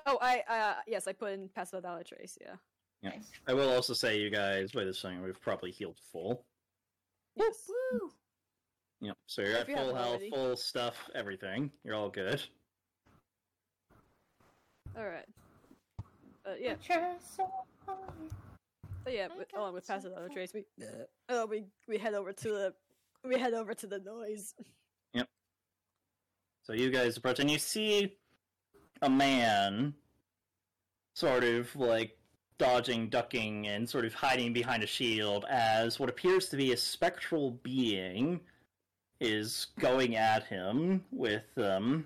Oh, I uh yes, I put in pass without a trace. Yeah. Yeah. Nice. I will also say, you guys, by this point, we've probably healed full. Yes. Woo! Yep. So you're at you full health, already. full stuff, everything. You're all good. All right. Uh, yeah. Just so high. So yeah, I with, got along with pass some without a trace, we uh, we we head over to the we head over to the noise. Yep. So you guys approach, and you see a man sort of like dodging, ducking, and sort of hiding behind a shield as what appears to be a spectral being is going at him with um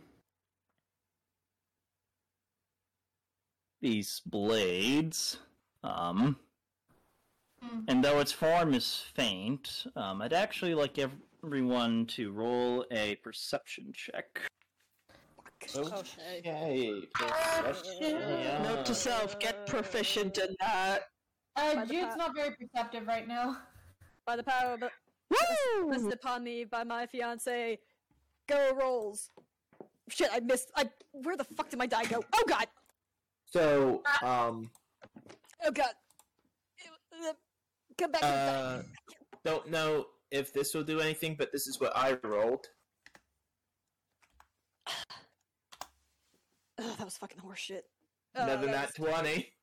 these blades. Um Hmm. and though its form is faint, um, I'd actually like everyone to roll a perception check. Okay. Okay. Yeah. Note to self: get proficient in that. Uh, Jude's pa- not very perceptive right now. By the power of the Woo! blessed upon me by my fiance, go rolls. Shit, I missed. I where the fuck did my die go? Oh god! So, um, Oh god! Come back! uh, don't know if this will do anything, but this is what I rolled. oh, that was fucking horseshit. Another Uh, nat twenty.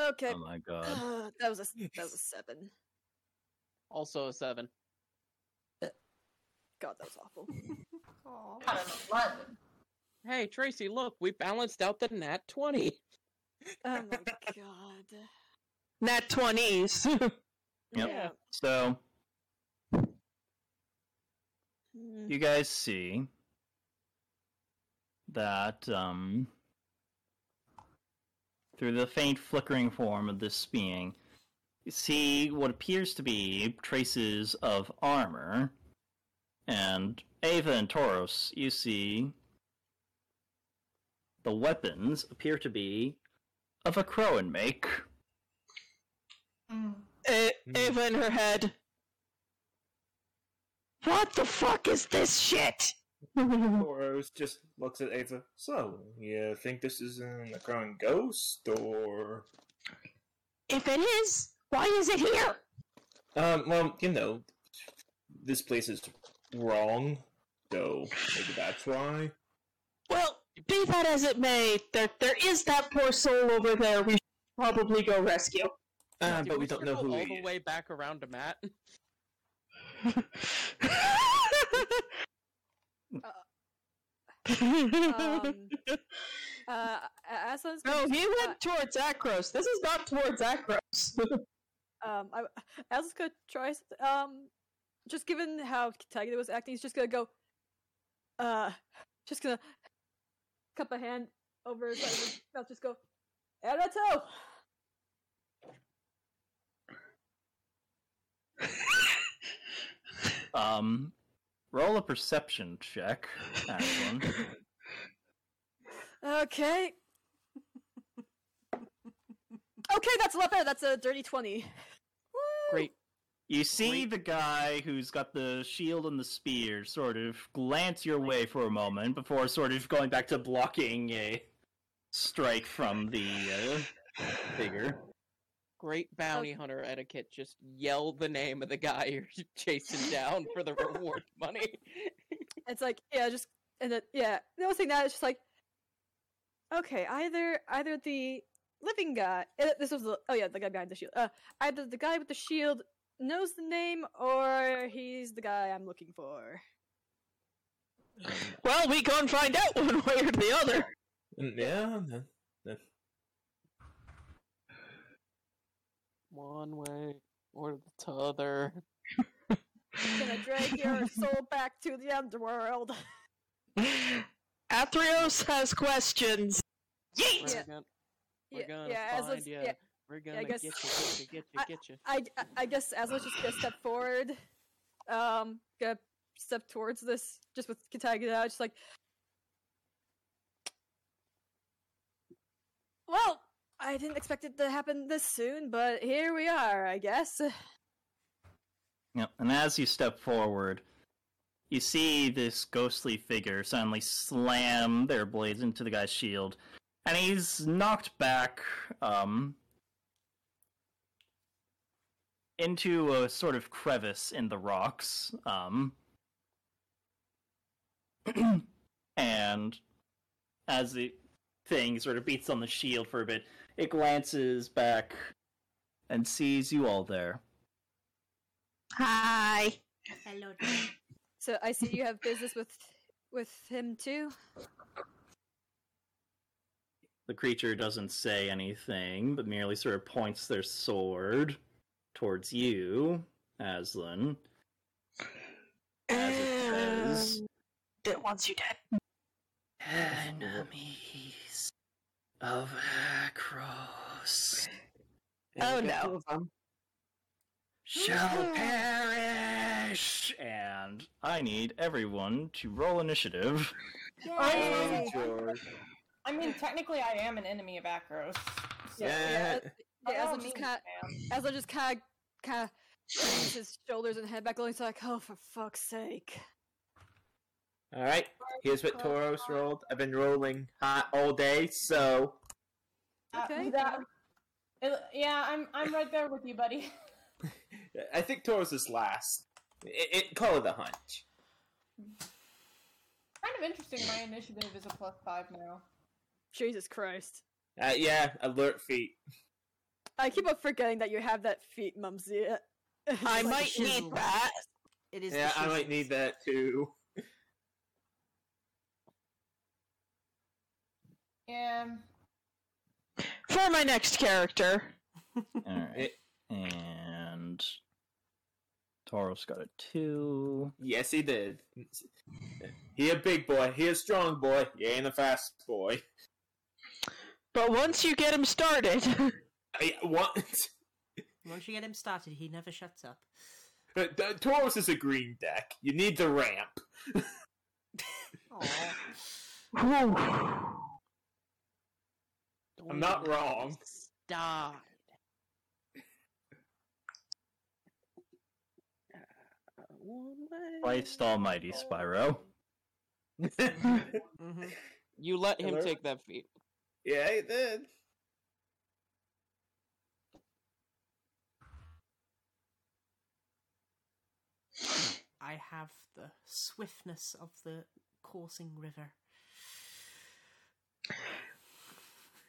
Okay. Oh my god. Uh, that was a that was a seven. Also a seven. God, that was awful. Got an eleven. Hey, Tracy, look, we balanced out the nat 20. Oh my god. Nat twenties. Yep. Yeah. So Mm. you guys see that um through the faint flickering form of this being you see what appears to be traces of armor and ava and tauros you see the weapons appear to be of a Akroan make Mm. A- Ava in her head. What the fuck is this shit? Boros just looks at Ava. So, you think this is an, Akroan ghost, or? if it is, why is it here? Um, well, you know, this place is wrong, so maybe that's why. Well, be that as it may, there there is that poor soul over there. We should probably go rescue. Uh, Did but we don't know who all he the way back around to Matt. Um, uh, Aslan's no, gonna- he went towards Akros. This is not towards Akros. um, I, Aslan's gonna try. Um, just given how Tagada was acting, he's just gonna go. Uh, just gonna cup a hand over his side mouth. Just go. Erato. Um, roll a perception check, Ashlyn. Okay. Okay, that's a lot better. That's a dirty 20. Great. You see the guy who's got the shield and the spear sort of glance your way for a moment before sort of going back to blocking a strike from the uh, figure. Great bounty hunter etiquette. Just yell the name of the guy you're chasing down for the reward money. It's like, yeah, just, and then, yeah, the only thing that is just like, okay, either, either the living guy, uh, this was the, oh yeah, the guy behind the shield, uh, either the guy with the shield knows the name, or he's the guy I'm looking for. Well, we go and find out one way or the other. Mm, Yeah. no, no. One way or the t'other. Gonna drag your soul back to the underworld. Athreos has questions. We're Yeah. gonna, we're Yeah, gonna yeah, find you. yeah, We're gonna guess- get you, get you, get you, get you. I, I, I guess as let's just gonna step forward, um, gonna step towards this, just with Katagata out, just like, well, I didn't expect it to happen this soon, but here we are, I guess. Yep. And as you step forward, you see this ghostly figure suddenly slam their blades into the guy's shield, and he's knocked back um, into a sort of crevice in the rocks. Um, and as the thing sort of beats on the shield for a bit, it glances back and sees you all there. Hi. Hello. So I see you have business with with him too. The creature doesn't say anything, but merely sort of points their sword towards you, Aslan. As it says, um, It wants you dead. Enemies of Akros Oh, no. two of shall perish! And I need everyone to roll initiative. Oh, George. I mean, technically, I am an enemy of Akros. So, Yeah. Yeah, by as I just kind as I just kind of kind of his shoulders and head back, going like, oh, for fuck's sake. All right. Here's what Tauros rolled. I've been rolling hot all day, so Uh, Okay. that- it- yeah, I'm I'm right there with you, buddy. I think Tauros is last. It, it call it a hunch. kind of interesting. My initiative is a plus five now. Jesus Christ. Uh, yeah, alert feet. I keep on forgetting that you have that feat, Mumsy. I Like might need that. It is. Yeah, the I might need that too. Yeah. For my next character. Alright. And Tauros got a two. Yes, he did. He a big boy. He a strong boy. He ain't a fast boy. But once you get him started, I, what? Once you get him started, he never shuts up. But the Tauros is a green deck. You need the ramp. Aww. I'm not wrong. Died. Christ almighty, Spyro. hmm You let him Hello? take that feat. yeah, he did. I have the swiftness of the coursing river.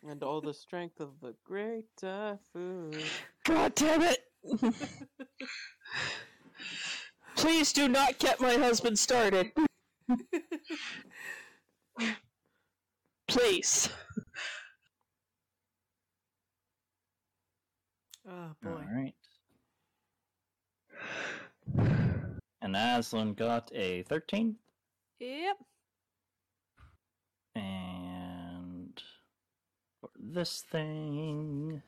And all the strength of the great typhoon. God damn it! Please do not get my husband started. Please. Oh boy. Alright. And Aslan got a 13. Yep. And for this thing.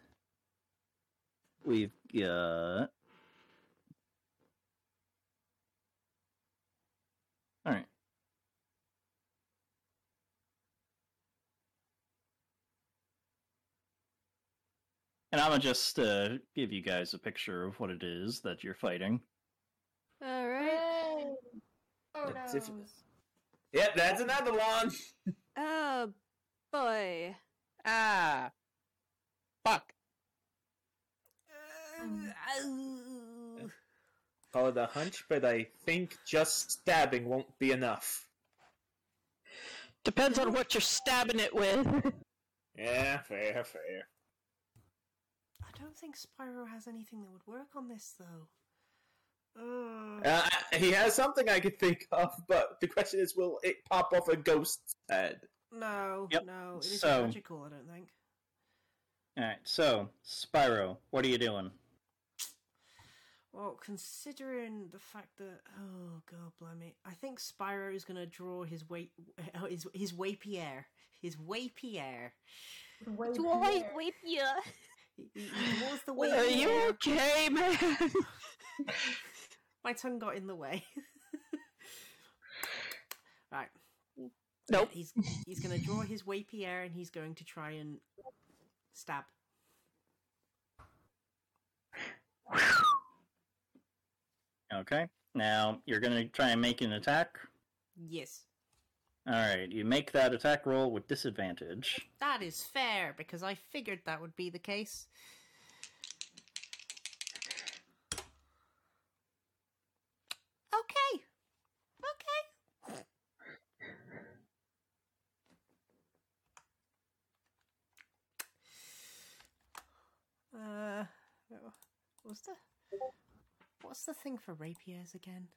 We've got. All right. And I'm going to just uh, give you guys a picture of what it is that you're fighting. All right. Oh, no. Yep, that's another one. oh, boy. Ah. Fuck. Call it a hunch, but I think just stabbing won't be enough. Depends on what you're stabbing it with. Yeah, fair, fair. I don't think Spyro has anything that would work on this, though. Ugh. Uh, he has something I could think of, but the question is, will it pop off a ghost's head? No, Yep, no, it isn't so- magical. I don't think. All right, so Spyro, what are you doing? Well, considering the fact that oh god, blimey, I think Spyro is gonna draw his weight, uh, his his wapier, his wapier. Dwight Wapier. He, he he draws the Are you okay, man? My tongue got in the way. right. Nope. He's he's gonna draw his wapier and he's going to try and stab. Okay. Now you're gonna try and make an attack. Yes, All right, you make that attack roll with disadvantage. that is fair because I figured that would be the case. Okay. Okay. Uh, what's the what's the thing for rapiers again?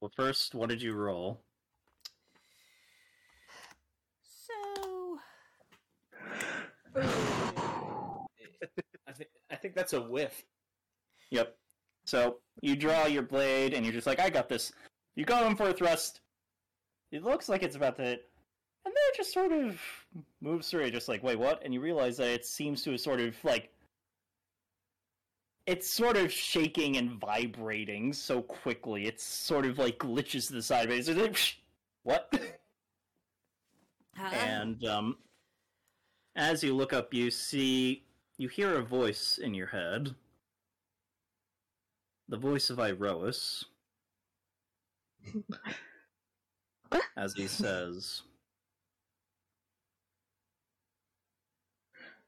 Well, first, what did you roll? So I think I think that's a whiff. Yep. So you draw your blade, and you're just like, "I got this." You go in for a thrust. It looks like it's about to hit, and then it just sort of moves through. Just like, wait, what? And you realize that it seems to have sort of like it's sort of shaking and vibrating so quickly. It's sort of like glitches to the side, but it's like, what? and um, as you look up, you see you hear a voice in your head. The voice of Iroas. as he says,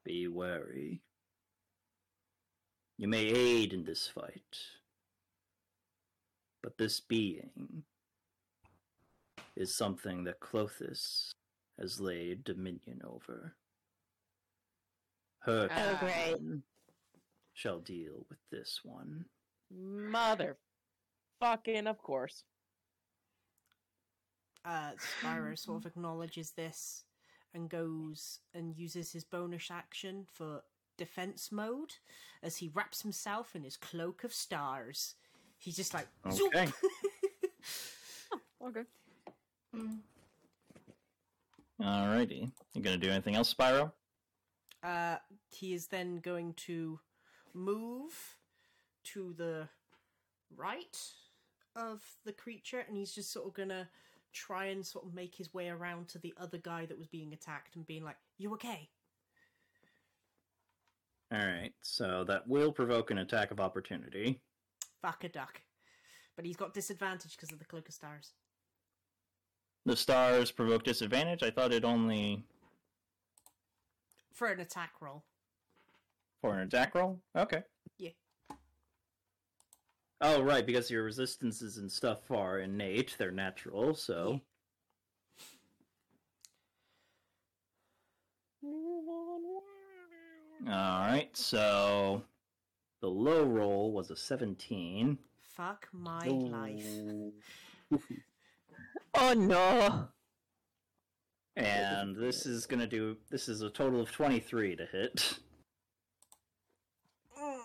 Be wary. You may aid in this fight, but this being is something that Klothys has laid dominion over. Her Oh, great. shall deal with this one. Mother. Fucking, of course. uh, Spyro sort of acknowledges this and goes and uses his bonus action for defense mode as he wraps himself in his cloak of stars. He's just like, zoop! Okay. Okay. Mm. Alrighty. You gonna do anything else, Spyro? uh, he is then going to move to the right of the creature, and he's just sort of gonna try and sort of make his way around to the other guy that was being attacked and being like, "You okay?" Alright, so that will provoke an attack of opportunity. Fuck a duck. But he's got disadvantage because of the cloak of stars. The stars provoke disadvantage. I thought it only For an attack roll. for an attack roll. Okay. Yeah. Oh, right, because your resistances and stuff are innate, they're natural, so. Alright, so. The low roll was a 17. Fuck my life. Oh no. And this is gonna do. This is a total of 23 to hit. Ow.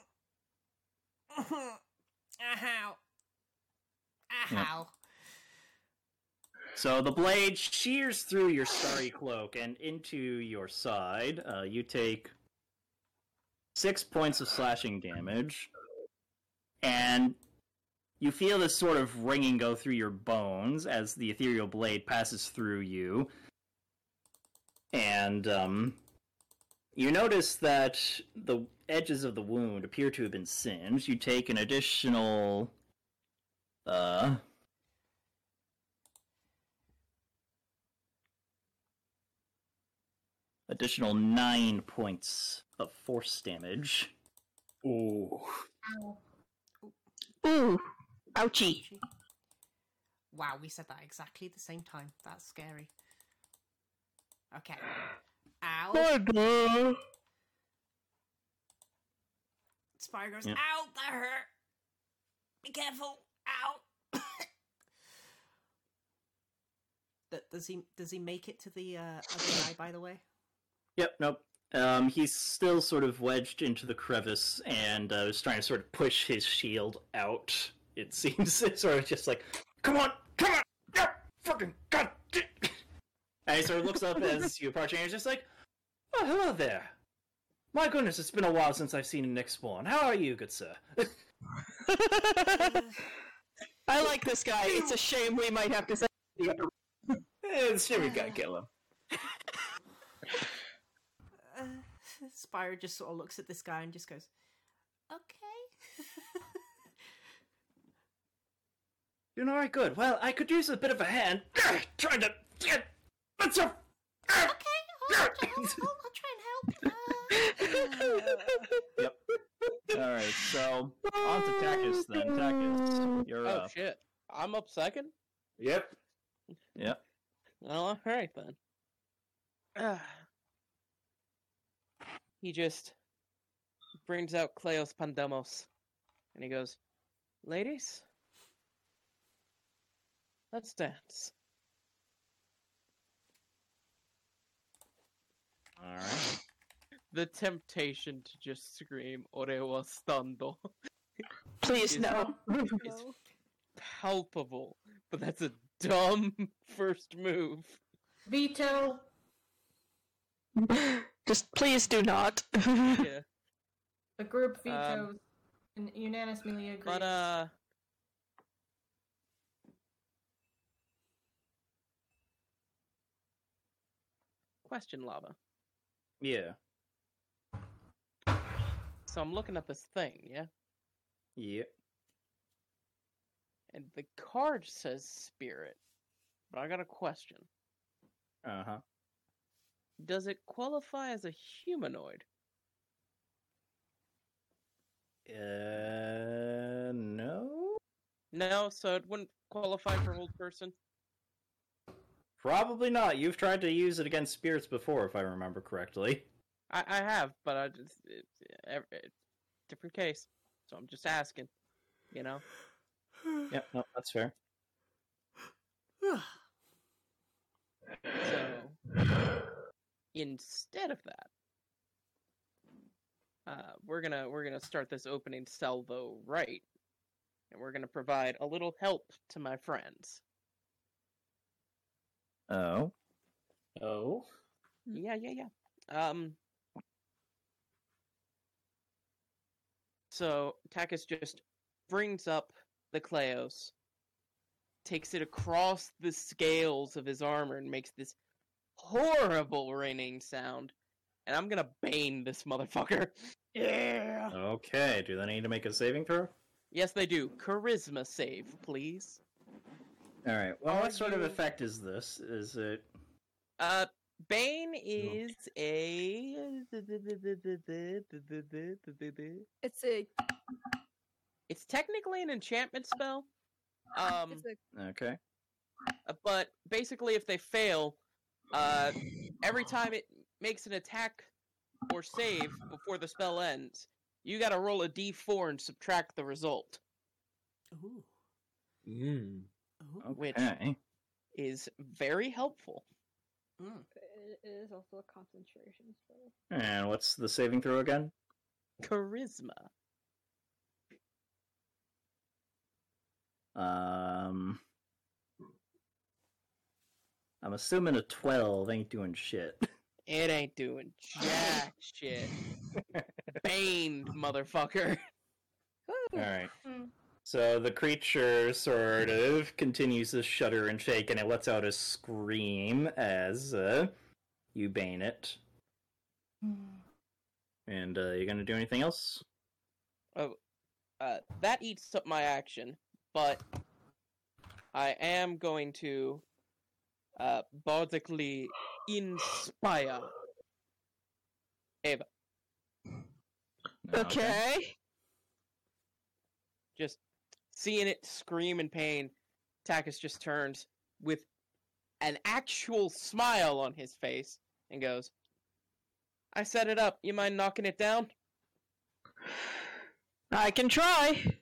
Ow. So the blade shears through your starry cloak and into your side. Uh, you take six points of slashing damage, and you feel this sort of ringing go through your bones as the ethereal blade passes through you. And um, you notice that the edges of the wound appear to have been singed. You take an additional. Uh. Additional nine points of force damage. Ooh. Ow. Ooh, ouchie. Wow, we said that exactly at the same time. That's scary. Okay. Ow. Spire goes, Yeah. ow, that hurt. Be careful. Ow. Th- does he does he make it to the uh, other guy, by the way? Yep, nope. Um, he's still sort of wedged into the crevice and uh, is trying to sort of push his shield out. It seems it's sort of just like, come on, come on, yeah, fucking god. da-" And he sort of looks up as you approach, and he's just like, oh, hello there. My goodness, it's been a while since I've seen Nick Spawn. How are you, good sir? I like this guy. It's a shame we might have to say. It's shame we gotta kill him. Spire just sort of looks at this guy and just goes, okay. Doing all right, good. Well, I could use a bit of a hand. Trying to get. What's up? okay, I'll, I'll, I'll, I'll try and help. Uh, Yep. All right, so on to Takis then. Takis, you're Oh up. shit! I'm up second. Yep. Yep. Well, all right then. He just brings out Kleos Pandemos, and he goes, "Ladies, let's dance." All right. The temptation to just scream "Ore wa stando" Please Is- no. is palpable, but that's a dumb first move. Veto. Just please do not. Yeah, The group Um, vetoes and unanimously agrees. but uh. Question, Lava. Yeah. So I'm looking at this thing, yeah? Yeah. And the card says spirit. But I got a question. Uh huh. Does it qualify as a humanoid? Uh, no. No, so it wouldn't qualify for old person? Probably not. You've tried to use it against spirits before, if I remember correctly. I, I have, but I just. It, it, it, different case. So I'm just asking. You know? Yep. No, that's fair. So. Instead of that. Uh, we're gonna we're gonna start this opening salvo right, and we're gonna provide a little help to my friends. Oh. Oh. Yeah, yeah, yeah. Um. So Takis just brings up the Kleos, takes it across the scales of his armor, and makes this horrible ringing sound. And I'm gonna bane this motherfucker. Yeah. Okay. Do they need to make a saving throw? Yes, they do. Charisma save, please. All right. Well, Are what sort of effect is this? Is it? Uh, Bane is a. It's a It's technically an enchantment spell. Um, a Okay. Uh, but basically if they fail uh every time it makes an attack or save before the spell ends you gotta roll a d4 and subtract the result Ooh. Mm. Ooh. Which- Okay. is very helpful Mm. it it is also a concentration spell. And what's the saving throw again? charisma Um. I'm assuming a 12 ain't doing shit. it ain't doing jack shit baned motherfucker Alright. Hmm. So the creature sort of continues to shudder and shake, and it lets out a scream as uh, you bane it. Hmm. And uh, you gonna do anything else? Oh, uh, that eats up my action, but I am going to uh, bardically inspire Ava. Okay. Just seeing it scream in pain, Takis just turns with an actual smile on his face and goes, I set it up. You mind knocking it down? I can try.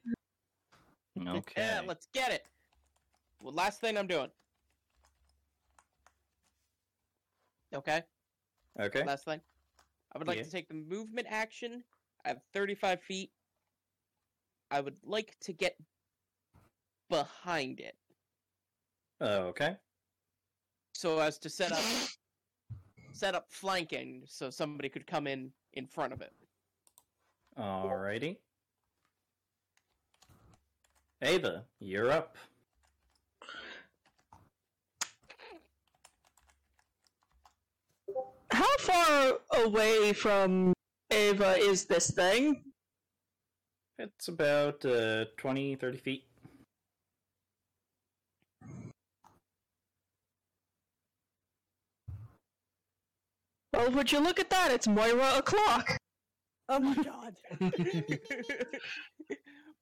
Okay. Yeah, let's get it. Well, last thing I'm doing. Okay, Okay. last thing. I would like Yeah. to take the movement action. I have 35 feet. I would like to get behind it Okay. so as to set up set up flanking so somebody could come in in front of it. Alrighty. Ava, you're up. How far away from Ava is this thing? It's about uh, 20, 30 feet. Oh, would you look at that? It's Moira o'clock. Oh my god.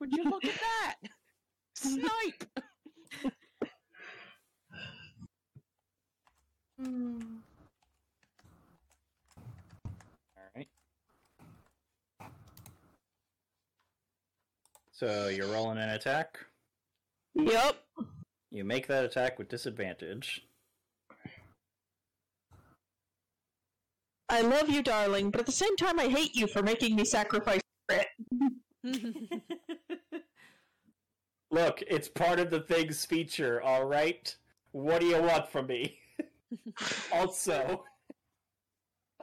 Would you look at that? Snipe! Hmm. Alright. So you're rolling an attack. Yep. You make that attack with disadvantage. I love you, darling, but at the same time, I hate you for making me sacrifice it. Look, it's part of the thing's feature, alright? What do you want from me? also,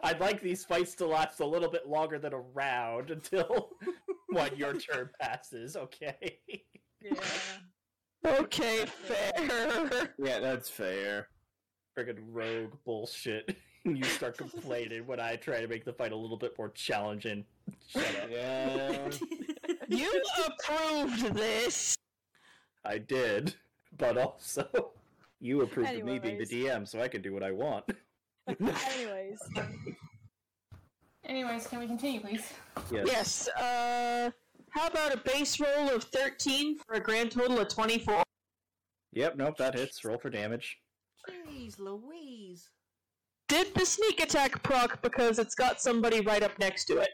I'd like these fights to last a little bit longer than a round until what your turn passes, okay? yeah. Okay, fair. Yeah, that's fair. Friggin' rogue bullshit. you start complaining when I try to make the fight a little bit more challenging. Shut up. Yeah. You approved this. I did, but also you approved of me being the DM, so I can do what I want. Anyways, Anyways, can we continue, please? Yes. Yes, uh, how about a base roll of 13 for a grand total of 24? Yep. Nope. That hits. Roll for damage. Jeez Louise. Did the sneak attack proc because it's got somebody right up next to it?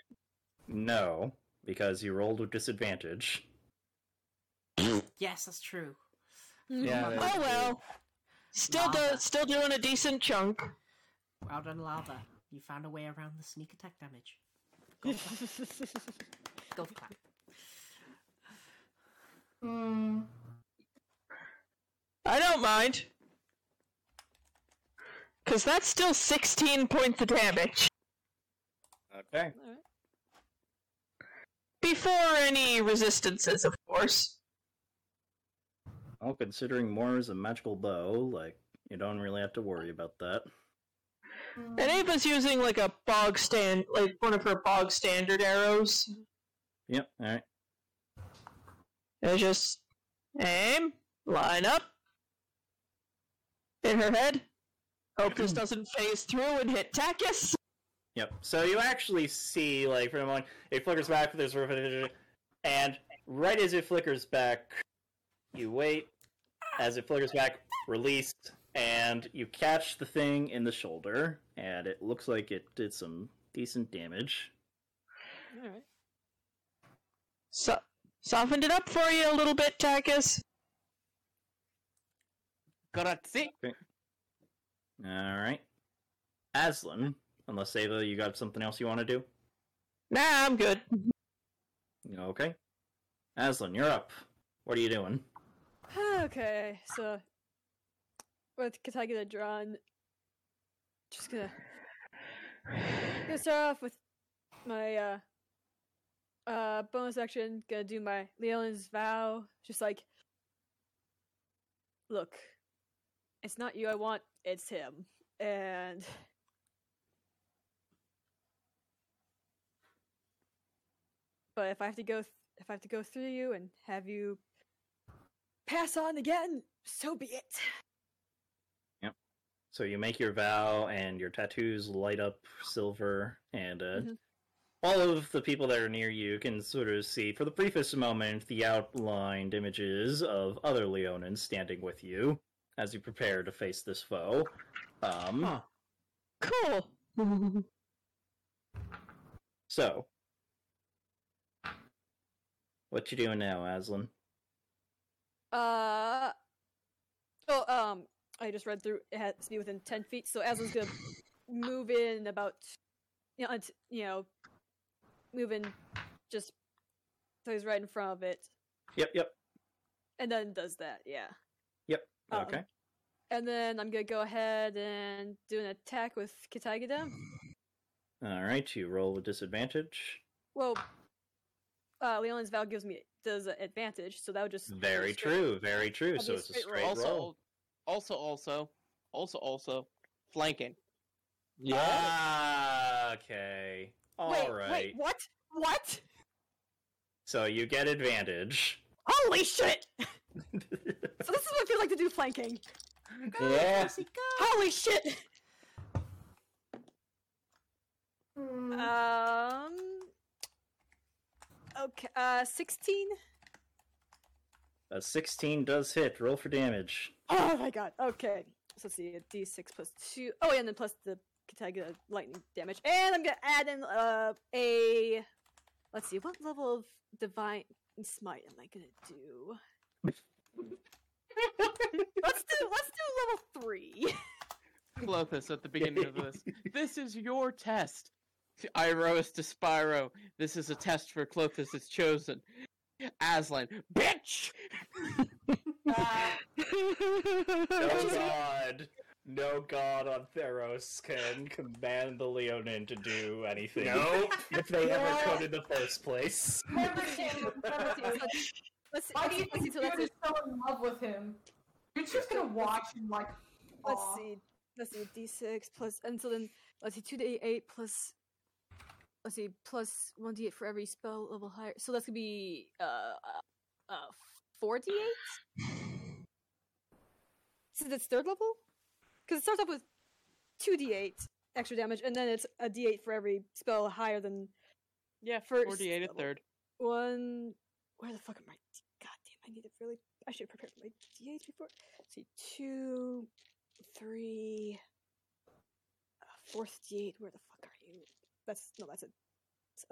No, because you rolled with disadvantage. Yes, that's true. Yeah. Oh well. Still do, Lava. still doing a decent chunk. Well done, Lava. You found a way around the sneak attack damage. Golf clap. Golf clap. Hmm. I don't mind. Cause that's still 16 points of damage. Okay. alright. Before any resistances, of course. Well, considering more is a magical bow, like you don't really have to worry about that. And Ava's using like a bog stand, like one of her bog standard arrows. Yep. All right. And just aim, line up, in her head. Hope this doesn't phase through and hit Takis. Yep. So you actually see, like, for a moment, it flickers back. There's and right as it flickers back, you wait. As it flickers back, released, and you catch the thing in the shoulder, and it looks like it did some decent damage. Alright. So, softened it up for you a little bit, Takis. Grazie. All right. Aslan, unless Ava, you got something else you want to do? Nah, I'm good. Okay. Aslan, you're up. What are you doing? Okay, so with Kataigida drawn, just gonna gonna start off with my uh uh bonus action. Gonna do my Leonin's vow. Just like, look, it's not you I want, it's him, and but if I have to go, th- if I have to go through you and have you pass on again, so be it. So you make your vow, and your tattoos light up silver, and uh, Mhm. all of the people that are near you can sort of see, for the briefest moment, the outlined images of other Leonins standing with you as you prepare to face this foe. Um, Huh. Cool. So, what you doing now, Aslan? Uh oh, um, I just read through. It has to be within ten feet, so Aslan's gonna move in about, you know, unt- you know, move in just so he's right in front of it, Yep, yep, and then does that. Yeah, yep. Um, Okay. and then I'm gonna go ahead and do an attack with Kataigida. All right. You roll with disadvantage. Well, uh, Leon's vow gives me does an advantage, so that would just Very true. Very true. So it's a straight straight roll. also, roll. Also, also, also, also, flanking. Ah, okay. All Wait, right. wait, what? What? So you get advantage. Holy shit! so this is what I feel like to do flanking. Go, Yeah. Tracy, go! Holy shit! Hmm. Um. Okay, uh, 16? A 16 does hit. Roll for damage. Oh my god, okay. So let's see, a d6 plus 2. Oh, yeah, and then plus the Kataga lightning damage. And I'm gonna add in, uh, a. Let's see, what level of divine smite am I gonna do? let's do, let's do level 3. Klothys at the beginning of this. This is your test. Iroas to Spyro. This is a test for Klothys is chosen. Aslan. Bitch! No god. No god on Theros can command the Leonin to do anything. Nope. if they ever Yeah. could in the first place. Never him. Never let's Why do you think so you're so in love with him? You're just gonna watch him like. Let's see. Let's see. D6 plus, and so then let's see. Two d eight plus. Let's see. Plus one d8 for every spell level higher. So that's gonna be uh uh, four d8. So that's third level. Because it starts off with two d8 extra damage, and then it's a d8 for every spell higher than Yeah, First 48 at level. third. one. Where the fuck am I? God damn! I need to really. I should have prepared my d eight before. Let's see, two, three, uh, fourth d8. Where the fuck are you? That's no, that's a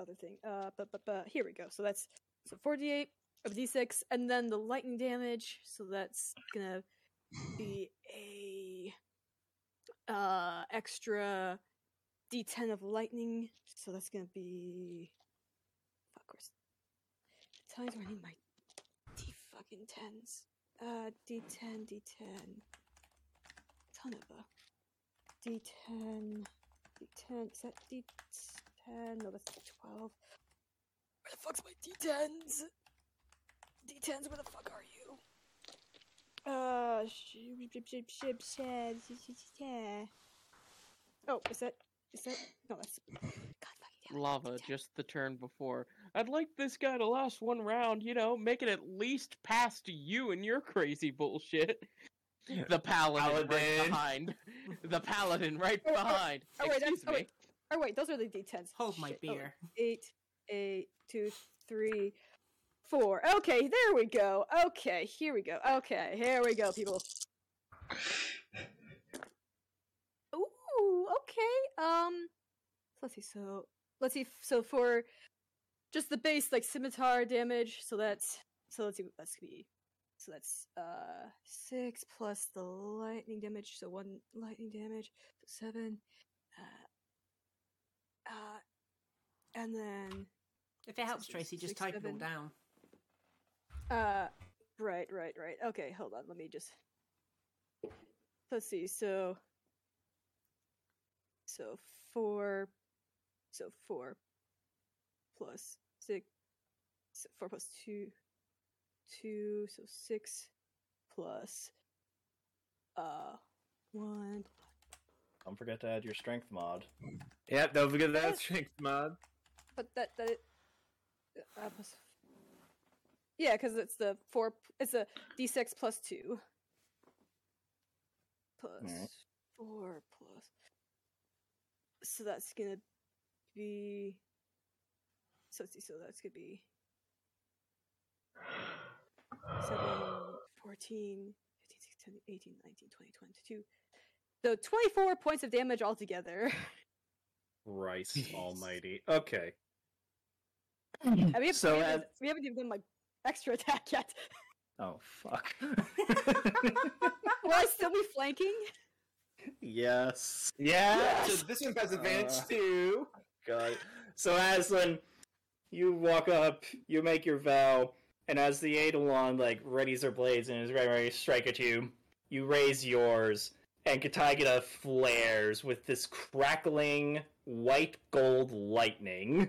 other thing. Uh, but but but here we go. So that's so four d8 of d6, and then the lightning damage. So that's gonna be a uh extra d10 of lightning. So that's gonna be. Fuck, where's the times where I need my d fucking tens. Uh, d10, d10. Ton of a d10, d10. Is that d10? No, that's d12. Where the fuck's my d10s? D10s, where the fuck are you? Uh, Oh, is that, is that, no, that's, Lava, just the turn before. I'd like this guy to last one round, you know, make it at least past you and your crazy bullshit. The paladin, paladin. right behind. The paladin right oh, oh behind. Oh, oh, wait, Excuse me. Wait. Oh wait, those are the d10s. Hold Shit. my beer. Eight, eight, two, three four. Okay, there we go. Okay, here we go. Okay, here we go, people. Ooh, okay. Um, so let's see. So let's see. So for just the base, like scimitar damage. So that's so let's see. That's gonna be. So that's uh six plus the lightning damage. So one lightning damage. So seven. Uh, uh, and then If it helps, Six, Tracy, just six, type it all down. Uh, right, right, right. Okay, hold on. Let me just. Let's see. So. So four. So four. Plus six. So four plus two. Two. So six. Plus. Uh, one. Don't forget to add your strength mod. Yep, don't forget that strength mod. But that that. Uh, plus... Yeah, because it's the four. It's a d6 plus two. Plus Alright. four plus. So that's gonna be. So let's see. So that's gonna be. 7, 14, 15, 16, 18, 19, 20, 22. So 24 points of damage altogether. Christ Jeez. almighty. Okay. And we, have, So we, haven't, we haven't even done my extra attack yet. Oh fuck. Will I still be flanking? yes. Yeah, Yes. so this one has advantage Uh, too. God. So Aslan, you walk up, you make your vow, and as the Eidolon like readies her blades and is ready, ready to strike at you, you raise yours, and Kataigida flares with this crackling white gold lightning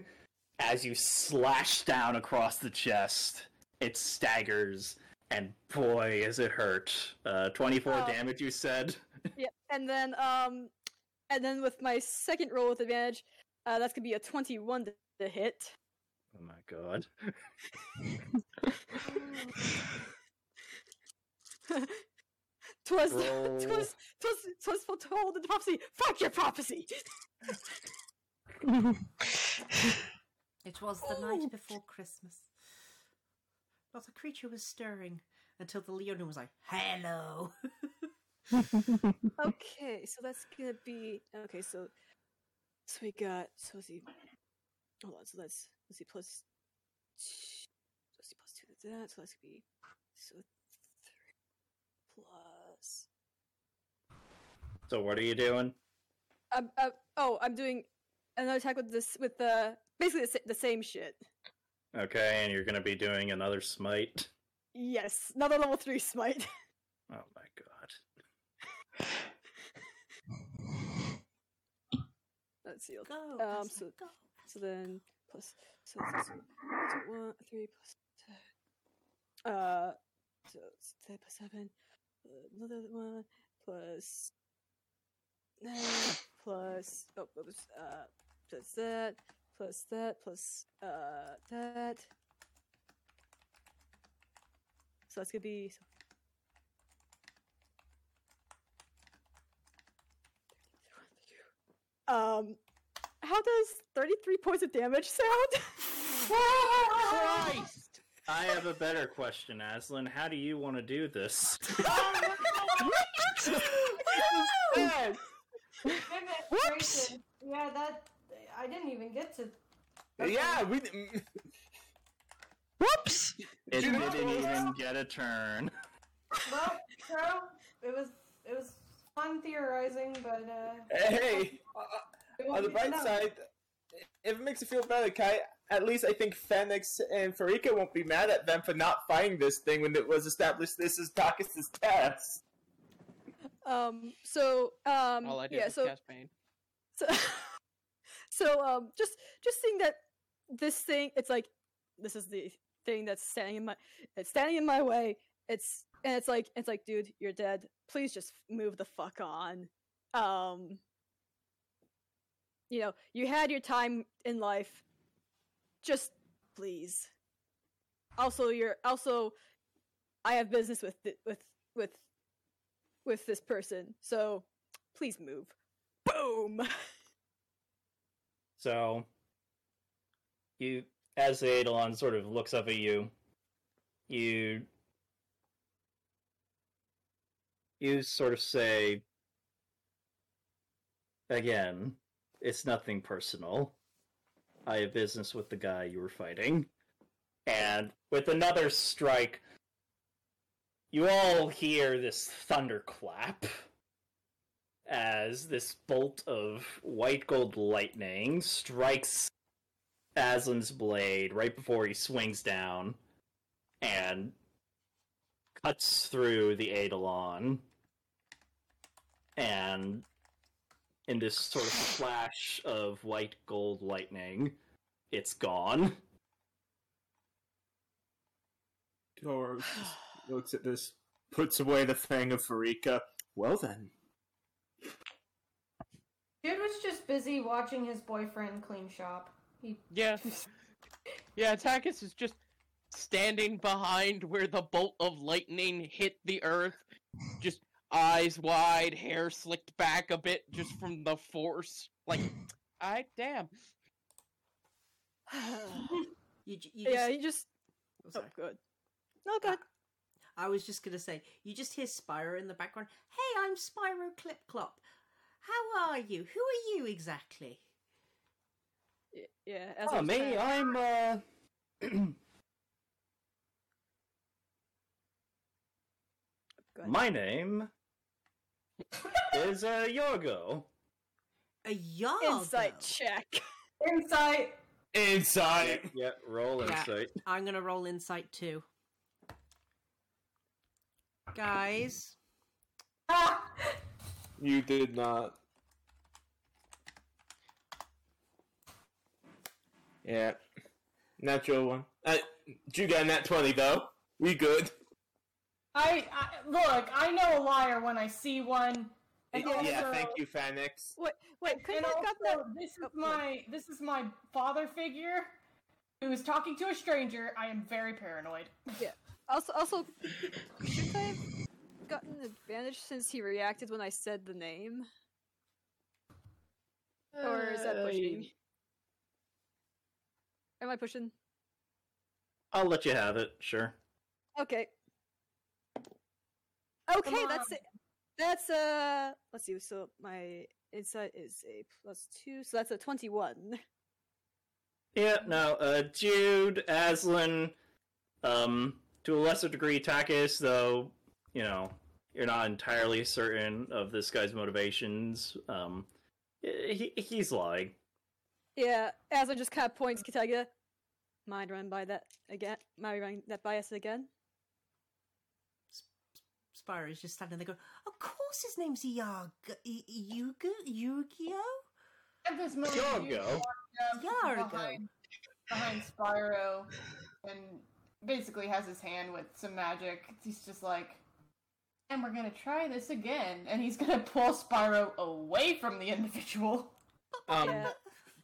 as you slash down across the chest. It staggers, and boy, is it hurt. Uh, 24 Oh. damage, you said? yeah. And then um and then with my second roll with advantage, uh, that's gonna be a 21 to, to hit. Oh my god. Twas Roll. twas twas twas foretold in the prophecy. Fuck your prophecy. It was the night before Christmas. Not a creature was stirring until the Leonin was like, "Hello." okay, so that's gonna be okay. So, so we got so let's see. Hold on. So that's let's see plus. t- Let's see plus two to that. So that's gonna be so three plus. So what are you doing? Um, uh, oh, I'm doing another attack with this with the basically the, the same shit. Okay, and you're gonna be doing another smite. Yes, another level three smite. Oh my god. Let's see. Go. Um, so go. So then plus so, so, so, so one three plus ten. Uh, so it's ten plus seven. uh, Another one plus nine plus oh what was uh plus that plus that plus uh that. So that's gonna be. Um, how does 33 points of damage sound? Christ! I have a better question, Aslan. How do you want to do this? Goodness gracious. Yeah, that I didn't even get to. Yeah, we. Whoops! It You didn't even get a turn. Well, Crow, it was it was fun theorizing, but uh. Hey, it on the bright side, if it makes you feel better, Kai, at least I think Fenix and Pharika won't be mad at them for not finding this thing when it was established this is Takis' test. Um, so, um, All I did yeah, was so, cast pain. so, so, um, just, just seeing that this thing, it's like, this is the thing that's standing in my, it's standing in my way. It's, and it's like, it's like, dude, you're dead. Please just move the fuck on. Um, you know, you had your time in life. Just please. Also, you're also, I have business with th- with with with this person, so please move. Boom. So, you, as the Eidolon sort of looks up at you, you, you sort of say, again, it's nothing personal. I have business with the guy you were fighting. And with another strike, you all hear this thunderclap as this bolt of white gold lightning strikes Aslan's blade right before he swings down and cuts through the Eidolon. And in this sort of flash of white gold lightning, it's gone. Tauros looks at this, puts away the fang of Pharika. Well then. Dude was just busy watching his boyfriend clean shop. He Yeah. Yeah, Takis is just standing behind where the bolt of lightning hit the earth, just eyes wide, hair slicked back a bit just from the force. Like, I damn. You, j- you yeah, just, he just. oh, Oh, sorry. good. No, good. I was just gonna say, you just hear Spyro in the background. Hey, I'm Spyro Clip Clop. How are you? Who are you exactly? Yeah. As Oh, me, kinda- I'm, uh... My name is, uh, Yorgo. A Yargo. Insight check. Insight. Insight. Yeah, roll Yeah. insight. I'm gonna roll insight too. Guys! You did not. Yeah. Natural one. Uh, you got a nat 20 though. We good. I, I look. I know a liar when I see one. And yeah, also- thank you, Fenix. Wait, wait, couldn't And I have also, gotten that? this is oh, my this is my father figure who is talking to a stranger. I am very paranoid. Also, also, should I have gotten advantage since he reacted when I said the name? Or is that pushing? Am I pushing? I'll let you have it, sure. Okay. Okay, that's it. That's uh. Let's see. So my insight is a plus two, so that's a twenty-one. Yeah, no, uh, Jude, Aslan, um, to a lesser degree, Takis, though, you know, you're not entirely certain of this guy's motivations. Um, he, he's lying. Yeah, as I just kind of points Kataigida. Mind run by that again? Mind run that by us again? Spyro's just standing there going, Of course his name's Yargo. Y- Yugo? Yugio? At this moment, Yargo. you walk up Yargo. behind, behind Spyro and basically has his hand with some magic. He's just like, and we're gonna try this again, and he's gonna pull Spyro away from the individual. Um, Yeah.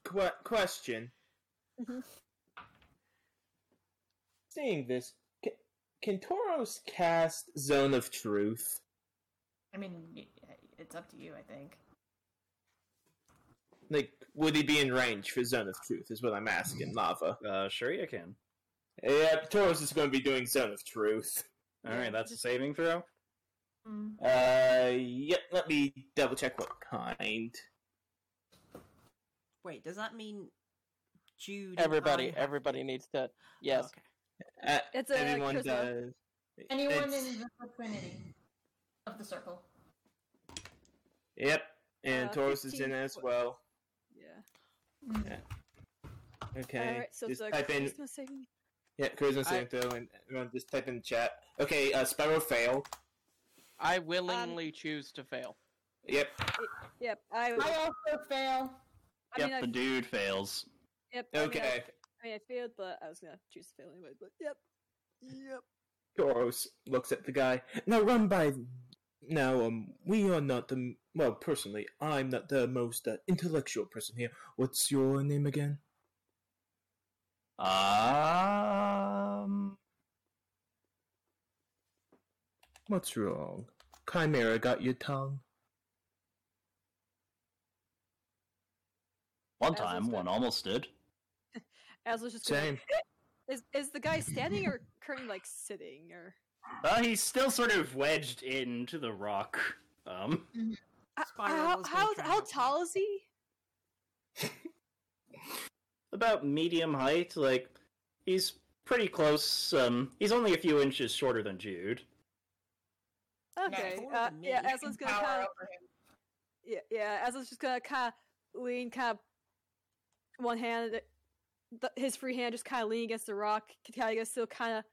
que- question. Mhm. Seeing this, can, can Tauros cast Zone of Truth? I mean, it's up to you, I think. Like, would he be in range for Zone of Truth? Is what I'm asking, Lava. Uh, sure you can. Yeah, Tauros is going to be doing Zone of Truth. Alright, that's a saving throw. Uh, yep. Let me double check what kind. Wait, does that mean Jude? and Everybody, I everybody needs to. Yes. Okay. Uh, It's a everyone charisma. does. Anyone It's- in the vicinity of the circle. Yep, and Uh, Tauros is in as well. Yeah. yeah. Okay, Alright, so just it's a type in saving. Yeah, charisma I- saving throw, and everyone just type in chat. Okay, uh, Spyro failed. I willingly choose to fail. Yep. Yep, I. I also fail. I yep, mean, I, the dude fails. yep. I mean, I- Okay. I mean, I failed, but I was gonna choose to fail anyway. But yep, yep. Tauros looks at the guy. Now run by. Now, um, we are not the well. Personally, I'm not the most uh, intellectual person here. What's your name again? Um, What's wrong? Chimera got your tongue. one time, one good. almost did. As was just gonna, Same. is is the guy standing or currently like sitting or? Uh, he's still sort of wedged into the rock. Um, H- Spyro How how, how tall is he? About medium height. Like he's pretty close. Um, he's only a few inches shorter than Jude. Okay, uh, yeah. You Aslan's gonna kind of yeah yeah. Aslan's just gonna kind of lean, kind of one hand, th- his free hand just kind of leaning against the rock. Kataigida still kind of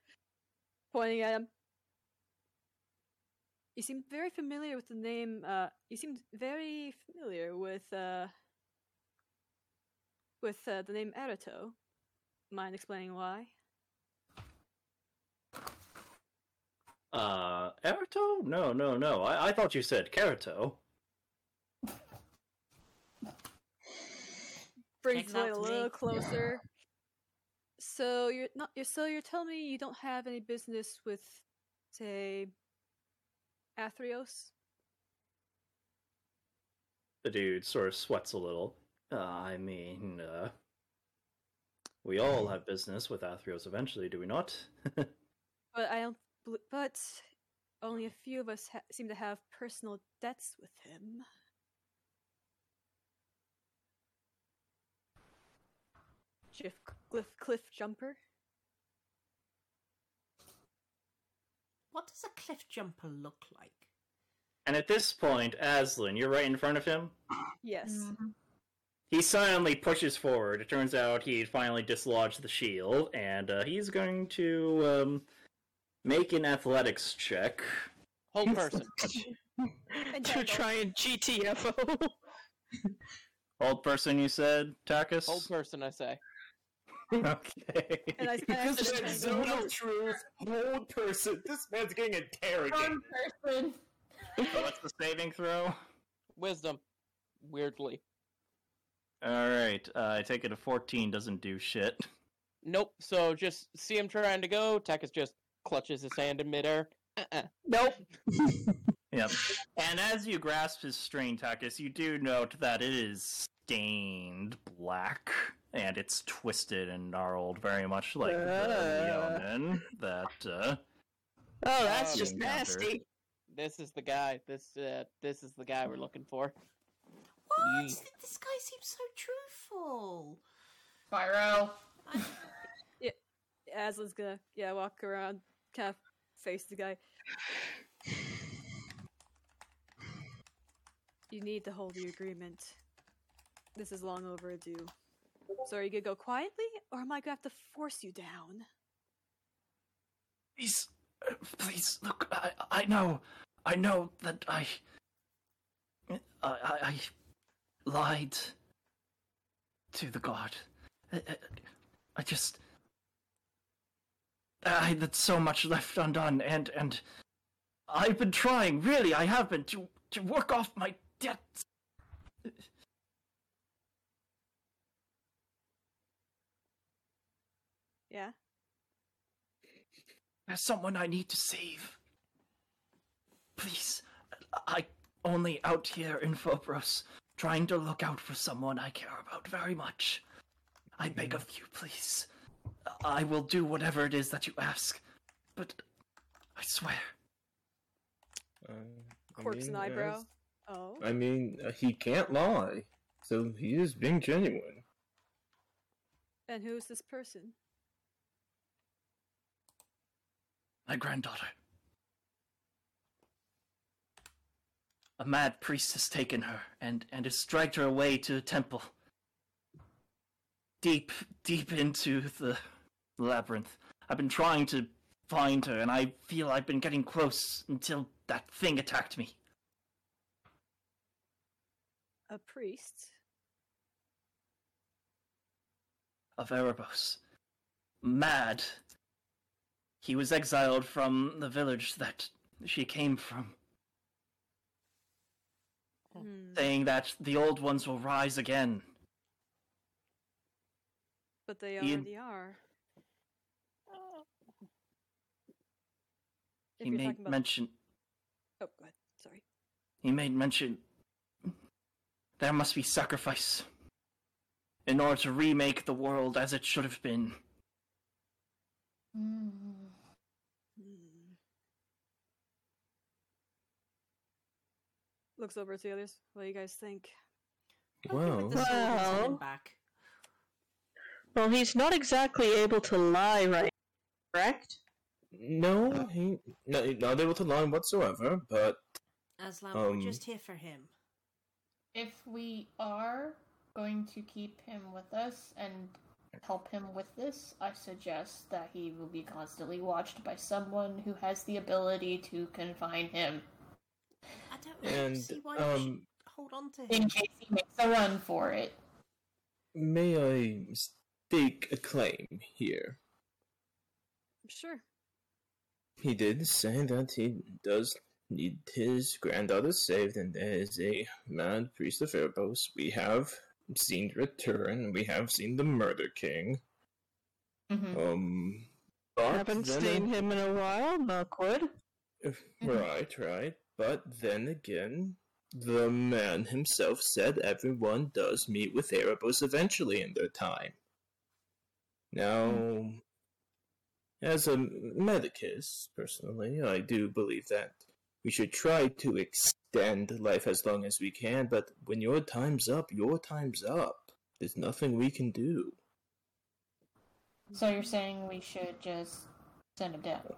pointing at him. You seem very familiar with the name. Uh, you seem very familiar with uh, with uh, the name Erato. Mind explaining why? Uh, Erato? No, no, no. I, I thought you said Kerato. Brings Checks it a to me. little closer. So you're not. You're, so you're telling me you don't have any business with, say, Athreos? The dude sort of sweats a little. Uh, I mean, uh, we all have business with Athreos eventually, do we not? But I don't. bel- But only a few of us ha- seem to have personal debts with him. Cliff, cliff, cliff jumper. What does a cliff jumper look like? and at this point, Aslan, you're right in front of him. Yes. Mm-hmm. He silently pushes forward. It turns out he finally dislodged the shield, and uh, he's going to um, make an athletics check. Hold person. to try and GTFO. Old person, you said, Takis? Old person, I say. okay. And I, and I Because just- zone of truth, hold person. This man's getting interrogated. Old person. So what's the saving throw? Wisdom. Weirdly. Alright, uh, I take it a 14 doesn't do shit. Nope. So just see him trying to go. Takis just clutches his hand in midair. Uh-uh. Nope. Yep. And as you grasp his string, Takis, you do note that it is stained black, and it's twisted and gnarled, very much like the Uh. Leonin that, uh, Oh, that's just encounter. nasty. This is the guy. This uh, this is the guy we're looking for. What? Yeet. This guy seems so truthful. Spyro. yeah, Aslan's gonna yeah walk around, kind of face the guy. You need to hold the agreement. This is long overdue. So are you gonna go quietly, or am I gonna have to force you down? Please, please, look, I, I know, I know that I, I, I, I lied to the god. I, I, I just, I had so much left undone, and, and I've been trying, really, I have been, to, to work off my debts. Yeah. There's someone I need to save. Please, I only out here in Phoberos, trying to look out for someone I care about very much. I beg of you, please. I will do whatever it is that you ask, but I swear. Uh, I Quirks an eyebrow. as- Oh. I mean, uh, he can't lie, so he is being genuine. And who's this person? My granddaughter. A mad priest has taken her and, and has dragged her away to a temple. Deep, deep into the labyrinth. I've been trying to find her, and I feel I've been getting close until that thing attacked me. A priest. Of Erebos. Mad. He was exiled from the village that she came from. Hmm. saying that the old ones will rise again. But they Ian- already are. If he made about... mention. Oh, go ahead. Sorry. He made mention. There must be sacrifice in order to remake the world as it should have been. Mm. Looks over at the others. What do you guys think? Okay with Well, sword and send him Well- back. Well, he's not exactly able to lie, right? Correct? no, he no, not able to lie whatsoever. But Aslan, Um, we're just here for him. If we are going to keep him with us and help him with this, I suggest that he will be constantly watched by someone who has the ability to confine him I don't and see why you should um, hold on to him. in case he makes a run for it. may I stake a claim here? Sure. He did say that he does need his granddaughter saved, and there is a mad priest of Erebos. We have seen return. We have seen the Murder King. Mhm. Um, but Haven't seen I- him in a while, Knockwood. Right, right. But then again, the man himself said everyone does meet with Erebos eventually in their time. Now, as a medicus, personally, I do believe that we should try to extend life as long as we can, but when your time's up, your time's up. There's nothing we can do. So you're saying we should just send him down?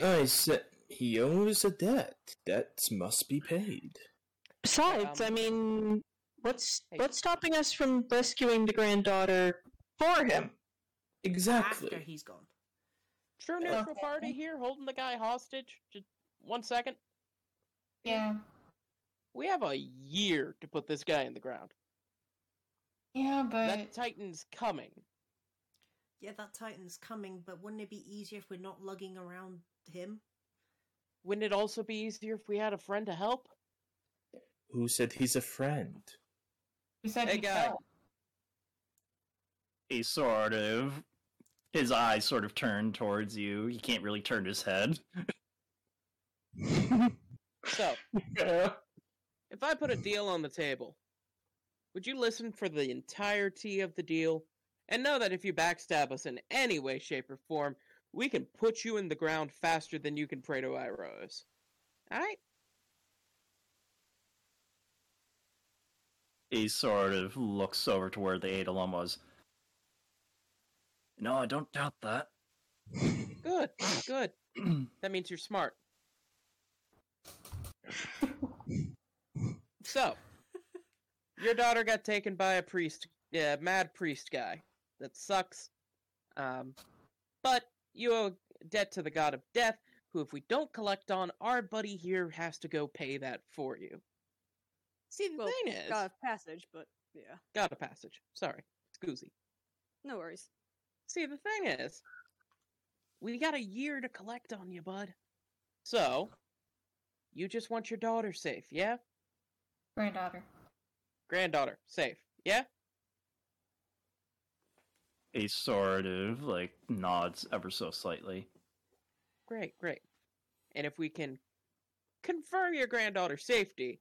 I said he owes a debt. Debts must be paid. Besides, Um, I mean, what's hey. what's stopping us from rescuing the granddaughter for him? Exactly. After he's gone. True neutral Okay. party here, holding the guy hostage. Just one second. Yeah. We have a year to put this guy in the ground. Yeah, but That Titan's coming. Yeah, that Titan's coming, but wouldn't it be easier if we're not lugging around him? Wouldn't it also be easier if we had a friend to help? Who said he's a friend? He said Hey, he guy. fell. He sort of. His eyes sort of turn towards you. He can't really turn his head. So, if I put a deal on the table, would you listen for the entirety of the deal and know that if you backstab us in any way, shape, or form, we can put you in the ground faster than you can pray to Iros? Alright? He sort of looks over to where the Eidolon was. No, I don't doubt that. Good, good. that means you're smart. So, your daughter got taken by a priest, yeah, mad priest guy. That sucks. Um, but you owe debt to the god of death, who, if we don't collect on, our buddy here has to go pay that for you. See, the Well, thing is, God of passage, but yeah, god of passage. Sorry, scoozy. no worries. See, the thing is, we got a year to collect on you, bud. So, you just want your daughter safe, yeah? Granddaughter. Granddaughter safe, yeah? He sort of like nods ever so slightly. Great, great. And if we can confirm your granddaughter's safety,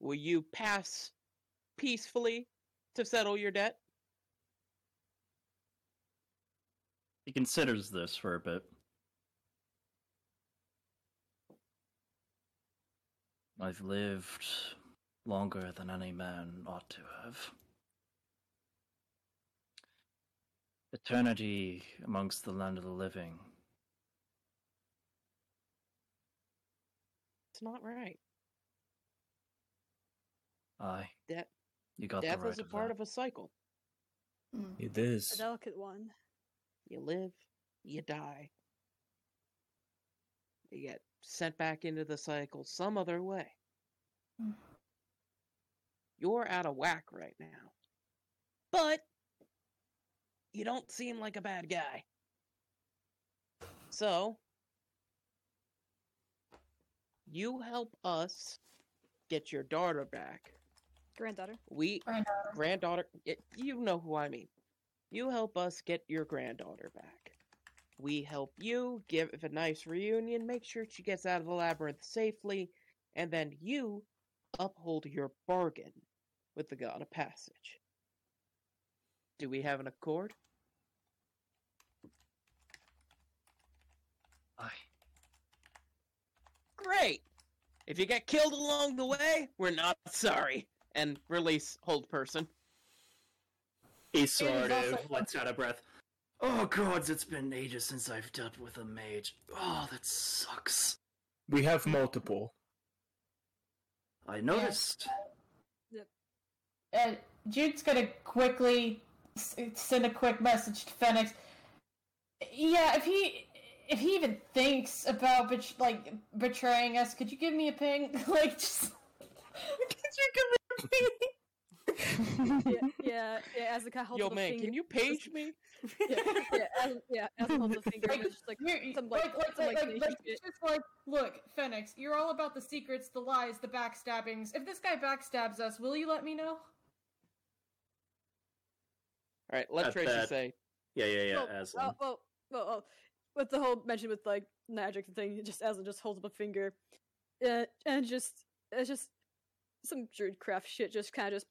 will you pass peacefully to settle your debt? He considers this for a bit. I've lived longer than any man ought to have. Eternity amongst the land of the living. It's not right. Aye, Death, you got death the right is a of part that. of a cycle. Mm. It A delicate one. You live, you die. You get sent back into the cycle some other way. Mm. You're out of whack right now. But you don't seem like a bad guy. So, you help us get your daughter back. Granddaughter. We Granddaughter. granddaughter y- you know who i mean you help us get your granddaughter back we help you give a nice reunion make sure she gets out of the labyrinth safely and then you uphold your bargain with the god of passage do we have an accord Aye. great if you get killed along the way we're not sorry and release hold person He sort also- of lets out a breath. Oh gods, it's been ages since I've dealt with a mage. Oh, that sucks. We have multiple. I noticed. Uh, Jude's gonna quickly s- send a quick message to Fenix. Yeah, if he if he even thinks about bet- like betraying us, could you give me a ping? like, just could you give me a ping? yeah, yeah, yeah. As the guy holds yo up man finger, can you page me Yeah, yeah, as, yeah. As he holds a finger, Like, and it's just like You're- some like, like, some just like, look, Fenix, you're all about the secrets, the lies, the backstabbings. If this guy backstabs us, will you let me know? All right, let At Tracy that- say. Yeah, yeah, yeah. well, Aslan. oh, well, well, well, with the whole mention with like magic thing, just Aslan just holds up a finger, uh, and just it's just some druidcraft shit. Just kind of just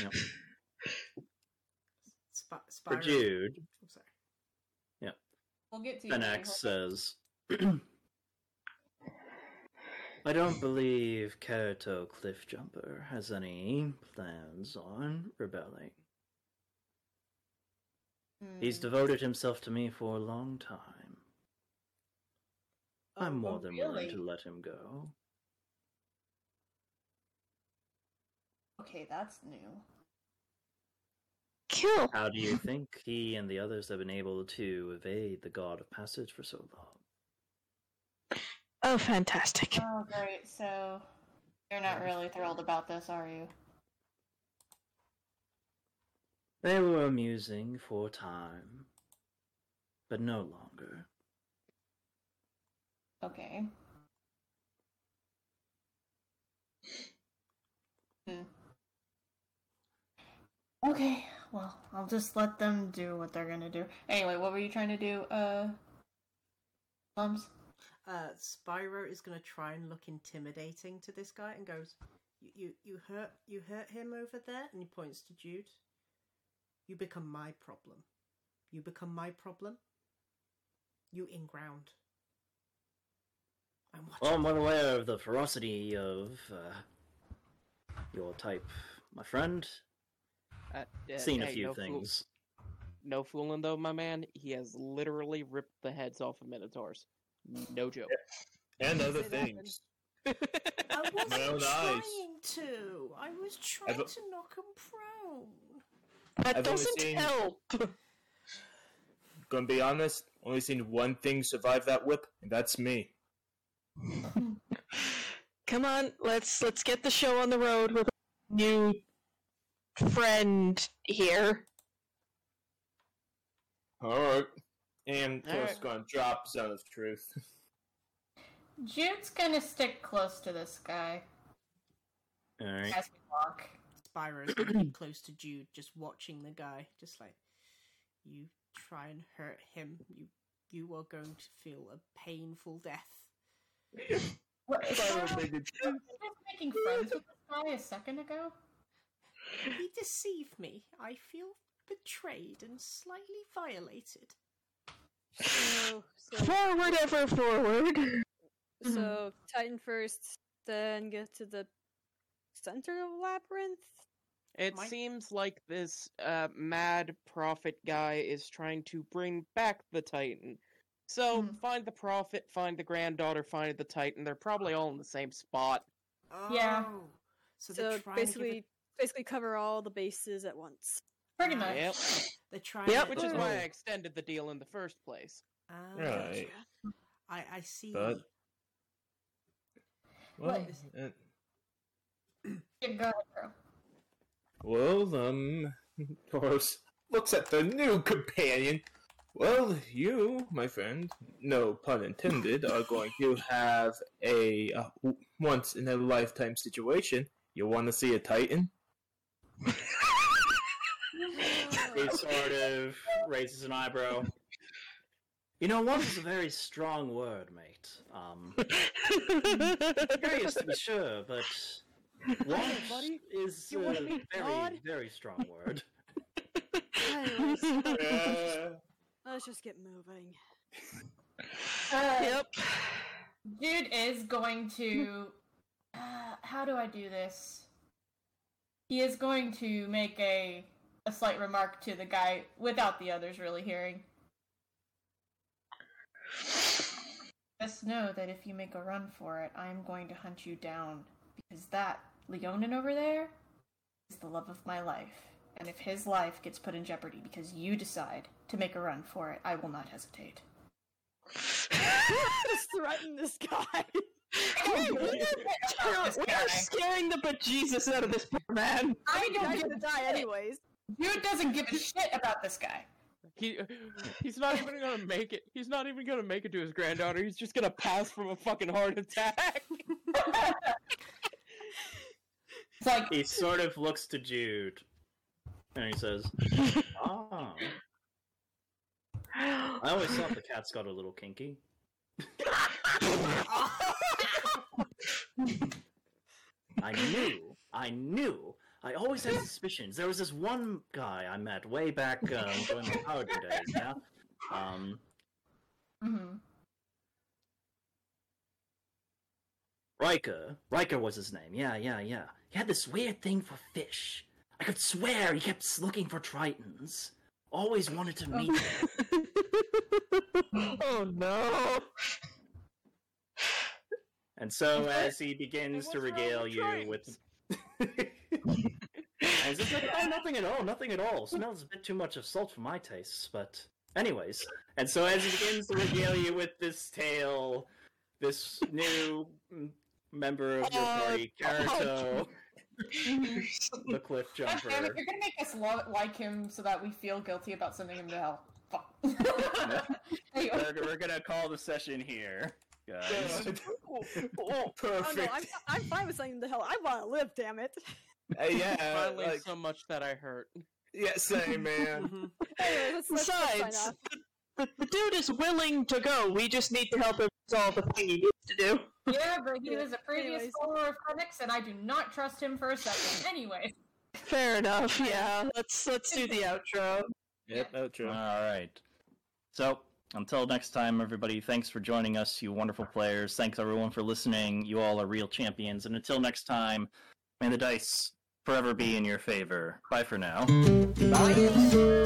Yeah. Sp- For Spyro. Jude, Oh, sorry. Yeah. We'll get to you. Fenix Hold says, I don't believe Kaito Cliffjumper has any plans on rebelling. on. He's Hmm. devoted himself to me for a long time. I'm Oh, more oh, than really? willing to let him go. Okay, that's new. Cool. How do you think he and the others have been able to evade the God of Passage for so long? Oh, fantastic. Oh, great. So you're not really thrilled about this, are you? They were amusing for a time, but no longer. Okay. Hmm. Okay, well, I'll just let them do what they're gonna do. Anyway, what were you trying to do, uh, Plums? Uh, Spyro is going to try and look intimidating to this guy and goes, "You, you, you hurt, you hurt him over there," and he points to Jude. You become my problem. You become my problem. You inground. I'm watching. Well, I'm well aware of the ferocity of uh, your type, my friend. Uh, uh, Seen a hey, few no fool- things. no fooling though, my man. He has literally ripped the heads off of minotaurs. No joke. And other Say that then. things. I wasn't My own eyes. trying to. I was trying I've- to knock him prone. That I've doesn't seen- help. Gonna be honest, only seen one thing survive that whip, and that's me. Come on, let's let's get the show on the road with a new friend here. Alright. And Toast's Alright. gonna drop Zone of Truth. Jude's gonna stick close to this guy Alright. as we walk. Spyro is going to be close to Jude, just watching the guy, just like you try and hurt him. You you are going to feel a painful death. What, is Spyro Spyro made it- just making friends with this guy a second ago? He deceived me. I feel betrayed and slightly violated. So so, Forward ever forward. so Titan first, then get to the center of labyrinth. It My- seems like this uh, mad prophet guy is trying to bring back the Titan. So Hmm. find the prophet, find the granddaughter, find the Titan. They're probably all in the same spot. Yeah. Oh, So, So, they're trying to basically, it, basically cover all the bases at once. Pretty much. Yep. they're. Yep. Which is why I extended the deal in the first place. Ah, Right. I I see. But- Well, What? uh, Yeah, go ahead, bro. well, um, Tauros looks at the new companion. Well, you, my friend, no pun intended, are going to have a uh, once in a lifetime situation. You want to see a Titan? He sort of raises an eyebrow. You know, once is a very strong word, mate. Um, curious to be sure, but once is a wanna very, God? very strong word. Anyways, Yeah. let's just get moving. Uh, yep. Jude is going to. Uh, how do I do this? He is going to make a a slight remark to the guy without the others really hearing. Just know that if you make a run for it, I am going to hunt you down because that Leonin over there is the love of my life. And if his life gets put in jeopardy because you decide to make a run for it, I will not hesitate. just threaten this guy. Hey, we are, we are scaring the bejesus out of this poor man. I The don't guy's give gonna die anyways. Jude doesn't give a shit about this guy. He he's not even gonna make it. He's not even gonna make it to his granddaughter. He's just gonna pass from a fucking heart attack. It's like, He sort of looks to Jude. And he says, "Ah." I always thought the cats got a little kinky. I knew, I knew. I always had suspicions. There was this one guy I met way back um, during my Paladin days. Yeah, um, Mm-hmm. Riker. Riker was his name. Yeah, yeah, yeah. He had this weird thing for fish. I could swear he kept looking for tritons. Always wanted to meet him. oh no. And so as he begins to regale you with And it's like, oh, nothing at all, nothing at all. Smells a bit too much of salt for my tastes, but anyways. And so as he begins to regale you with this tale, this new member of your Uh, party, Karato, the cliff God damn it, jumper. you're gonna make us lo- like him so that we feel guilty about sending him to hell. Fuck. Anyway. We're, we're gonna call the session here, guys. Oh, Oh, perfect. no, I'm, I'm fine with saying the hell. I want to live, damn it. Uh, yeah, Finally, like, so much that I hurt. yeah, same man. Anyway, let's, let's, let's Besides, the, the dude is willing to go. We just need to help him solve the thing he needs to do. Yeah, but he was a previous Anyways. follower of Fenix, and I do not trust him for a second. Anyway. Fair enough. Yeah. Let's let's do the outro. Yep, that's true. All right. So until next time, everybody, thanks for joining us, you wonderful players. Thanks everyone for listening. You all are real champions. And until next time, may the dice forever be in your favor. Bye for now. There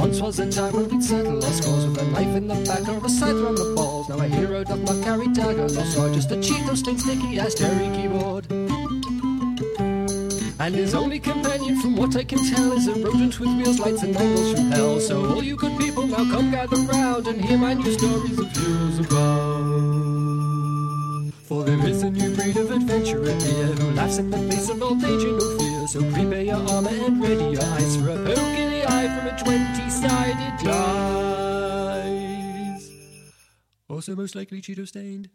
once was a time when we'd settle our scores with a knife in the back or a scythe around the balls. Now a hero doth not carry dagger nor sword, just a Cheeto stain sticky as Terry keyboard. And his only companion, from what I can tell, is a rodent with wheels, lights, and angles from hell. So all you good people now come gather round and hear my new stories of heroes above. For there is a new breed of adventurer here who laughs in the face of old age and no fear. So prepare your armor and ready your eyes for a poke in the eye from a twenty-sided die. Also most likely Cheeto stained.